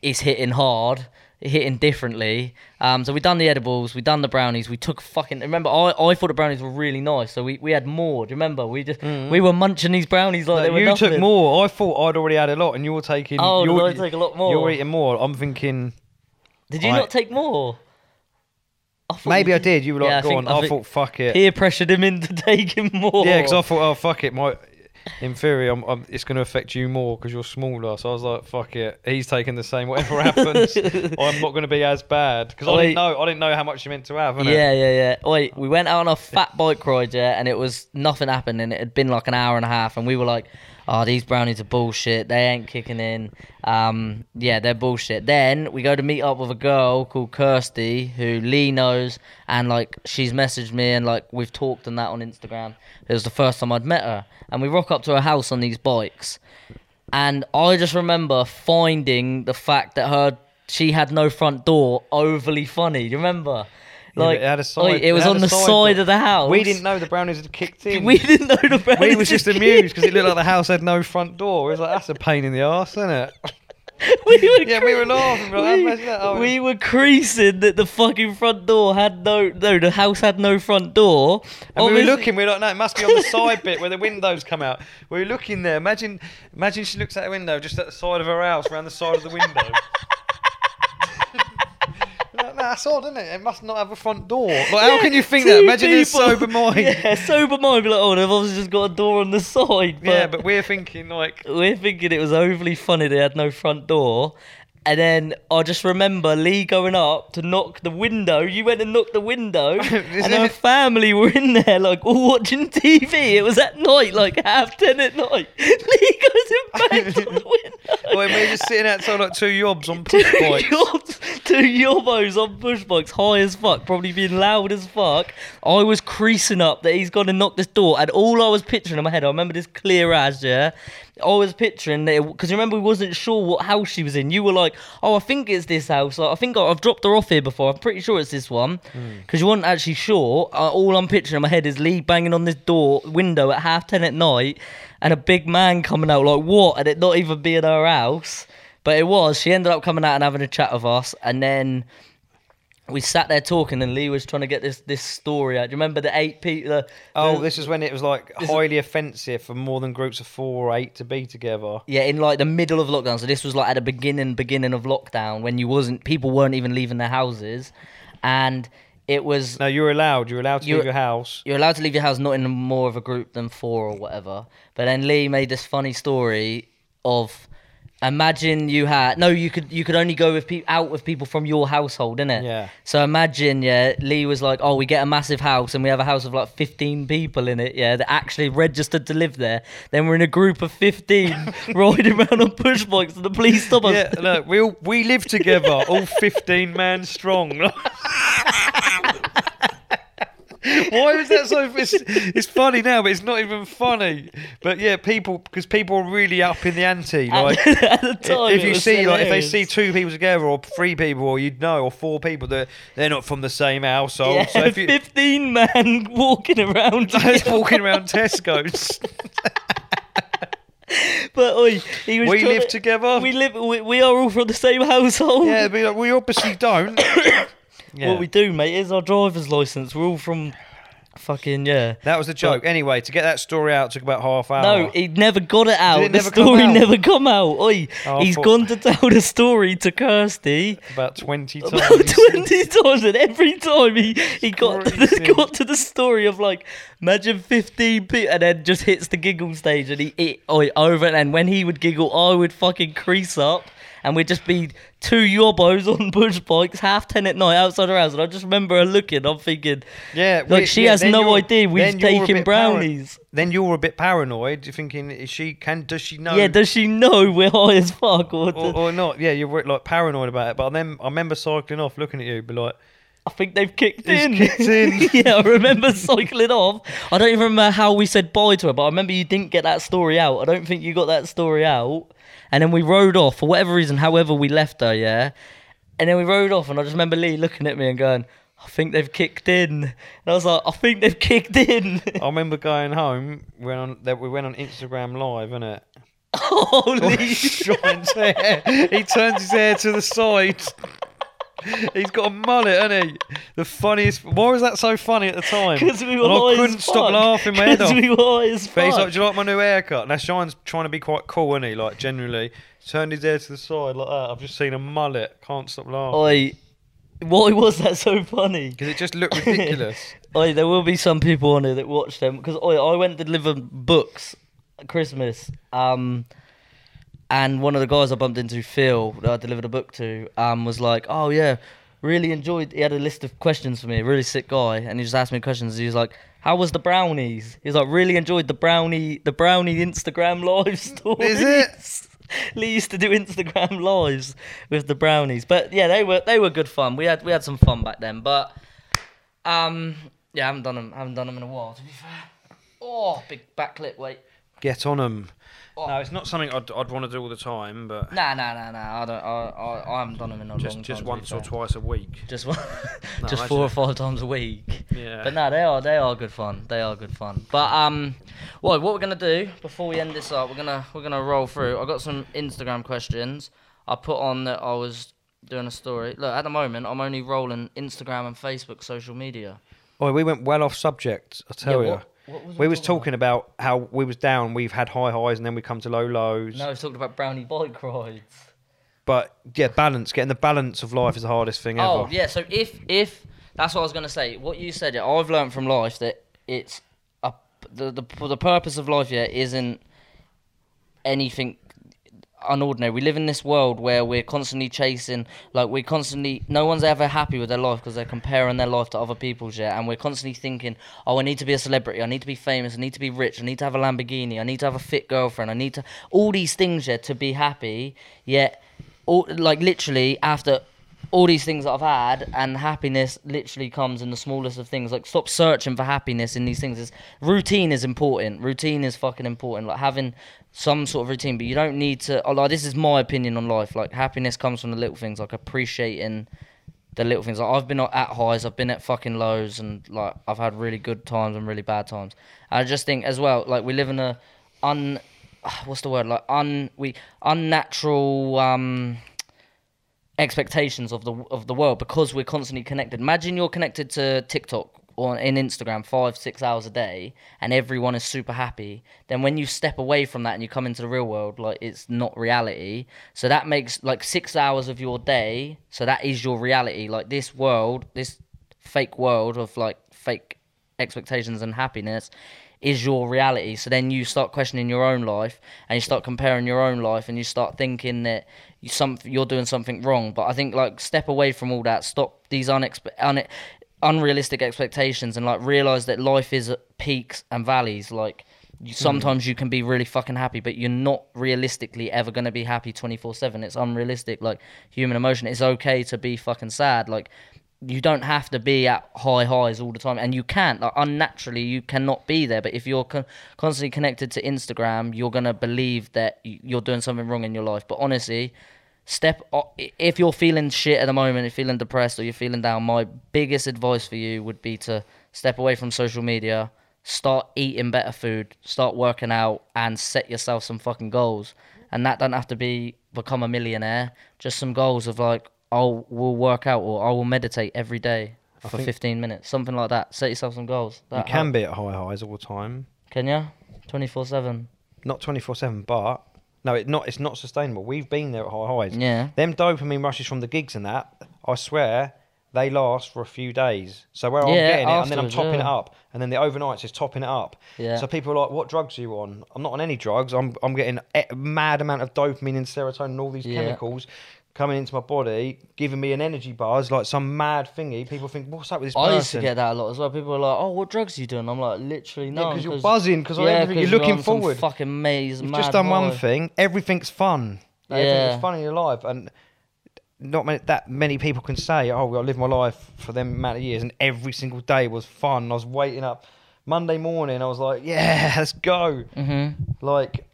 it's hitting hard, hitting differently. Um, so we done the edibles, we done the brownies, we took fucking remember I, I thought the brownies were really nice, so we, we had more. Do you remember? We just we were munching these brownies like they were you nothing. took more. I thought I'd already had a lot, and you're taking. Oh, you're, I take a lot more? You're eating more. I'm thinking Did you I- not take more? I maybe I did. You were like, Yeah, I think- on. I I, thought, fuck it. peer pressured him into taking more. Yeah, because I thought, oh fuck it, my. In theory, I'm, I'm, it's going to affect you more because you're smaller. So I was like, "Fuck it." He's taking the same. Whatever happens, I'm not going to be as bad because I didn't know. I didn't know how much you meant to have. Yeah, yeah, yeah. Wait, we went out on a fat bike ride, yeah, and it was nothing happened, and it had been like an hour and a half, and we were like, "Oh, these brownies are bullshit. They ain't kicking in. Um, yeah, they're bullshit." Then we go to meet up with a girl called Kirsty, who Lee knows, and like she's messaged me, and like we've talked and that on Instagram. It was the first time I'd met her, and we rock up to her house on these bikes, and I just remember finding the fact that her she had no front door overly funny. You remember? Yeah, Like but it had a side- it was on the side side of the house. We didn't know the brownies had kicked in. We didn't know the brownies. We was just amused because it looked like the house had no front door. It was like that's a pain in the arse, isn't it? we were Yeah, we were laughing, like, we, oh, we were creasing that the fucking front door had no no the house had no front door. And we were looking, We are like, no, it must be on the side bit where the windows come out. We were looking there. Imagine, imagine she looks out the window, just at the side of her house, around the side of the window. That's odd, isn't it? It must not have a front door. Like, how can you think that? Two Imagine this people- sober mind. Yeah, sober mind. Be like, oh, they've obviously just got a door on the side. But Yeah, but we're thinking like, we're thinking it was overly funny they had no front door. And then I just remember Lee going up to knock the window. You went and knocked the window, and her family were in there, like all watching TV. It was at night, like half ten at night. Lee goes and bangs on the window. well, we're just sitting outside like two yobs on push Two bikes. yobs, two yobbos on push bikes, high as fuck, probably being loud as fuck. I was creasing up that he's gonna knock this door, and all I was picturing in my head, I remember this clear as, yeah. I was picturing that because remember we wasn't sure what house she was in. You were like, "Oh, I think it's this house. Like, I think I- I've dropped her off here before. I'm pretty sure it's this one." Because you weren't actually sure. Uh, all I'm picturing in my head is Lee banging on this door window at half ten at night, and a big man coming out like, "What?" and it not even being her house. But it was. She ended up coming out and having a chat with us, and then we sat there talking, and Lee was trying to get this this story out. Do you remember the eight people? Oh, this is when it was like highly offensive for more than groups of four or eight to be together. yeah, in like the middle of lockdown. So this was like at the beginning beginning of lockdown when you wasn't people weren't even leaving their houses, and it was No, you're allowed. You're allowed to You're- leave your house. you're allowed to leave your house not in more of a group than four or whatever. But then Lee made this funny story of imagine you had no you could you could only go with people out with people from your household innit? Yeah. so imagine yeah lee was like oh we get a massive house and we have a house of like 15 people in it yeah that actually registered to live there then we're in a group of 15 riding around on push bikes and the police stop us Yeah, look, we all, we live together, all 15 man strong. Why is that so? It's, it's funny now, but it's not even funny. But yeah, people because people are really up in the ante. Like At the time, if you see, like if they see two people together, or three people, or you'd know, or four people, that they're not from the same household. yeah, so if you fifteen man walking around, just walking around Tesco's, but oi, he was we live to- together. We live. We, we are all from the same household. yeah, but we obviously don't. yeah. What we do, mate, is our driver's license. We're all from fucking yeah. that was the joke. Anyway, to get that story out took about half hour. No, he never got it out. It the story out? never come out. Oi, Oh, he's thought- gone to tell the story to Kirsty about twenty times. about twenty times, and every time he, he got to the, got to the story of like imagine fifteen people, and then just hits the giggle stage, and he, he oi, over and when he would giggle, I would fucking crease up. And we'd just be two yobbos on bush bikes, half ten at night outside her house. And I just remember her looking. I'm thinking, Yeah, like we- she yeah, has no idea we've then you're a taken brownies. then you're a bit paranoid. You're thinking, is she can? Does she know? Yeah, does she know we're high as fuck? Or, or, or not? Yeah, you're like paranoid about it. But then I remember cycling off, looking at you, be like, I think they've kicked It's in. kicked in. yeah, I remember cycling off. I don't even remember how we said bye to her, but I remember you didn't get that story out. I don't think you got that story out. And then we rode off for whatever reason, however we left her, yeah. And then we rode off, and I just remember Lee looking at me and going, "I think they've kicked in." And I was like, "I think they've kicked in." I remember going home. Went on that we went on Instagram live, innit? Holy Sean's hair. He turns his hair to the side. He's got a mullet, hasn't he? The funniest. Why was that so funny at the time? Because we were and I couldn't stop fuck. laughing my head off. we were as But he's like, "Do you like my new haircut?" Now Sean's trying to be quite cool, isn't he? Like generally, turned his hair to the side like that. I've just seen a mullet. Can't stop laughing Oi, why was that so funny? because it just looked ridiculous. Oi, there will be some people on here that watch them because oi, I went to deliver books at Christmas. Um, and one of the guys I bumped into, Phil, that I delivered a book to, um, was like, "Oh yeah, really enjoyed." He had a list of questions for me. A really sick guy, and he just asked me questions. He was like, "How was the brownies?" He was like, "Really enjoyed the brownie, the brownie Instagram live stories." it? Lee used to do Instagram lives with the brownies, but yeah, they were they were good fun. We had we had some fun back then, but um, yeah, I haven't done them. haven't done them in a while. To be fair. Oh, big backlit. Wait. Get on them. Oh. No, it's not something I'd, I'd want to do all the time, but no, no, no, no. I don't. I, I, I haven't done them in a just long time. just to once or twice a week. Just one, No, just imagine four or five times a week. Yeah. But no, they are they are good fun. They are good fun. But um, well, what we're gonna do before we end this up, we're gonna we're gonna roll through. I got some Instagram questions. I put on that I was doing a story. Look, at the moment, I'm only rolling Instagram and Facebook social media. Oh, we went well off subject. I tell Yeah, you. what- what was we was talking talking about how we was down. We've had high highs and then we come to low lows. No, I was talking about brownie bike rides. But yeah, balance. Getting the balance of life is the hardest thing ever. Oh yeah, so if if that's what I was gonna say. What you said, yeah, I've learned from life that it's a, the the the purpose of life yeah isn't anything unordinary. We live in this world where we're constantly chasing, like we're constantly. No one's ever happy with their life because they're comparing their life to other people's. Yeah, and we're constantly thinking, oh, I need to be a celebrity. I need to be famous. I need to be rich. I need to have a Lamborghini. I need to have a fit girlfriend. I need to all these things yeah to be happy. Yet, all like literally after all these things that I've had, and happiness literally comes in the smallest of things. Like, stop searching for happiness in these things. It's, routine is important. Routine is fucking important. Like having some sort of routine, but you don't need to. oh, Like, this is my opinion on life. Like, happiness comes from the little things, like appreciating the little things. Like, I've been at highs, I've been at fucking lows, and like I've had really good times and really bad times. And I just think as well, like we live in a un, what's the word? Like un we unnatural um expectations of the of the world because we're constantly connected. Imagine you're connected to TikTok or in Instagram five six hours a day, and everyone is super happy. Then when you step away from that and you come into the real world, like it's not reality. So that makes like six hours of your day. So that is your reality. Like this world, this fake world of like fake expectations and happiness is your reality. So then you start questioning your own life and you start comparing your own life and you start thinking that you some you're doing something wrong. But I think like step away from all that. Stop these unexpe- un- unrealistic expectations and like realize that life is peaks and valleys. Like you, mm. sometimes you can be really fucking happy, but you're not realistically ever gonna be happy twenty four seven. It's unrealistic. Like human emotion, it's okay to be fucking sad. Like you don't have to be at high highs all the time, and you can't. Like unnaturally, you cannot be there. But if you're con- constantly connected to Instagram, you're gonna believe that you're doing something wrong in your life. But honestly, step i- if you're feeling shit at the moment, you're feeling depressed or you're feeling down, my biggest advice for you would be to step away from social media, start eating better food, start working out, and set yourself some fucking goals. And that don't have to be become a millionaire. Just some goals of like, I will work out or I will meditate every day I for 15 minutes, something like that. Set yourself some goals. You can help- be at high highs all the time. Can you? 24 seven. Not twenty four seven, but no, it not. It's not sustainable. We've been there at high highs. Yeah. Them dopamine rushes from the gigs and that, I swear, they last for a few days. So where I'm Yeah, getting it, and then I'm afterwards, topping it yeah. up, and then the overnights is topping it up. Yeah. So people are like, "What drugs are you on?" I'm not on any drugs. I'm I'm getting a mad amount of dopamine and serotonin and all these Yeah. chemicals coming into my body, giving me an energy bar buzz, like some mad thingy. People think, "What's up with this I person?" used to get that a lot as well. People are like, "Oh, what drugs are you doing?" I'm like, literally no. Yeah, 'cause you're buzzing, because everything, you're looking some forward. Fucking maze. You've just done one thing. Everything's fun. Like, Yeah. Everything's fun in your life, and not many, that many people can say, "Oh, I lived my life for them amount of years, and every single day was fun." I was waiting up Monday morning. I was like, "Yeah, let's go!" Mhm. Like,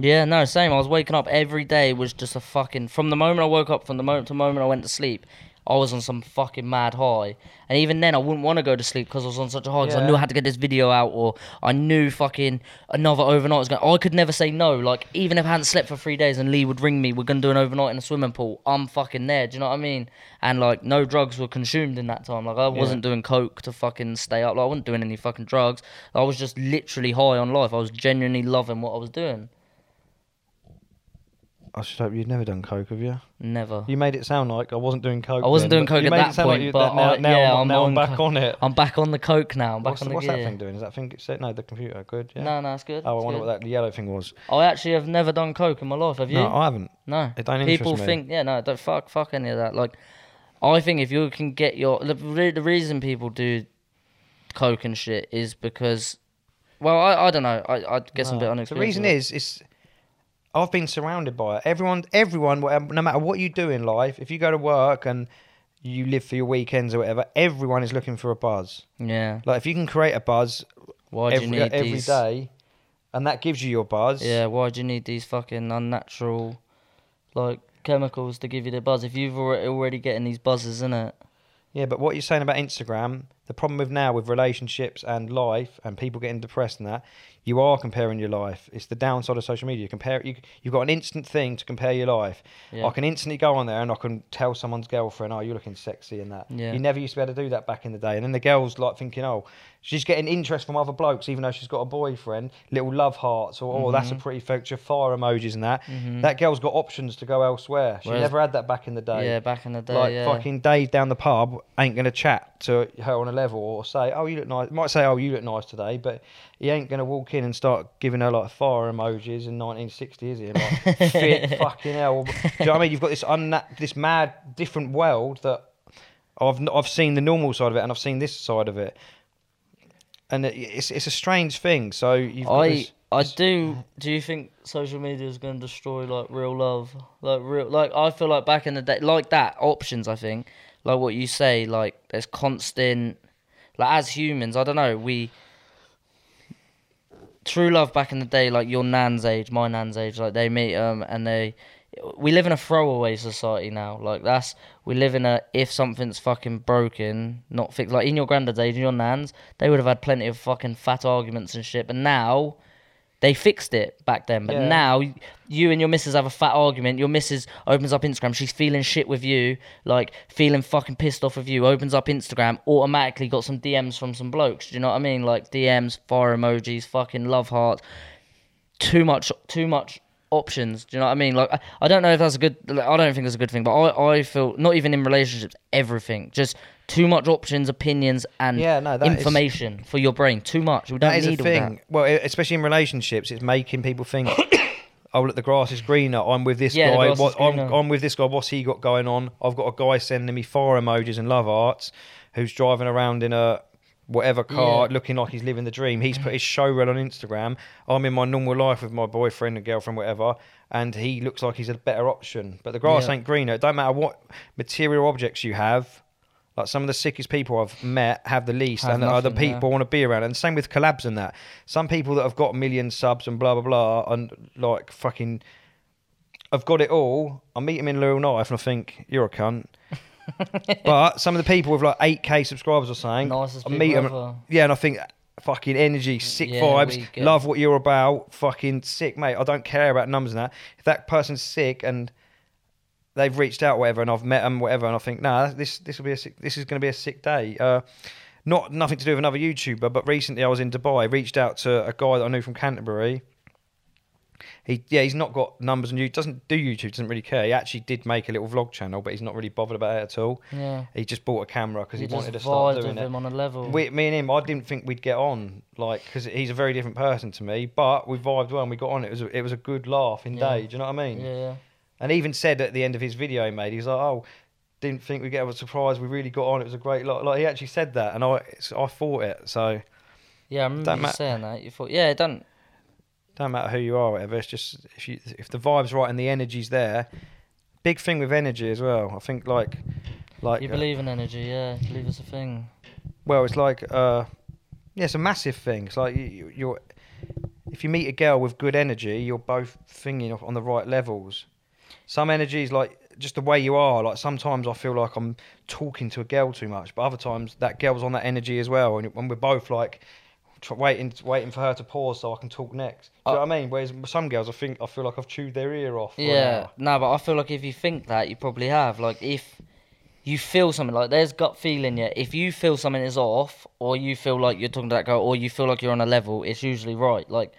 Yeah, no, same. I was waking up every day was just a fucking. From the moment I woke up, from the moment to the moment I went to sleep, I was on some fucking mad high. And even then, I wouldn't want to go to sleep because I was on such a high. Because I knew I had to get this video out, or I knew fucking another overnight was going. I could never say no. Like even if I hadn't slept for three days, and Lee would ring me, we're gonna do an overnight in a swimming pool. I'm fucking there. Do you know what I mean? And like no drugs were consumed in that time. Like I wasn't doing coke to fucking stay up. Like I wasn't doing any fucking drugs. I was just literally high on life. I was genuinely loving what I was doing. I should hope you've never done coke, have you? Never. You made it sound like I wasn't doing coke. I wasn't then, doing coke at that point, like but now, I- now, yeah, I'm, I'm now I'm back co- on it. I'm back on the coke now. I'm back What's, on the what's that thing doing? Is that thing? No, the computer. Good. Yeah. No, no, it's good. Oh, I it's wonder good. what that yellow thing was. I actually have never done coke in my life. Have you? No, I haven't. No. It don't People me. think, yeah, no, don't fuck, fuck any of that. Like, I think if you can get your the, re- the reason people do coke and shit is because, well, I, I don't know. I I guess I'm a bit No. unexperienced. The reason is it. is, is I've been surrounded by it. Everyone, everyone, no matter what you do in life, if you go to work and you live for your weekends or whatever, everyone is looking for a buzz. yeah. Like if you can create a buzz Why do you need every these? day, and that gives you your buzz. Yeah. Why do you need these fucking unnatural, like chemicals to give you the buzz? If you've already already getting these buzzes in it. Yeah, but what you're saying about Instagram, the problem with now with relationships and life and people getting depressed and that, you are comparing your life. It's the downside of social media. Compare you you've got an instant thing to compare your life. Yeah. I can instantly go on there and I can tell someone's girlfriend, "Oh, you're looking sexy" and that. Yeah. You never used to be able to do that back in the day. And then the girls like thinking, "Oh, she's getting interest from other blokes even though she's got a boyfriend." Little love hearts or, "Oh, that's a Mm-hmm. pretty picture," fire emojis and that. That girl's got options to go elsewhere. She Whereas- never had that back in the day Yeah, back in the day. like yeah. fucking Dave down the pub ain't gonna chat to her on a level or say, "Oh, you look nice." Might say, "Oh, you look nice today," but he ain't gonna walk in and start giving her like fire emojis in 1960, is he? Like fit fucking hell. Do you know what I mean? You've got this unna- this mad different world that I've I've seen the normal side of it and I've seen this side of it, and it, it's it's a strange thing. So you've got I this- I this- do. Do you think social media is going to destroy like real love? Like real, like I feel like back in the day, like that options. I think like what you say. Like there's constant. Like as humans, I don't know. We true love back in the day, like your nan's age, my nan's age. Like they meet um and they. We live in a throwaway society now. Like that's we live in a if something's fucking broken, not fixed. Like in your granddad's age and your nan's, they would have had plenty of fucking fat arguments and shit. But now they fixed it back then. But Yeah. now you and your missus have a fat argument. Your missus opens up Instagram. She's feeling shit with you, like feeling fucking pissed off with you. Opens up Instagram, automatically got some DMs from some blokes. Do you know what I mean? Like DMs, fire emojis, fucking love hearts. Too much, too much options. Do you know what I mean? Like I, I don't know if that's a good. like, I don't think it's a good thing, but I, I feel not even in relationships, everything just. Too much options, opinions, and Yeah, no, that is- information for your brain. Too much. We don't That is a need all that. Well, especially in relationships, it's making people think, "Oh, look, the grass is greener. I'm with this Yeah, guy. What I'm. I'm with this guy. What's he got going on? I've got a guy sending me fire emojis and love arts, who's driving around in a whatever car, Yeah. looking like he's living the dream. He's put his show reel on Instagram. I'm in my normal life with my boyfriend and girlfriend, whatever." And he looks like he's a better option, but the grass Yeah. ain't greener. It don't matter what material objects you have, Like some of the sickest people I've met have the least, Have and are the nothing, yeah. people I want to be around. And same with collabs and that. Some people that have got a million subs and blah blah blah, and like fucking, I've got it all. I meet them in real Knife and I think you're a cunt. but some of the people with like 8k subscribers or something, Nicest I meet ever. yeah, and I think fucking energy, sick Yeah, vibes, get- love what you're about, fucking sick, mate. I don't care about numbers and that. If that person's sick and they've reached out, whatever, and I've met them, whatever, and I think, nah, this this will be a sick, this is going to be a sick day. Uh, not nothing to do with another YouTuber, but recently I was in Dubai, reached out to a guy that I knew from Canterbury. He yeah, he's not got numbers and YouTube, doesn't do YouTube, doesn't really care. He actually did make a little vlog channel, but he's not really bothered about it at all. Yeah. He just bought a camera because he You wanted to start doing with it. him on a level. We, me and him, I didn't think we'd get on, like, because he's a very different person to me. But we vibed well and we got on. It was a, it was a good laughing Yeah. day. Do you know what I mean? yeah, yeah. And even said at the end of his video he made, he was like, "Oh, didn't think we'd get a surprise. We really got on. It was a great lot." Like he actually said that, and I it's, I thought it. So Yeah, I remember you ma- saying that. You thought, yeah, it don't. don't matter who you are, whatever. It's just if you if the vibe's right and the energy's there. Big thing with energy as well. I think like like You uh, believe in energy, yeah. Believe it's a thing. Well, it's like, uh, yeah, it's a massive thing. It's like you- you're, if you meet a girl with good energy, you're both thinking on the right levels. Some energy is like just the way you are. Like sometimes I feel like I'm talking to a girl too much, but other times that girl's on that energy as well, and when we're both like tr- waiting, waiting for her to pause so I can talk next. Do you know uh, what I mean? Whereas some girls, I think I feel like I've chewed their ear off. Yeah, no, but I feel like if you think that, you probably have. Like, if you feel something, like there's gut feeling, yet If you feel something is off, or you feel like you're talking to that girl, or you feel like you're on a level, it's usually right. Like,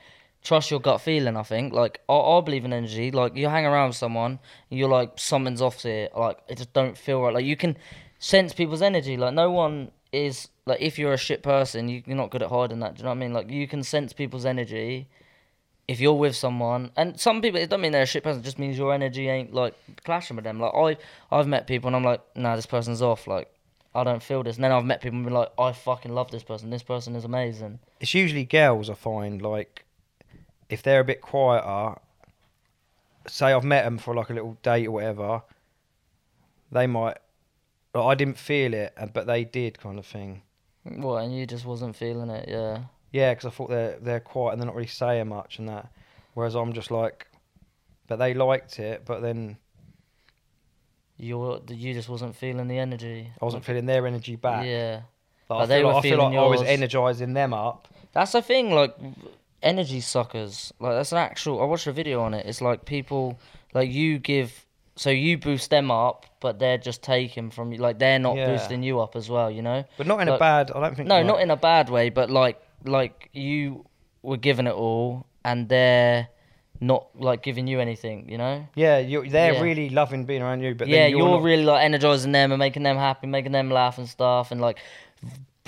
trust your gut feeling. I think. Like, I, I believe in energy. Like, you hang around with someone, you're like, something's off here. Like, it just don't feel right. Like, you can sense people's energy. Like, no one is like, if you're a shit person, you, you're not good at hiding that. Do you know what I mean? Like, you can sense people's energy if you're with someone, and some people, it doesn't mean they're a shit person. It just means your energy ain't like clashing with them. Like I, I've met people and I'm like, nah, this person's off. Like I don't feel this. And then I've met people and been like, I fucking love this person. This person is amazing. it's usually girls I find like if they're a bit quieter. Say I've met them for like a little date or whatever, they might. like, I didn't feel it, but they did, kind of thing. What? And you just wasn't feeling it. Yeah. Yeah, because I thought they're they're quiet and they're not really saying much and that. Whereas I'm just like, but they liked it, but then You you just wasn't feeling the energy. I wasn't feeling their energy back. Yeah. Like, But I they feel were like, I feel feeling like I was energizing them up. That's the thing, like energy suckers. Like that's an actual. I watched a video on it. It's like people, like you give, so you boost them up, but they're just taking from you. Like they're not Yeah. boosting you up as well. You know? But not in a Like- bad. I don't think. No, not in a bad way, but like like you were giving it all, and they're not like giving you anything. You know? Yeah, you're, they're Yeah. really loving being around you, but yeah, then you're, you're, not- really like energizing them and making them happy, making them laugh and stuff, and like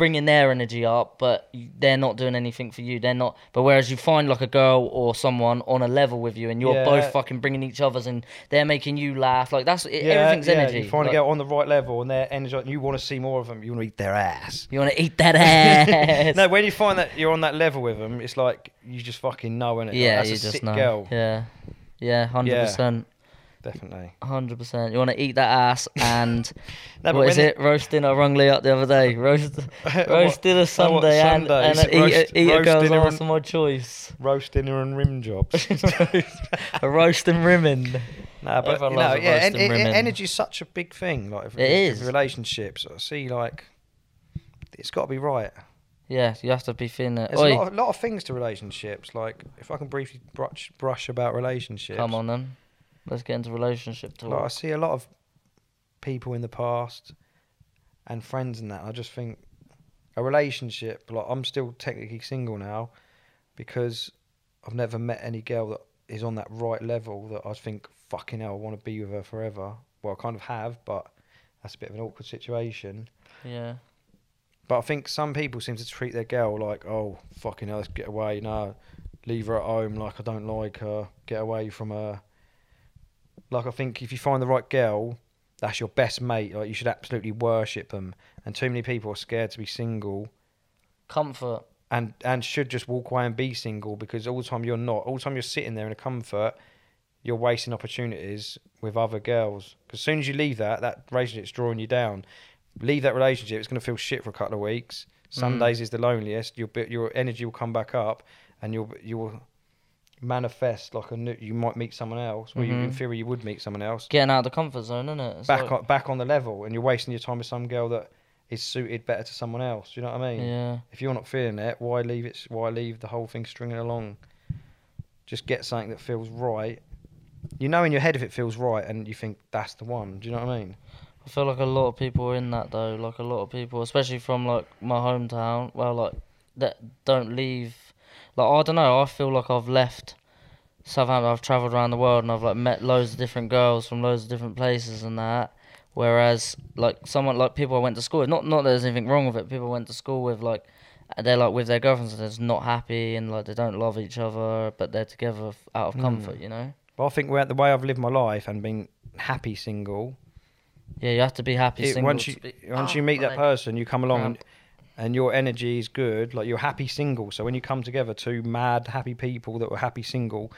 bringing their energy up. But they're not doing anything for you. They're not. But whereas you find like a girl or someone on a level with you, and you're Yeah. both fucking bringing each other's, and they're making you laugh. Like that's it Yeah, everything's yeah, energy. You find like, to get on the right level, and they're energized. And you want to see more of them. You want to eat their ass. You want to eat that ass? no, when you find that you're on that level with them, it's like you just fucking know? Like, yeah, that's you a just sick know. girl. Yeah, yeah, hundred percent. Definitely. Hundred percent. You want to eat that ass and No, what is it? Roasting a rung up the other day. Roast, roasting a Sunday and, and a, eat, Roast- a, eat a girl's ass of my choice. Roast dinner and rim jobs. a roast and rimming. Nah, but Everyone you know, yeah, en- energy is such a big thing. Like, if, It if is. relationships. I see, like, it's got to be right. Yeah, you have to be it. There's Oi, a lot, of, lot of things to relationships. Like, if I can briefly brush, brush about relationships. come on then. Let's get into relationship talk. Like, I see a lot of people in the past and friends and that. I just think a relationship. Like, I'm still technically single now because I've never met any girl that is on that right level that I think fucking hell I want to be with her forever. Well, I kind of have, but that's a bit of an awkward situation. yeah. But I think some people seem to treat their girl like, oh, fucking hell, let's get away. No, leave her at home. Like, I don't like her. Get away from her. Like, I think if you find the right girl, that's your best mate. Like, you should absolutely worship them. And too many people are scared to be single Comfort. and, and should just walk away and be single because all the time you're not. All the time you're sitting there in a comfort, you're wasting opportunities with other girls. Because as soon as you leave that, that relationship's drawing you down. leave that relationship. It's going to feel shit for a couple of weeks. Some Mm. days is the loneliest. Your bit, your energy will come back up, and you'll you'll manifest like a new. You might meet someone else. Well, you, in Mhm. theory, you would meet someone else. Getting out of the comfort zone, isn't it? It's back like- on back on the level, and you're wasting your time with some girl that is suited better to someone else. Do you know what I mean? Yeah. If you're not feeling it, why leave it? Why leave the whole thing stringing along? Just get something that feels right. You know in your head if it feels right, and you think that's the one. Do you know what I mean? I feel like a lot of people are in that though. Like a lot of people, especially from like my hometown, well, like that don't leave. Like I don't know. I feel like I've left Southampton. I've travelled around the world and I've like met loads of different girls from loads of different places and that. Whereas like someone like people I went to school with, not not that there's anything wrong with it. People I went to school with like they're like with their girlfriends and they're just not happy and like they don't love each other, but they're together f- out of Mm. comfort. You know. But I think where the way I've lived my life and been happy single. Yeah, you have to be happy. it- single once you be- once Oh, you meet that person, you come along Yeah. and, and your energy is good. Like you're happy single. So when you come together, two mad happy people that were happy single,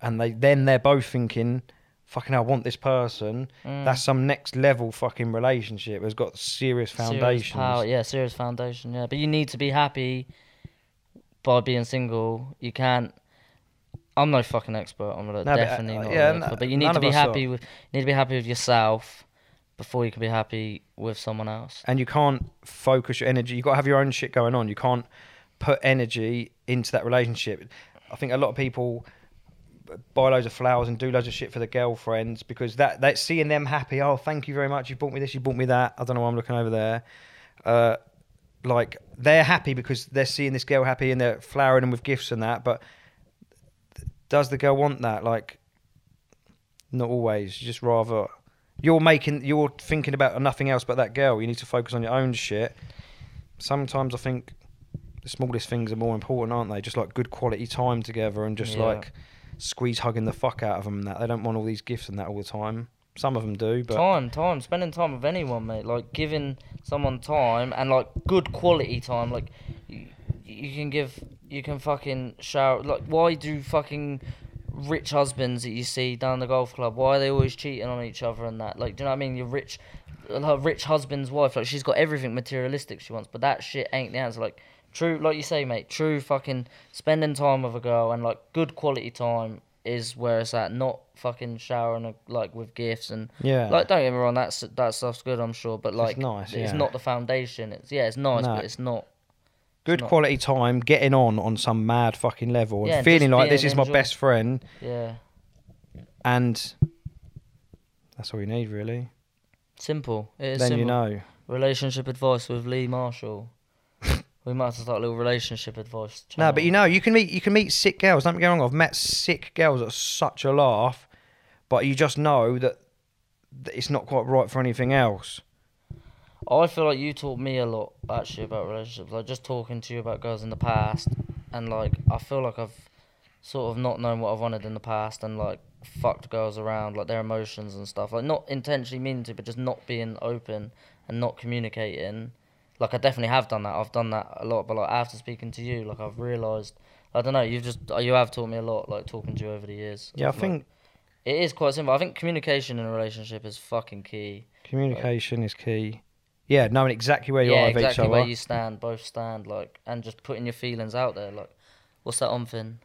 and they then they're both thinking, "Fucking, I want this person." Mm. That's some next level fucking relationship. Has got serious foundations. Serious power, yeah, serious foundation, yeah. But you need to be happy by being single. You can't. I'm no fucking expert. I'm No, but, uh, definitely not. yeah, an expert, but you need to be happy are. with. You need to be happy with yourself before you can be happy with someone else. and you can't focus your energy. You've got to have your own shit going on. You can't put energy into that relationship. I think a lot of people buy loads of flowers and do loads of shit for the girlfriends because that that's seeing them happy. Oh, thank you very much. You bought me this. You bought me that. I don't know why I'm looking over there. Uh, like they're happy because they're seeing this girl happy and they're flowering them with gifts and that. But does the girl want that? Like, not always. You just rather you're making you're thinking about nothing else but that girl. You need to focus on your own shit. Sometimes I think the smallest things are more important, aren't they? Just like good quality time together and just Yeah. like squeeze hugging the fuck out of them. And that they don't want all these gifts and that all the time. Some of them do, but time, time, spending time with anyone, mate. Like giving someone time and like good quality time. Like you, you can give, you can fucking shower. Like why do fucking rich husbands that you see down the golf club? Why are they always cheating on each other and that? Like, do you know what I mean? Your rich, her rich husband's wife. Like she's got everything materialistic she wants, but that shit ain't the answer. Like true, like you say, mate. True fucking spending time with a girl and like good quality time is where it's at. Not fucking showering uh, like with gifts and yeah, like, don't get me wrong, that's that stuff's good, I'm sure, but like, nice, it's yeah. not the foundation. It's yeah, it's nice, No. but it's not. Good quality time, getting on on some mad fucking level, and Yeah, feeling just like this is my enjoy- best friend, Yeah, and that's all you need really. simple. It is then simple. you know. Relationship advice with Lee Marshall. we might have to start a little relationship advice. No, but you know, you can meet you can meet sick girls. Don't get me wrong. I've met sick girls that are such a laugh, but you just know that, that it's not quite right for anything else. Oh, I feel like you taught me a lot actually about relationships. Like just talking to you about girls in the past, and like I feel like I've sort of not known what I've wanted in the past, and like fucked girls around, like their emotions and stuff. Like not intentionally meaning to, but just not being open and not communicating. Like I definitely have done that. I've done that a lot, but like after speaking to you, like I've realised. I don't know. You've just uh, you have taught me a lot, like talking to you over the years. Yeah, I Like, think it is quite simple. I think communication in a relationship is fucking key. communication is key. Yeah, knowing exactly where you yeah, are exactly each other. where you stand, both stand, like, and just putting your feelings out there, like, what's that on Finn?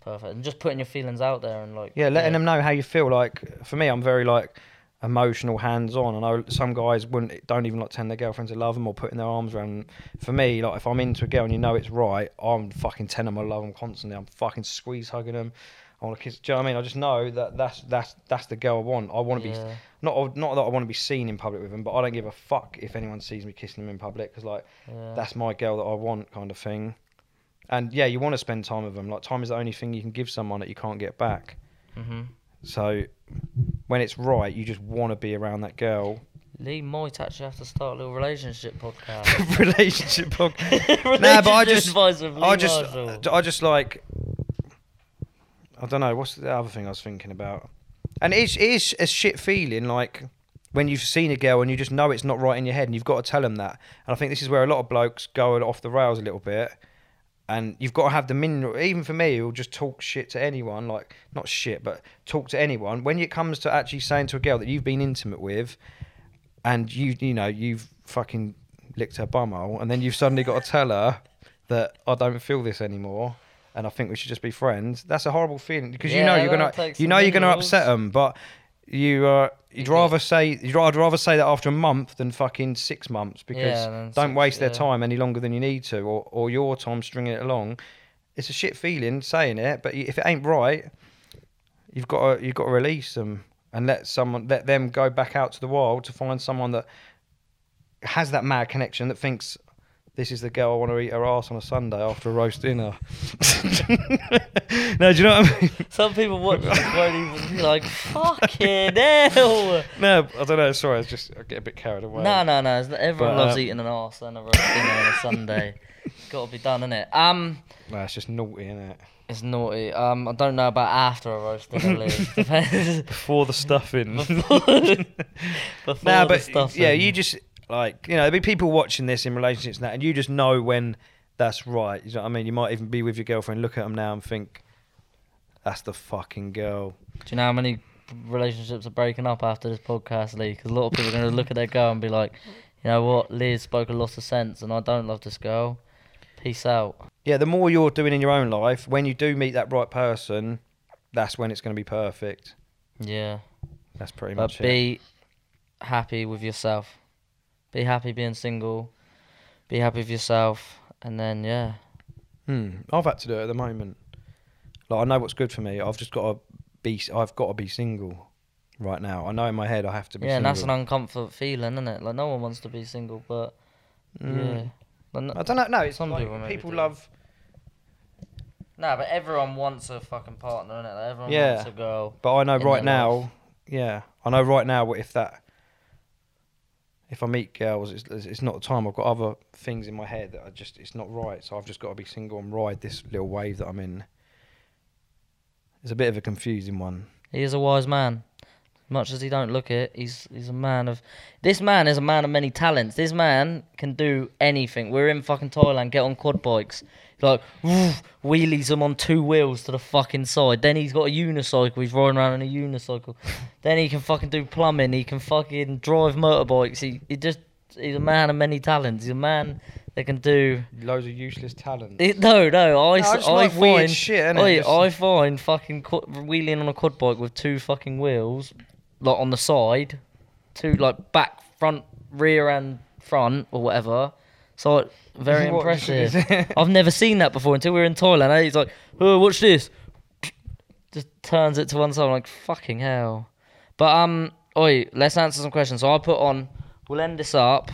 Perfect, and just putting your feelings out there and like, Yeah, letting them know how you feel. Like for me, I'm very like emotional, hands on. I know some guys wouldn't don't even like telling their girlfriends they love them or putting their arms around. Them. For me, like if I'm into a girl and you know it's right, I'm fucking telling them I love them constantly. I'm fucking squeeze hugging them. I want to kiss. Do you know what I mean? I just know that that's that's that's the girl I want. I want to be not not that I want to be seen in public with them, but I don't give a fuck if anyone sees me kissing them in public because like yeah. that's my girl that I want, kind of thing. And yeah, you want to spend time with them. Like time is the only thing you can give someone that you can't get back. hmm So when it's right, you just want to be around that girl. Lee might actually have to start a little relationship podcast. Relationship. Relationship Nah, but I just- I just, Marshall. I just like, I don't know. What's the other thing I was thinking about? And it's it is a shit feeling like when you've seen a girl and you just know it's not right in your head, and you've got to tell them that. And I think this is where a lot of blokes go off the rails a little bit. And you've got to have the mineral. Even for me, who'll just talk shit to anyone, like not shit, but talk to anyone. When it comes to actually saying to a girl that you've been intimate with, and you you know you've fucking licked her bumhole, and then you've suddenly got to tell her that I don't feel this anymore. And I think we should just be friends. That's a horrible feeling because you Yeah, know you're gonna you know you're gonna minerals. upset them, but you uh, you'd rather say you'd rather rather say that after a month than fucking six months because Yeah, don't six, waste their time any longer than you need to, or or your time stringing it along. It's a shit feeling saying it, but if it ain't right, you've got to you've got to release them and let someone let them go back out to the world to find someone that has that mad connection that thinks this is the girl I want to eat her ass on a Sunday after a roast dinner. no, do you know what I mean? Some people watch this won't even be like, fucking hell. No, I don't know. Sorry, I just I get a bit carried away. No, no, no. it's- Everyone But, loves uh, eating an ass on a roast dinner on a Sunday. Got to be done, innit? Um, no, it's just naughty, isn't it? it's naughty. Um, I don't know about after a roast dinner. Before the stuffing. Before, before nah, the but stuff. yeah, you just like you know there'll be people watching this in relationships and that, and you just know when that's right. You know what I mean? You might even be with your girlfriend, look at them now, and think that's the fucking girl. Do you know how many relationships are breaking up after this podcast, Lee? Because a lot of people are going to look at their girl and be like, you know what, Liz spoke a lot of sense, and I don't love this girl. Peace out. Yeah, the more you're doing in your own life, when you do meet that right person, that's when it's going to be perfect. Yeah. That's pretty But much it. be happy with yourself. Be happy being single. Be happy with yourself, and then yeah, Hmm. I've had to do it at the moment. Like I know what's good for me. I've just got to be. I've got to be single right now. I know in my head I have to be. yeah, and that's an uncomfortable feeling, isn't it? Like no one wants to be single, but Mm. yeah. No, I don't know. No, it's Some like people people love. nah, but everyone wants a fucking partner, innit? Like, everyone Yeah. wants a girl. But I know right now. life. Yeah, I know right now. What if that, if I meet girls, it's, it's not the time. I've got other things in my head that I just. It's not right. So I've just got to be single and ride this little wave that I'm in. It's a bit of a confusing one. He is a wise man. Much as he don't look it, he's he's a man of. This man is a man of many talents. This man can do anything. We're in fucking Thailand. Get on quad bikes. Like woof, wheelies them on two wheels to the fucking side. Then he's got a unicycle. He's riding around on a unicycle. then he can fucking do plumbing. He can fucking drive motorbikes. He he just he's a man of many talents. He's a man that can do. Loads of useless talents. It, no, no, I, No, I I like find shit? Oi, Just- I find fucking quad, wheeling on a quad bike with two fucking wheels, like on the side, two like back, front, rear, and front or whatever. So very impressive. I've never seen that before until we were in Thailand. eh? He's like, "Oh, watch this." Just turns it to one side. I'm like, "Fucking hell!" But um, oi, let's answer some questions. So I put on. We'll end this up.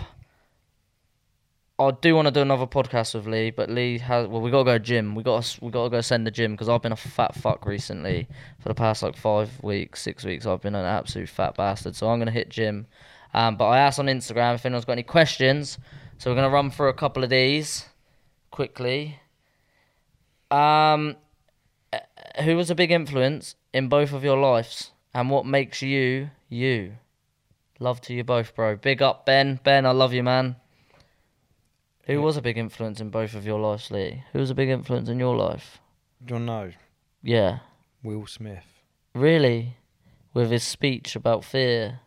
I do want to do another podcast with Lee, but Lee has. Well, we gotta go gym. We got we gotta go send the gym because I've been a fat fuck recently. For the past like five weeks, six weeks, I've been an absolute fat bastard. So I'm gonna hit gym. Um, but I asked on Instagram if anyone's got any questions. So we're gonna run through a couple of these quickly. Um, uh, who was a big influence in both of your lives, and what makes you you? Love to you both, bro. Big up, Ben. Ben, I love you, man. Who Yeah. was a big influence in both of your lives, Lee? Who was a big influence in your life? Do you know Yeah, Will Smith? really, with his speech about fear.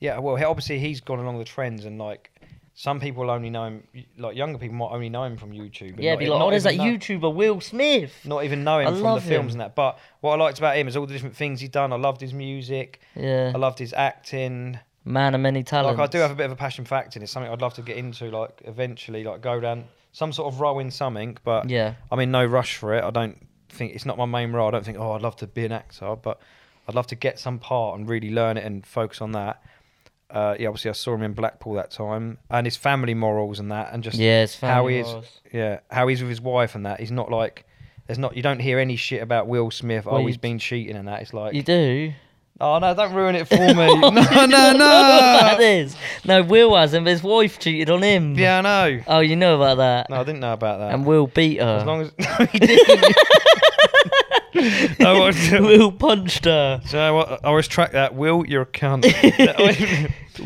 Yeah, well, he, obviously he's gone along the trends, and like some people only know him, like younger people might only know him from YouTube. yeah, not be like, oh, there's that know- YouTuber Will Smith. Not even know him I from the films him. and that. But what I liked about him is all the different things he'd done. I loved his music. Yeah, I loved his acting. Man of many talents. Like I do have a bit of a passion for acting. It's something I'd love to get into. Like eventually, like go down some sort of role in something. But Yeah, I'm in no rush for it. I don't think it's not my main role. I don't think oh I'd love to be an actor, but I'd love to get some part and really learn it and focus on that. Uh, yeah, obviously I saw him in Blackpool that time, and his family morals and that, and just yeah, it's how he is, morals. yeah, how he's with his wife and that. He's not like there's not you don't hear any shit about Will Smith. Well, oh, he's been cheating and that. It's like You do. Oh no, don't ruin it for me. no, no, no. that is. No, Will hasn't. but His wife cheated on him. Yeah, I know. Oh, you know about that. No, I didn't know about that. And Will beat her. as long as no, he didn't. no, what, Will punched her. So I, I always track that. Will, you're a cunt.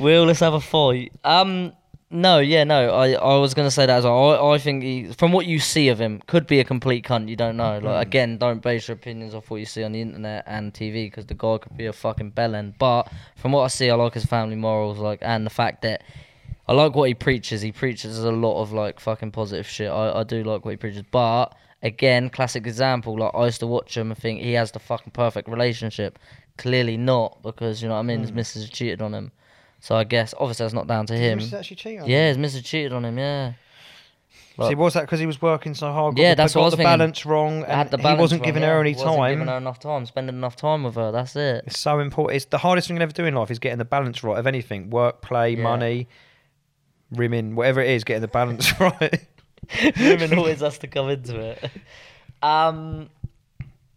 Will, let's have a fight. Um, No, yeah, no. I, I was gonna say that as well. I, I think he, from what you see of him, could be a complete cunt. You don't know. Like Mm. again, don't base your opinions off what you see on the internet and TV because the guy could be a fucking bellend. But from what I see, I like his family morals, like, and the fact that I like what he preaches. He preaches a lot of like fucking positive shit. I, I do like what he preaches. But again, classic example. Like I used to watch him and think he has the fucking perfect relationship. Clearly not, because you know what I mean. His Mm. missus cheated on him. So I guess obviously that's not down to him. Actually cheat on Yeah, him? his missus cheated on him. Yeah. See, was that because he was working so hard? got Yeah, the, that's got what I was the thinking. balance wrong, Had and the he balance wasn't wrong, giving yeah. her any Wasn't time. Giving her enough time, spending enough time with her. That's it. It's so important. It's the hardest thing you'll ever do in life is getting the balance right of anything: work, play, Yeah. money, rimming, whatever it is. Getting the balance right. Women always has to come into it. Um,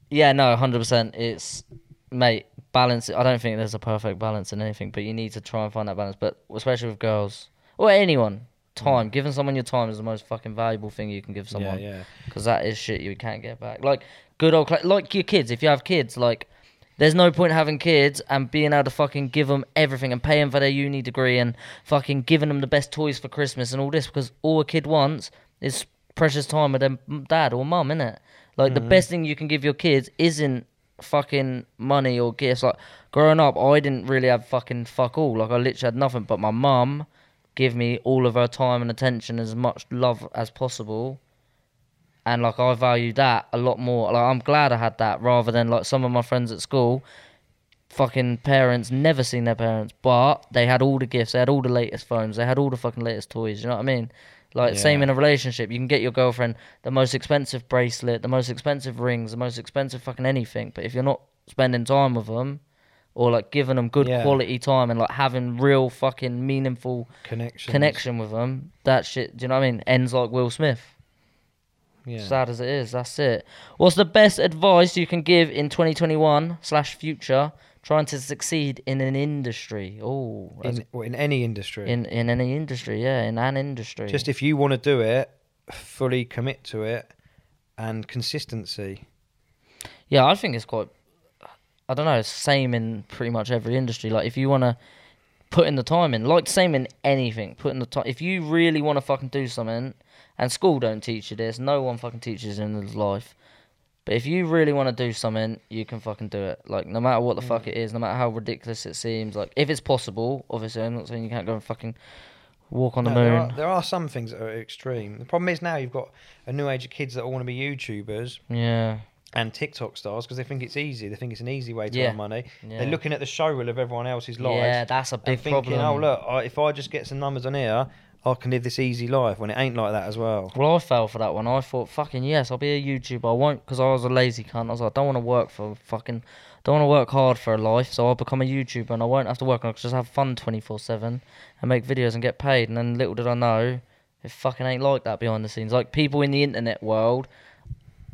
yeah, no, hundred percent. It's mate balance. I don't think there's a perfect balance in anything, but you need to try and find that balance. But especially with girls or anyone, time. Giving someone your time is the most fucking valuable thing you can give someone. Mm. yeah, yeah. because that is shit you can't get back. Like good old, like your kids. If you have kids, like there's no point having kids and being able to fucking give them everything and pay them for their uni degree and fucking giving them the best toys for Christmas and all this because all a kid wants is precious time with their dad or mum, innit? Like the best thing you can give your kids isn't fucking money or gifts. Like growing up, I didn't really have fucking fuck all. Like I literally had nothing, but my mum give me all of her time and attention, as much love as possible and like I value that a lot more. Like I'm glad I had that rather than like some of my friends at school. Fucking parents never seen their parents, but they had all the gifts, they had all the latest phones, they had all the fucking latest toys. You know what I mean? Like same in a relationship, you can get your girlfriend the most expensive bracelet, the most expensive rings, the most expensive fucking anything. But if you're not spending time with them, or like giving them good Yeah. quality time and like having real fucking meaningful Connection. connection with them, that shit, do you know what I mean? Ends like Will Smith. Yeah. Sad as it is, that's it. What's the best advice you can give in 2021 slash future trying to succeed in an industry? Oh, In, in any industry. in in any industry, yeah, in an industry. Just if you want to do it, fully commit to it, and consistency. yeah, I think it's quite. I don't know. Same in pretty much every industry. Like if you want to put in the time in, like same in anything. Put in the time. If you really want to fucking do something, and school don't teach you this. No one fucking teaches in this life. But if you really want to do something, you can fucking do it. Like no matter what the fuck it is, no matter how ridiculous it seems. Like if it's possible, obviously I'm not saying you can't go and fucking walk on the No, there, moon. are, there are some things that are extreme. The problem is now you've got a new age of kids that all want to be YouTubers Yeah, and TikTok stars because they think it's easy. They think it's an easy way to Yeah. earn money. yeah. They're looking at the showreel of everyone else's lives. yeah, that's a and big thinking, problem. oh look, I, if I just get some numbers on here, I can live this easy life. When it ain't like that as well. Well, I fell for that one. I thought, fucking yes, I'll be a YouTuber. I won't, because I was a lazy cunt. I was like, I don't want to work for fucking, don't want to work hard for a life. So I'll become a YouTuber and I won't have to work. I'll just have fun 24 7 and make videos and get paid. And then little did I know, it fucking ain't like that behind the scenes. Like people in the internet world,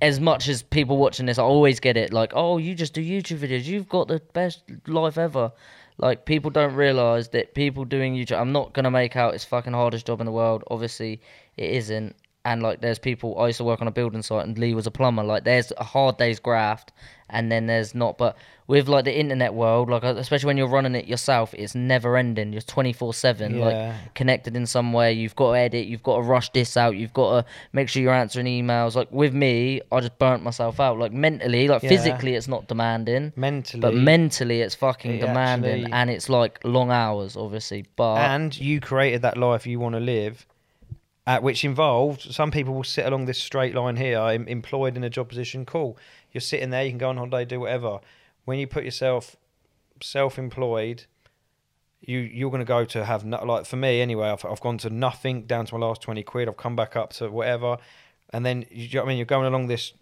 as much as people watching this, I always get it. Like, oh, you just do YouTube videos. You've got the best life ever. Like people don't realize that people doing YouTube. I'm not gonna make out it's fucking hardest job in the world. Obviously, it isn't. And like, there's people. I used to work on a building site, and Lee was a plumber. Like, there's a hard day's graft, and then there's not. But with like the internet world, like uh, especially when you're running it yourself, it's never ending. You're 24 seven. Like connected in some way. You've got to edit. You've got to rush this out. You've got to make sure you're answering emails. Like with me, I just burnt myself out. Like mentally, like Yeah. physically, it's not demanding, Mentally, but mentally, it's fucking it demanding, actually- and it's like long hours, obviously. But and you created that life you want to live, at which involved some people will sit along this straight line here, em- employed in a job position. Cool, you're sitting there, you can go on holiday, do whatever. When you put yourself self-employed, you you're going to go to have no, like for me anyway. I've I've gone to nothing down to my last twenty quid. I've come back up to whatever, and then you, you know I mean you're going along this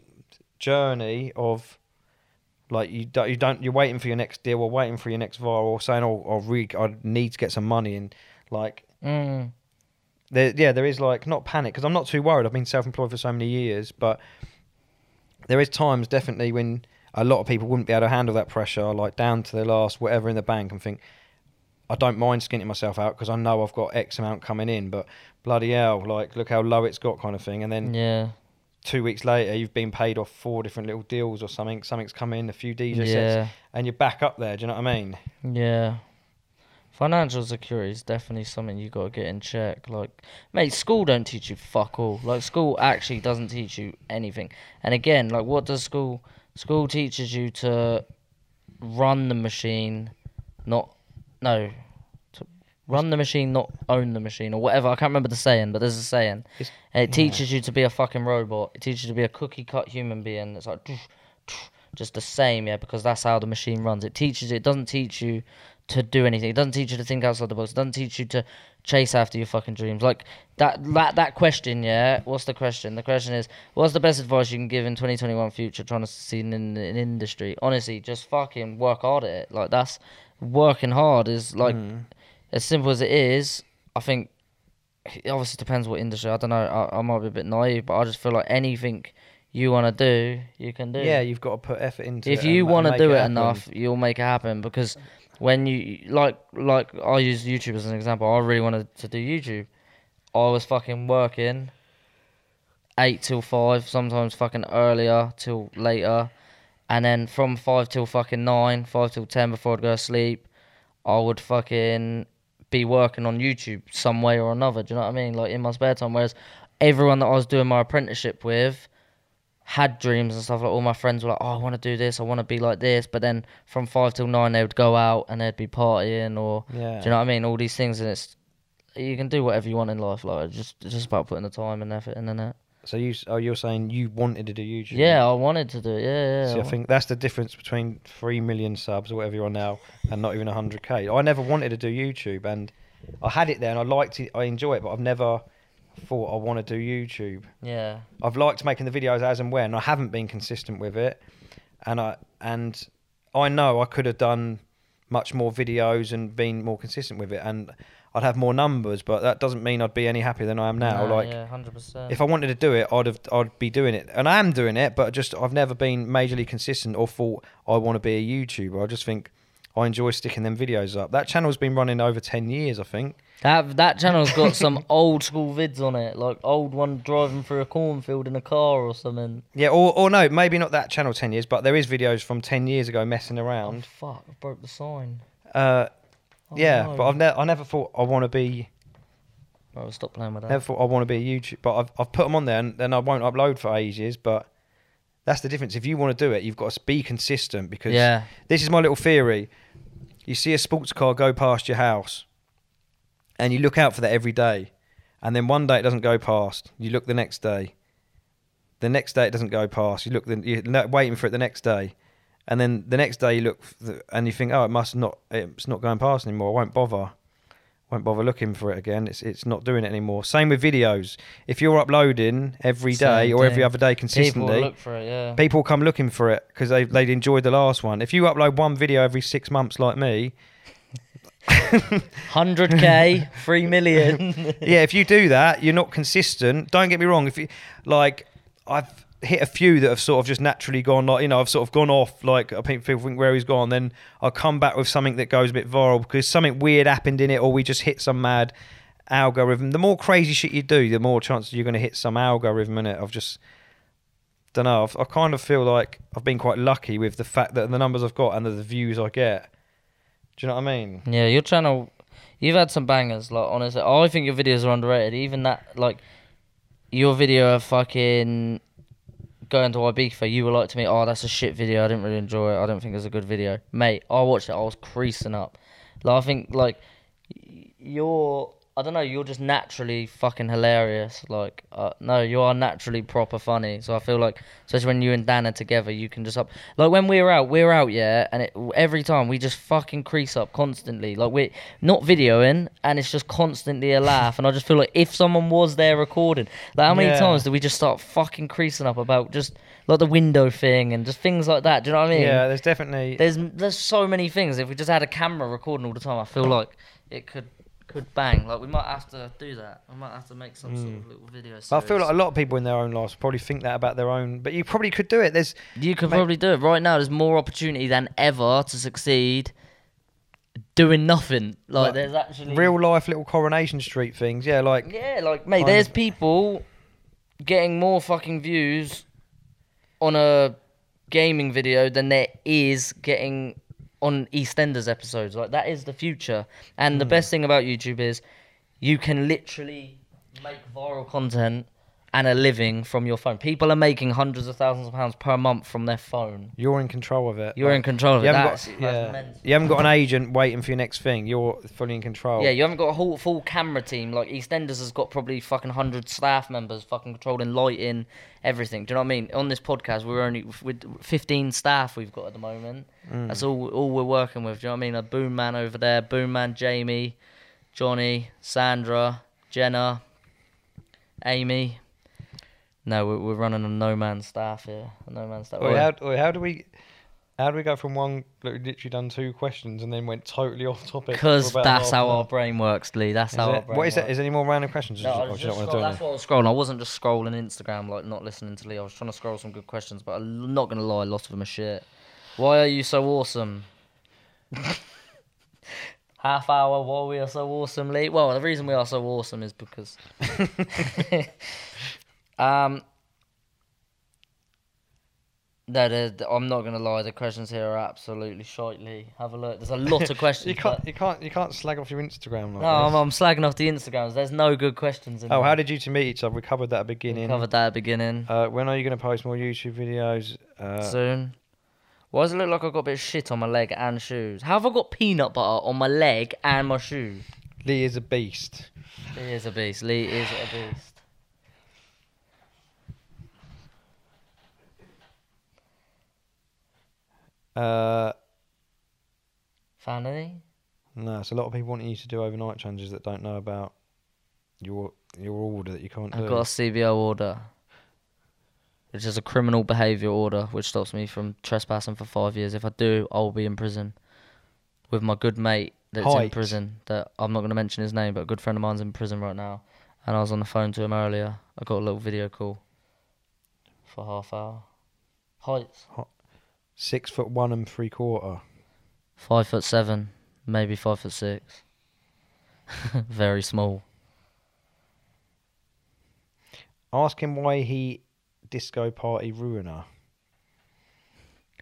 journey of like you don't, you don't you're waiting for your next deal or waiting for your next viral or saying oh I really I need to get some money and like mm, there yeah there is like not panic because I'm not too worried I've been self-employed for so many years but there is times definitely when a lot of people wouldn't be able to handle that pressure like down to their last whatever in the bank and think I don't mind skinting myself out because I know I've got X amount coming in but bloody hell like look how low it's got kind of thing and then yeah, two weeks later you've been paid off four different little deals or something something's come in a few DJ sets and you're back up there. Do you know what I mean? yeah. Financial security is definitely something you got to get in check. Like, mate, school don't teach you fuck all. Like, school actually doesn't teach you anything. And again, like, what does school? School teaches you to run the machine, not no, to run the machine, not own the machine, or whatever. I can't remember the saying, but there's a saying. It's- it yeah. teaches you to be a fucking robot. It teaches you to be a cookie cut human being. It's like just the same, yeah, because that's how the machine runs. It teaches. It doesn't teach you to do anything. It doesn't teach you to think outside the box. It doesn't teach you to chase after your fucking dreams. Like that. That that question, yeah. What's the question? The question is, what's the best advice you can give in 2021 future trying to succeed in an industry? Honestly, just fucking work hard at it. Like that's working hard is like Mm. as simple as it is. I think it obviously depends what industry. I don't know. I, I might be a bit naive, but I just feel like anything you want to do, you can do. Yeah, you've got to put effort into if it. If you want to do it happen. enough, you'll make it happen. Because when you like, like I use YouTube as an example. I really wanted to do YouTube. I was fucking working eight till five, sometimes fucking earlier till later, and then from five till fucking nine, five till ten before I'd go to sleep, I would fucking be working on YouTube some way or another. Do you know what I mean? Like in my spare time. Whereas everyone that I was doing my apprenticeship with had dreams and stuff. Like all my friends were like, "Oh, I want to do this. I want to be like this." But then from five till nine, they would go out and they'd be partying or Yeah. do you know what I mean? All these things, and it's you can do whatever you want in life. Like it's just it's just about putting the time and effort in, and it. So you, oh, you're saying you wanted to do YouTube? Yeah, I wanted to do it. Yeah, yeah. See, I think that's the difference between three million subs or whatever you're on now, and not even hundred k. I never wanted to do YouTube, and I had it there, and I liked it. I enjoy it, but I've never thought I want to do YouTube. yeah, I've liked making the videos as and when. I haven't been consistent with it, and I and I know I could have done much more videos and been more consistent with it, and I'd have more numbers. But that doesn't mean I'd be any happier than I am now. Nah, like yeah, hundred percent. if I wanted to do it, I'd have I'd be doing it, and I am doing it. But just I've never been majorly consistent or thought I want to be a YouTuber. I just think I enjoy sticking them videos up. That channel's been running over ten years, I think. That that channel's got some old school vids on it, like old one driving through a cornfield in a car or something. Yeah, or or no, maybe not that channel ten years, but there is videos from ten years ago messing Oh around. fuck! I broke the sign. Uh, Oh, yeah, no. but I've ne- I never thought I want to be Right, stop playing with that. never thought I want to be a YouTube. But I've I've put them on there, and then I won't upload for ages. But that's the difference. If you want to do it, you've got to be consistent because Yeah, this is my little theory. You see a sports car go past your house, and you look out for that every day, and then one day it doesn't go past. You look the next day. The next day it doesn't go past. You look, the, you're waiting for it the next day, and then the next day you look, the, and you think, oh, it must not, it's not going past anymore. I won't bother. Won't bother looking for it again. It's it's not doing it anymore. Same with videos. If you're uploading every day Same or every thing. other day consistently, will look for it. Yeah. people come looking for it because they they'd enjoyed the last one. If you upload one video every six months like me, Hundred k, three million. yeah, if you do that, you're not consistent. Don't get me wrong. If you like, I've hit a few that have sort of just naturally gone like you know I've sort of gone off like I think people think where he's gone. Then I'll come back with something that goes a bit viral because something weird happened in it, or we just hit some mad algorithm. The more crazy shit you do, the more chances you're going to hit some algorithm in it. I've just don't know. I've, I kind of feel like I've been quite lucky with the fact that the numbers I've got and the, the views I get. Do you know what I mean? Yeah, your channel, you've had some bangers. Like honestly, I think your videos are underrated. Even that, like, your video of fucking going to Ibiza, you were like to me, "Oh, that's a shit video. I didn't really enjoy it. I don't think it's a good video." Mate, I watched it. I was creasing up. Like, I think like y- you're. I don't know. You're just naturally fucking hilarious. Like, uh, no, you are naturally proper funny. So I feel like, especially when you and Dan are together, you can just up. Like when we're out, we're out, yeah, and it, every time we just fucking crease up constantly. Like we're not videoing, and it's just constantly a laugh. And I just feel like if someone was there recording, like how many Yeah. times do we just start fucking creasing up about just like the window thing and just things like that? Do you know what I mean? Yeah, there's definitely. There's there's so many things. If we just had a camera recording all the time, I feel like it could could bang. Like we might have to do that. We might have to make some sort of hmm. little video. Series. I feel like a lot of people in their own lives probably think that about their own, but you probably could do it. There's you could mate- probably do it right now. There's more opportunity than ever to succeed doing nothing. Like Like, there's actually real life little Coronation Street things. Yeah, like Yeah, like mate, there's of. people getting more fucking views on a gaming video than there is getting on EastEnders episodes. Like that is the future. And the Hmm. best thing about YouTube is you can literally make viral content and a living from your phone. People are making hundreds of thousands of pounds per month from their phone. You're in control of it. You're in control of you it. haven't That's, got, that's yeah. You haven't got an agent waiting for your next thing. You're fully in control. Yeah, you haven't got a whole full camera team. Like EastEnders has got probably fucking hundred staff members, fucking controlling lighting, everything. Do you know what I mean? On this podcast, we're only with fifteen staff we've got at the moment. Mm. That's all all we're working with. Do you know what I mean? A boom man over there, boom man Jamie, Johnny, Sandra, Jenna, Amy. No, we're, we're running a no man's staff here. A no man's staff. Oi, how, oi, how do we? How do we go from one? Look, we literally done two questions and then went totally off topic. Because that's how our brain works, Lee. That's Is how our brain What is works. that? Is there any more random questions? No, I was just scroll- that's what I was scrolling. I wasn't just scrolling Instagram, like not listening to Lee. I was trying to scroll some good questions, but I'm not gonna lie, a lot of them are shit. Why are you so awesome? Half hour. Why we are so awesome, Lee? Well, the reason we are so awesome is because, um, no, the- I'm not gonna lie. The questions here are absolutely shite, Lee. Have a look. There's a lot of questions. You can't. You can't. You can't slag off your Instagram. Like no, I'm. I'm slagging off the Instagrams. There's no good questions in Oh, there. how did you two meet each other? We covered that at the We beginning. covered that at beginning? Uh, when are you going to post more YouTube videos? Uh, soon. Why does it look like I've got a bit of shit on my leg and shoes? How have I got peanut butter on my leg and my shoe? Lee is a beast. Lee is a beast. Lee is a beast. Uh, Found any? no, it's a lot of people wanting you to do overnight changes that don't know about your your order that you can't do. I've do. got a CBO order, which is a criminal behaviour order, which stops me from trespassing for five years. If I do, I'll be in prison with my good mate that's in Height. prison. That I'm not going to mention his name, but a good friend of mine's in prison right now, and I was on the phone to him earlier. I got a little video call for half hour. Heights. Six foot one and three quarter. Five foot seven, maybe five foot six. Very small. Ask him why he disco party ruiner.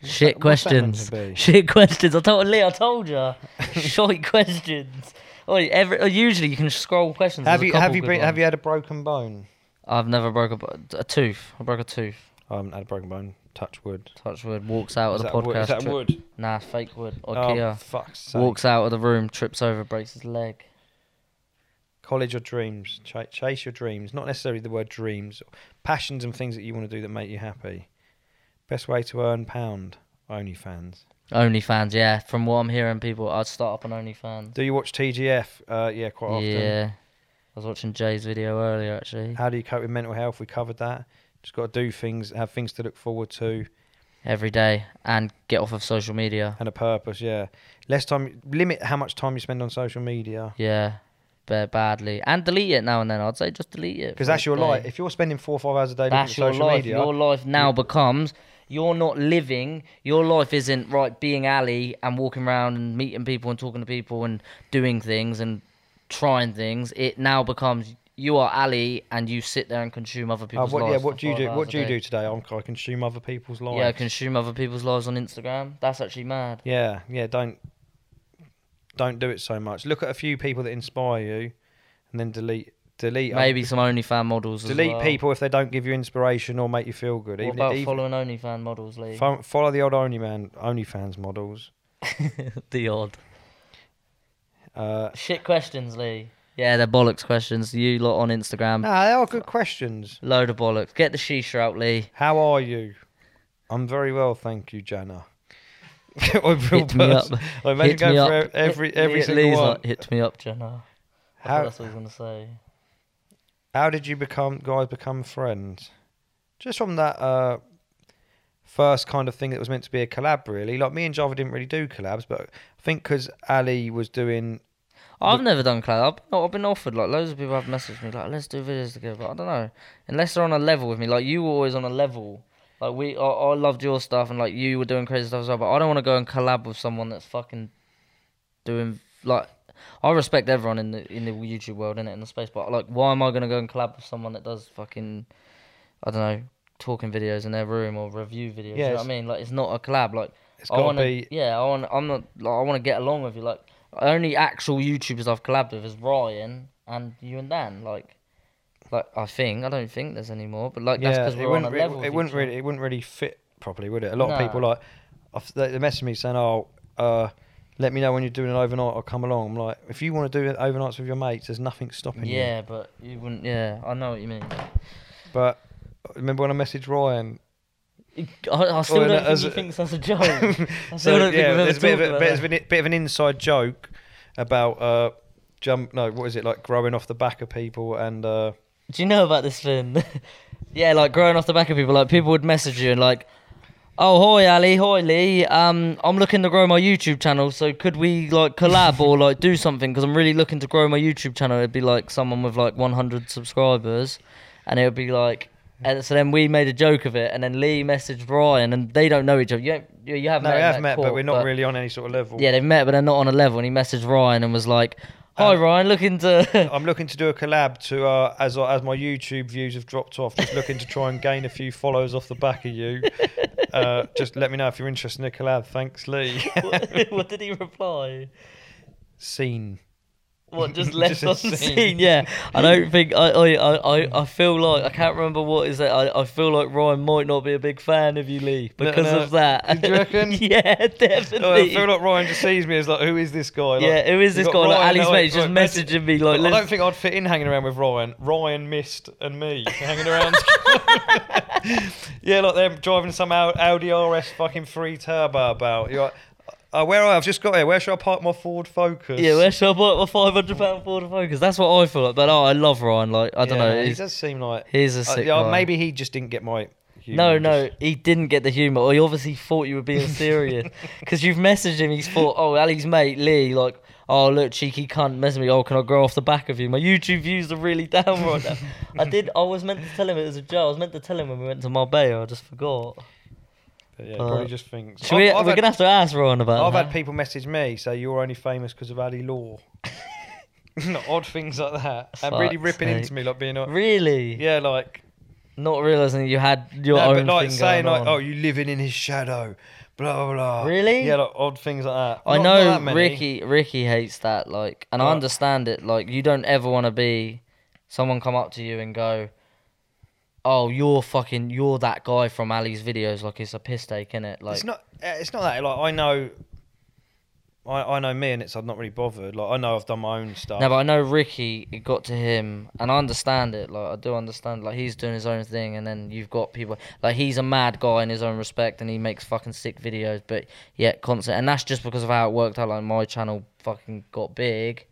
Shit that- what's that meant questions. to be? Shit questions. I told Lee. I told you. Shite questions. Oh, every uh, usually you can scroll questions. Have There's a you couple have you good been, have ones. you had a broken bone? I've never broke a, bo- a tooth. I broke a tooth. I haven't had a broken bone. Touch wood. Touch wood. Walks out Is of the that wood? podcast. Is that tri- wood? Nah, fake wood. Oh, IKEA. fuck's sake. Walks out of the room, trips over, breaks his leg. College your dreams. Ch- chase your dreams. Not necessarily the word dreams. Passions and things that you want to do that make you happy. Best way to earn pound. OnlyFans. OnlyFans, yeah. From what I'm hearing, people, I'd start up on OnlyFans. Do you watch TGF? Uh, yeah, quite often. Yeah. I was watching Jay's video earlier, actually. How do you cope with mental health? We covered that. Just got to do things, have things to look forward to, Every day. And get off of social media. and a purpose. Yeah, less time. Limit how much time you spend on social media Yeah. Ba- badly. And delete it now and then. I'd say just delete it. because that's your day. life. If you're spending four or five hours a day looking at That's social life. media, Your life now becomes you're not living. Your life isn't right being Ali and walking around and meeting people and talking to people and doing things and trying things. It now becomes you are Ali and you sit there and consume other uh, people's what, yeah, lives. what do you do? What do you do today? I'm, I consume other people's lives. Yeah, consume other people's lives on Instagram. That's actually mad. Yeah, yeah. Don't don't do it so much. Look at a few people that inspire you, and then delete delete Maybe some OnlyFans models. as delete well. people if they don't give you inspiration or make you feel good. What Even, about even following OnlyFans models, Lee? fo- follow the old OnlyMan OnlyFans models. the odd. Uh, Shit questions, Lee. Yeah, they're bollocks questions. You lot on Instagram. nah, they are good questions. Load of bollocks. Get the shisha out, Lee. How are you? I'm very well, thank you, Jana. I real Hit me up. person. I imagine Hit going me for up. e- every every Lee- single Lee's one. like, hit me up, Jenna. I How- thought that's what he was gonna say. How did you become guys become friends? Just from that uh, first kind of thing that was meant to be a collab, really. Like me and Jarvo didn't really do collabs, but I think because Ali was doing. I've never done collab. I've been, I've been offered like loads of people have messaged me like, let's do videos together. But I don't know, unless they're on a level with me. Like you were always on a level. Like we, I, I loved your stuff, and like you were doing crazy stuff as well. But I don't want to go and collab with someone that's fucking doing like. I respect everyone in the in the YouTube world, in it, in the space. But like, why am I gonna go and collab with someone that does fucking, I don't know, talking videos in their room or review videos? You know what I mean? Like, it's not a collab. Like, It's I want to to. be. Yeah, I want. I'm not. Like, I want to get along with you. Like, only actual YouTubers I've collabed with is Ryan and you and Dan. Like, like I think I don't think there's any more, but like that's Yeah, because we're on a level. it, it wouldn't really, it wouldn't really fit properly, would it? A lot of people like, I've, they, they message me saying, "Oh, uh, let me know when you're doing an overnight. I'll come along." I'm like, if you want to do it overnights with your mates, there's nothing stopping you. Yeah, but you wouldn't. Yeah, I know what you mean. But remember when I messaged Ryan? I, I still Well, don't think he a- thinks that's a joke. I still so don't yeah, think we've there's a bit of, a, bit, of an, bit of an inside joke about uh, jump. No, what is it like? Growing off the back of people and. Uh, Do you know about this thing? yeah, like growing off the back of people, like people would message you and like, "Oh, hi Ali, hi Lee. Um, I'm looking to grow my YouTube channel, so could we like collab or like do something? Because I'm really looking to grow my YouTube channel." It'd be like someone with like 100 subscribers, and it would be like. And so then we made a joke of it, and then Lee messaged Ryan, and they don't know each other. You, don't- you, you have no, met, we have met, but we're not really on any sort of level. Yeah, they've met, but they're not on a level. And he messaged Ryan and was like, "Hi Um, Ryan, looking to." I'm looking to do a collab to uh, as as my YouTube views have dropped off. Just looking to try and gain a few follows off the back of you. Uh, just let me know if you're interested in a collab. Thanks, Lee. what, what did he reply? Scene. What just Just left a on scene. scene? Yeah, I don't think I, I, I, I- feel like I can't remember what is it. I, I feel like Ryan might not be a big fan of you, Lee, because no. of that. Do you reckon? yeah, Oh, definitely. I feel like Ryan just sees me as like, who is this guy? Like, yeah, who is this guy? Like Ali's no, mate's just messaging me like, I don't think I'd fit in hanging around with Ryan. Ryan missed and me hanging around. yeah, like them driving some Audi RS fucking free turbo about. You're like, uh, where are I? I've just got here. Where should I park my Ford Focus? Yeah, where should I park my five hundred pound Ford Focus? That's what I feel like. But oh, I love Ryan. Like I don't Yeah, know. He does seem like. he's a Uh, yeah, guy. maybe he just didn't get my. Humour, No, just- no, he didn't get the humour. Or he obviously thought you were being serious. Because you've messaged him, he's thought, oh, Ali's mate, Lee, like, oh, look, cheeky cunt, messaging me, oh, can I grow off the back of you? My YouTube views are really down right now. I did, I was meant to tell him it was a joke. I was meant to tell him when we went to Marbella, I just forgot. But yeah, probably just thinks. Should we, I've, I've we're had, going to have to ask Ryan about I've that. had people message me say you're only famous because of Ali Law. Odd things like that, and really Fuck's ripping sake. into me like being like, Really? yeah, like Not realising you had your no, own but like thing saying going like, on. oh, you living in his shadow, blah blah blah. Really? Yeah, like odd things like that. I Not- not know that many. Ricky. Ricky hates that. Like, and I Right. understand it. Like, you don't ever want to be someone come up to you and go, "Oh, you're fucking, you're that guy from Ali's videos." Like, it's a piss take, innit? Like, it's not. uh, It's not that. Like I know. I, I know me and it's I'm not really bothered. Like I know I've done my own stuff. no, but I know Ricky. It got to him, and I understand it. Like, I do understand. Like, he's doing his own thing, and then you've got people like he's a mad guy in his own respect, and he makes fucking sick videos. But yeah, constant, and that's just because of how it worked out. Like, my channel fucking got big.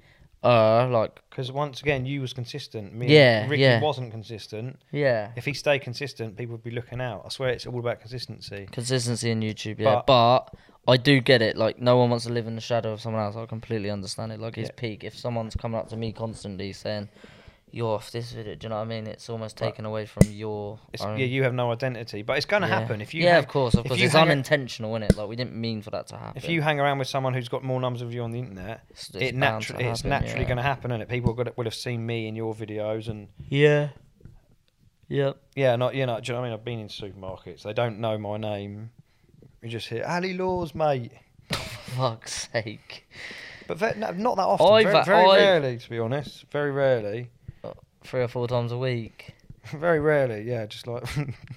Uh, like, Because once again, you was consistent. Me Yeah, and Ricky yeah. wasn't consistent. yeah. If he stayed consistent, people would be looking out. I swear, it's all about consistency. consistency in YouTube, yeah. But, I do get it. Like no one wants to live in the shadow of someone else. I completely understand it. Like his Yeah. peak. If someone's coming up to me constantly saying, "You're off this video," do you know what I mean? It's almost taken away from your. It's, own- yeah, you have no identity, but it's going to yeah. happen if you. yeah, hang- of course, of if course. you It's hang a- unintentional, isn't it? Like we didn't mean for that to happen. If you hang around with someone who's got more numbers of you on the internet, it's, it's it bound to naturally it's happen, naturally yeah. going to happen, and it people got will have seen me in your videos, and Yeah. Yep. yeah, not you know, do you know what I mean? I've been in supermarkets, they don't know my name. You just hear Ali Laws, mate. Fuck's sake. But ve- no, not that often. I've- very very I've- rarely, to be honest. Very rarely. Three or four times a week. Very rarely, yeah. Just like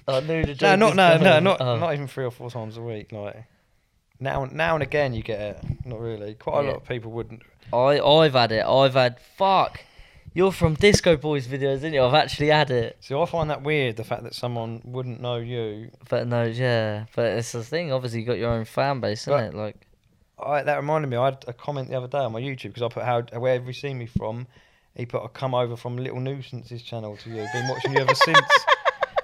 I knew the no, joke not was no, no, coming. not Oh. not even three or four times a week. Like now, now and again, you get it. Not really. Quite a Yeah. lot of people wouldn't. I I've had it. I've had fuck. You're from Discoboy's videos, isn't you? I've actually had it. See, I find that weird. The fact that someone wouldn't know you. But no, yeah. But it's the thing. Obviously, you got your own fan base, isn't But- it? Like, I, that reminded me. I had a comment the other day on my YouTube because I put how where have you seen me from? He put a come over from Little Nuisance's channel to you. Been watching you ever since.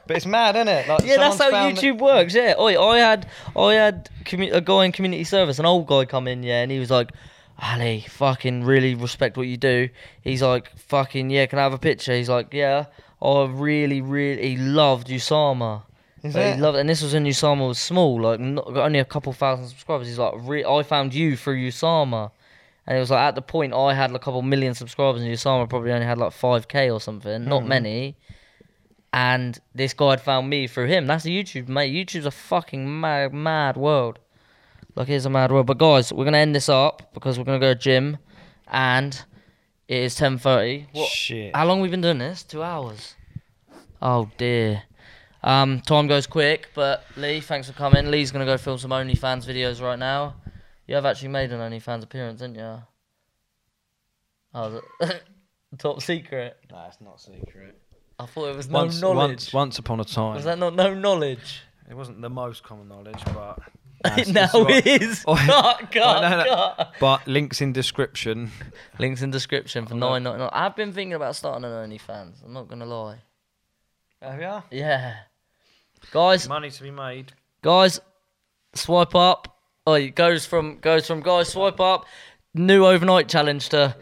But it's mad, isn't it? Like yeah, that's how someone's found that- YouTube works. Yeah. Oi, I had I had commu- a guy in community service, an old guy come in, yeah, and he was like. Ali, fucking really respect what you do. He's like, fucking yeah, can I have a picture? He's like, yeah. I really, really, he loved Usama. Is Like, it? he loved, and this was when Usama was small, like not, only a couple thousand subscribers. He's like, re- I found you through Usama, and it was like at the point I had like a couple million subscribers, and Usama probably only had like five k or something, not Mhm. many. And this guy had found me through him. That's YouTube, mate. YouTube's a fucking mad, mad world. Like it's a mad world. But guys, we're gonna end this up because we're gonna go to gym, and it is ten thirty. Shit. How long we been doing this? Two hours. Oh dear. Um, time goes quick, but Lee, thanks for coming. Lee's gonna go film some OnlyFans videos right now. You have actually made an OnlyFans appearance, didn't you? Oh, is it- top secret. Nah, it's not secret. I thought it was no once, knowledge. once, once upon a time, Was that not no knowledge? it wasn't the most common knowledge, but now it is. Oh, Cut, cut, oh, no, no. cut. but links in description. Links in description for Oh, no. nine ninety nine. I've been thinking about starting an OnlyFans. I'm not gonna lie. Have ya? Yeah, guys, Money to be made. guys, swipe up. Oh, it goes from goes from guys swipe up. New overnight challenge to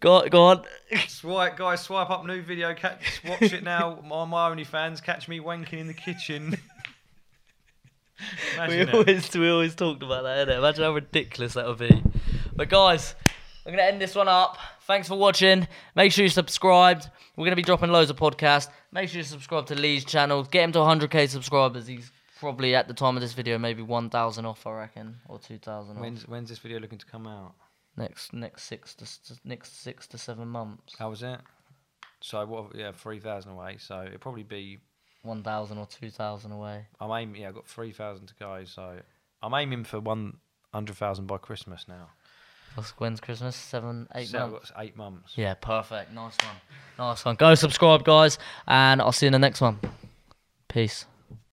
go go on. Swipe, guys, swipe up new video. Catch, watch it now on my OnlyFans. Catch me wanking in the kitchen. We Imagine it. always we always talked about that, innit? Imagine how ridiculous that would be. But guys, I'm gonna end this one up. Thanks for watching. Make sure you subscribed. We're gonna be dropping loads of podcasts. Make sure you subscribe to Lee's channel. Get him to 100k subscribers. He's probably at the time of this video maybe 1,000 off, I reckon, or 2,000 off. When's, when's this video looking to come out? Next next six to s- next six to seven months. How was it? So what? Yeah, three thousand away. So it'd probably be. 1,000 or 2,000 away. I'm aiming. Yeah, I've got three thousand to go. So I'm aiming for one hundred thousand by Christmas now. What's when's Christmas? Seven, eight so I've months. got eight months. Yeah, perfect. Nice one. Nice one. Go subscribe, guys, and I'll see you in the next one. Peace.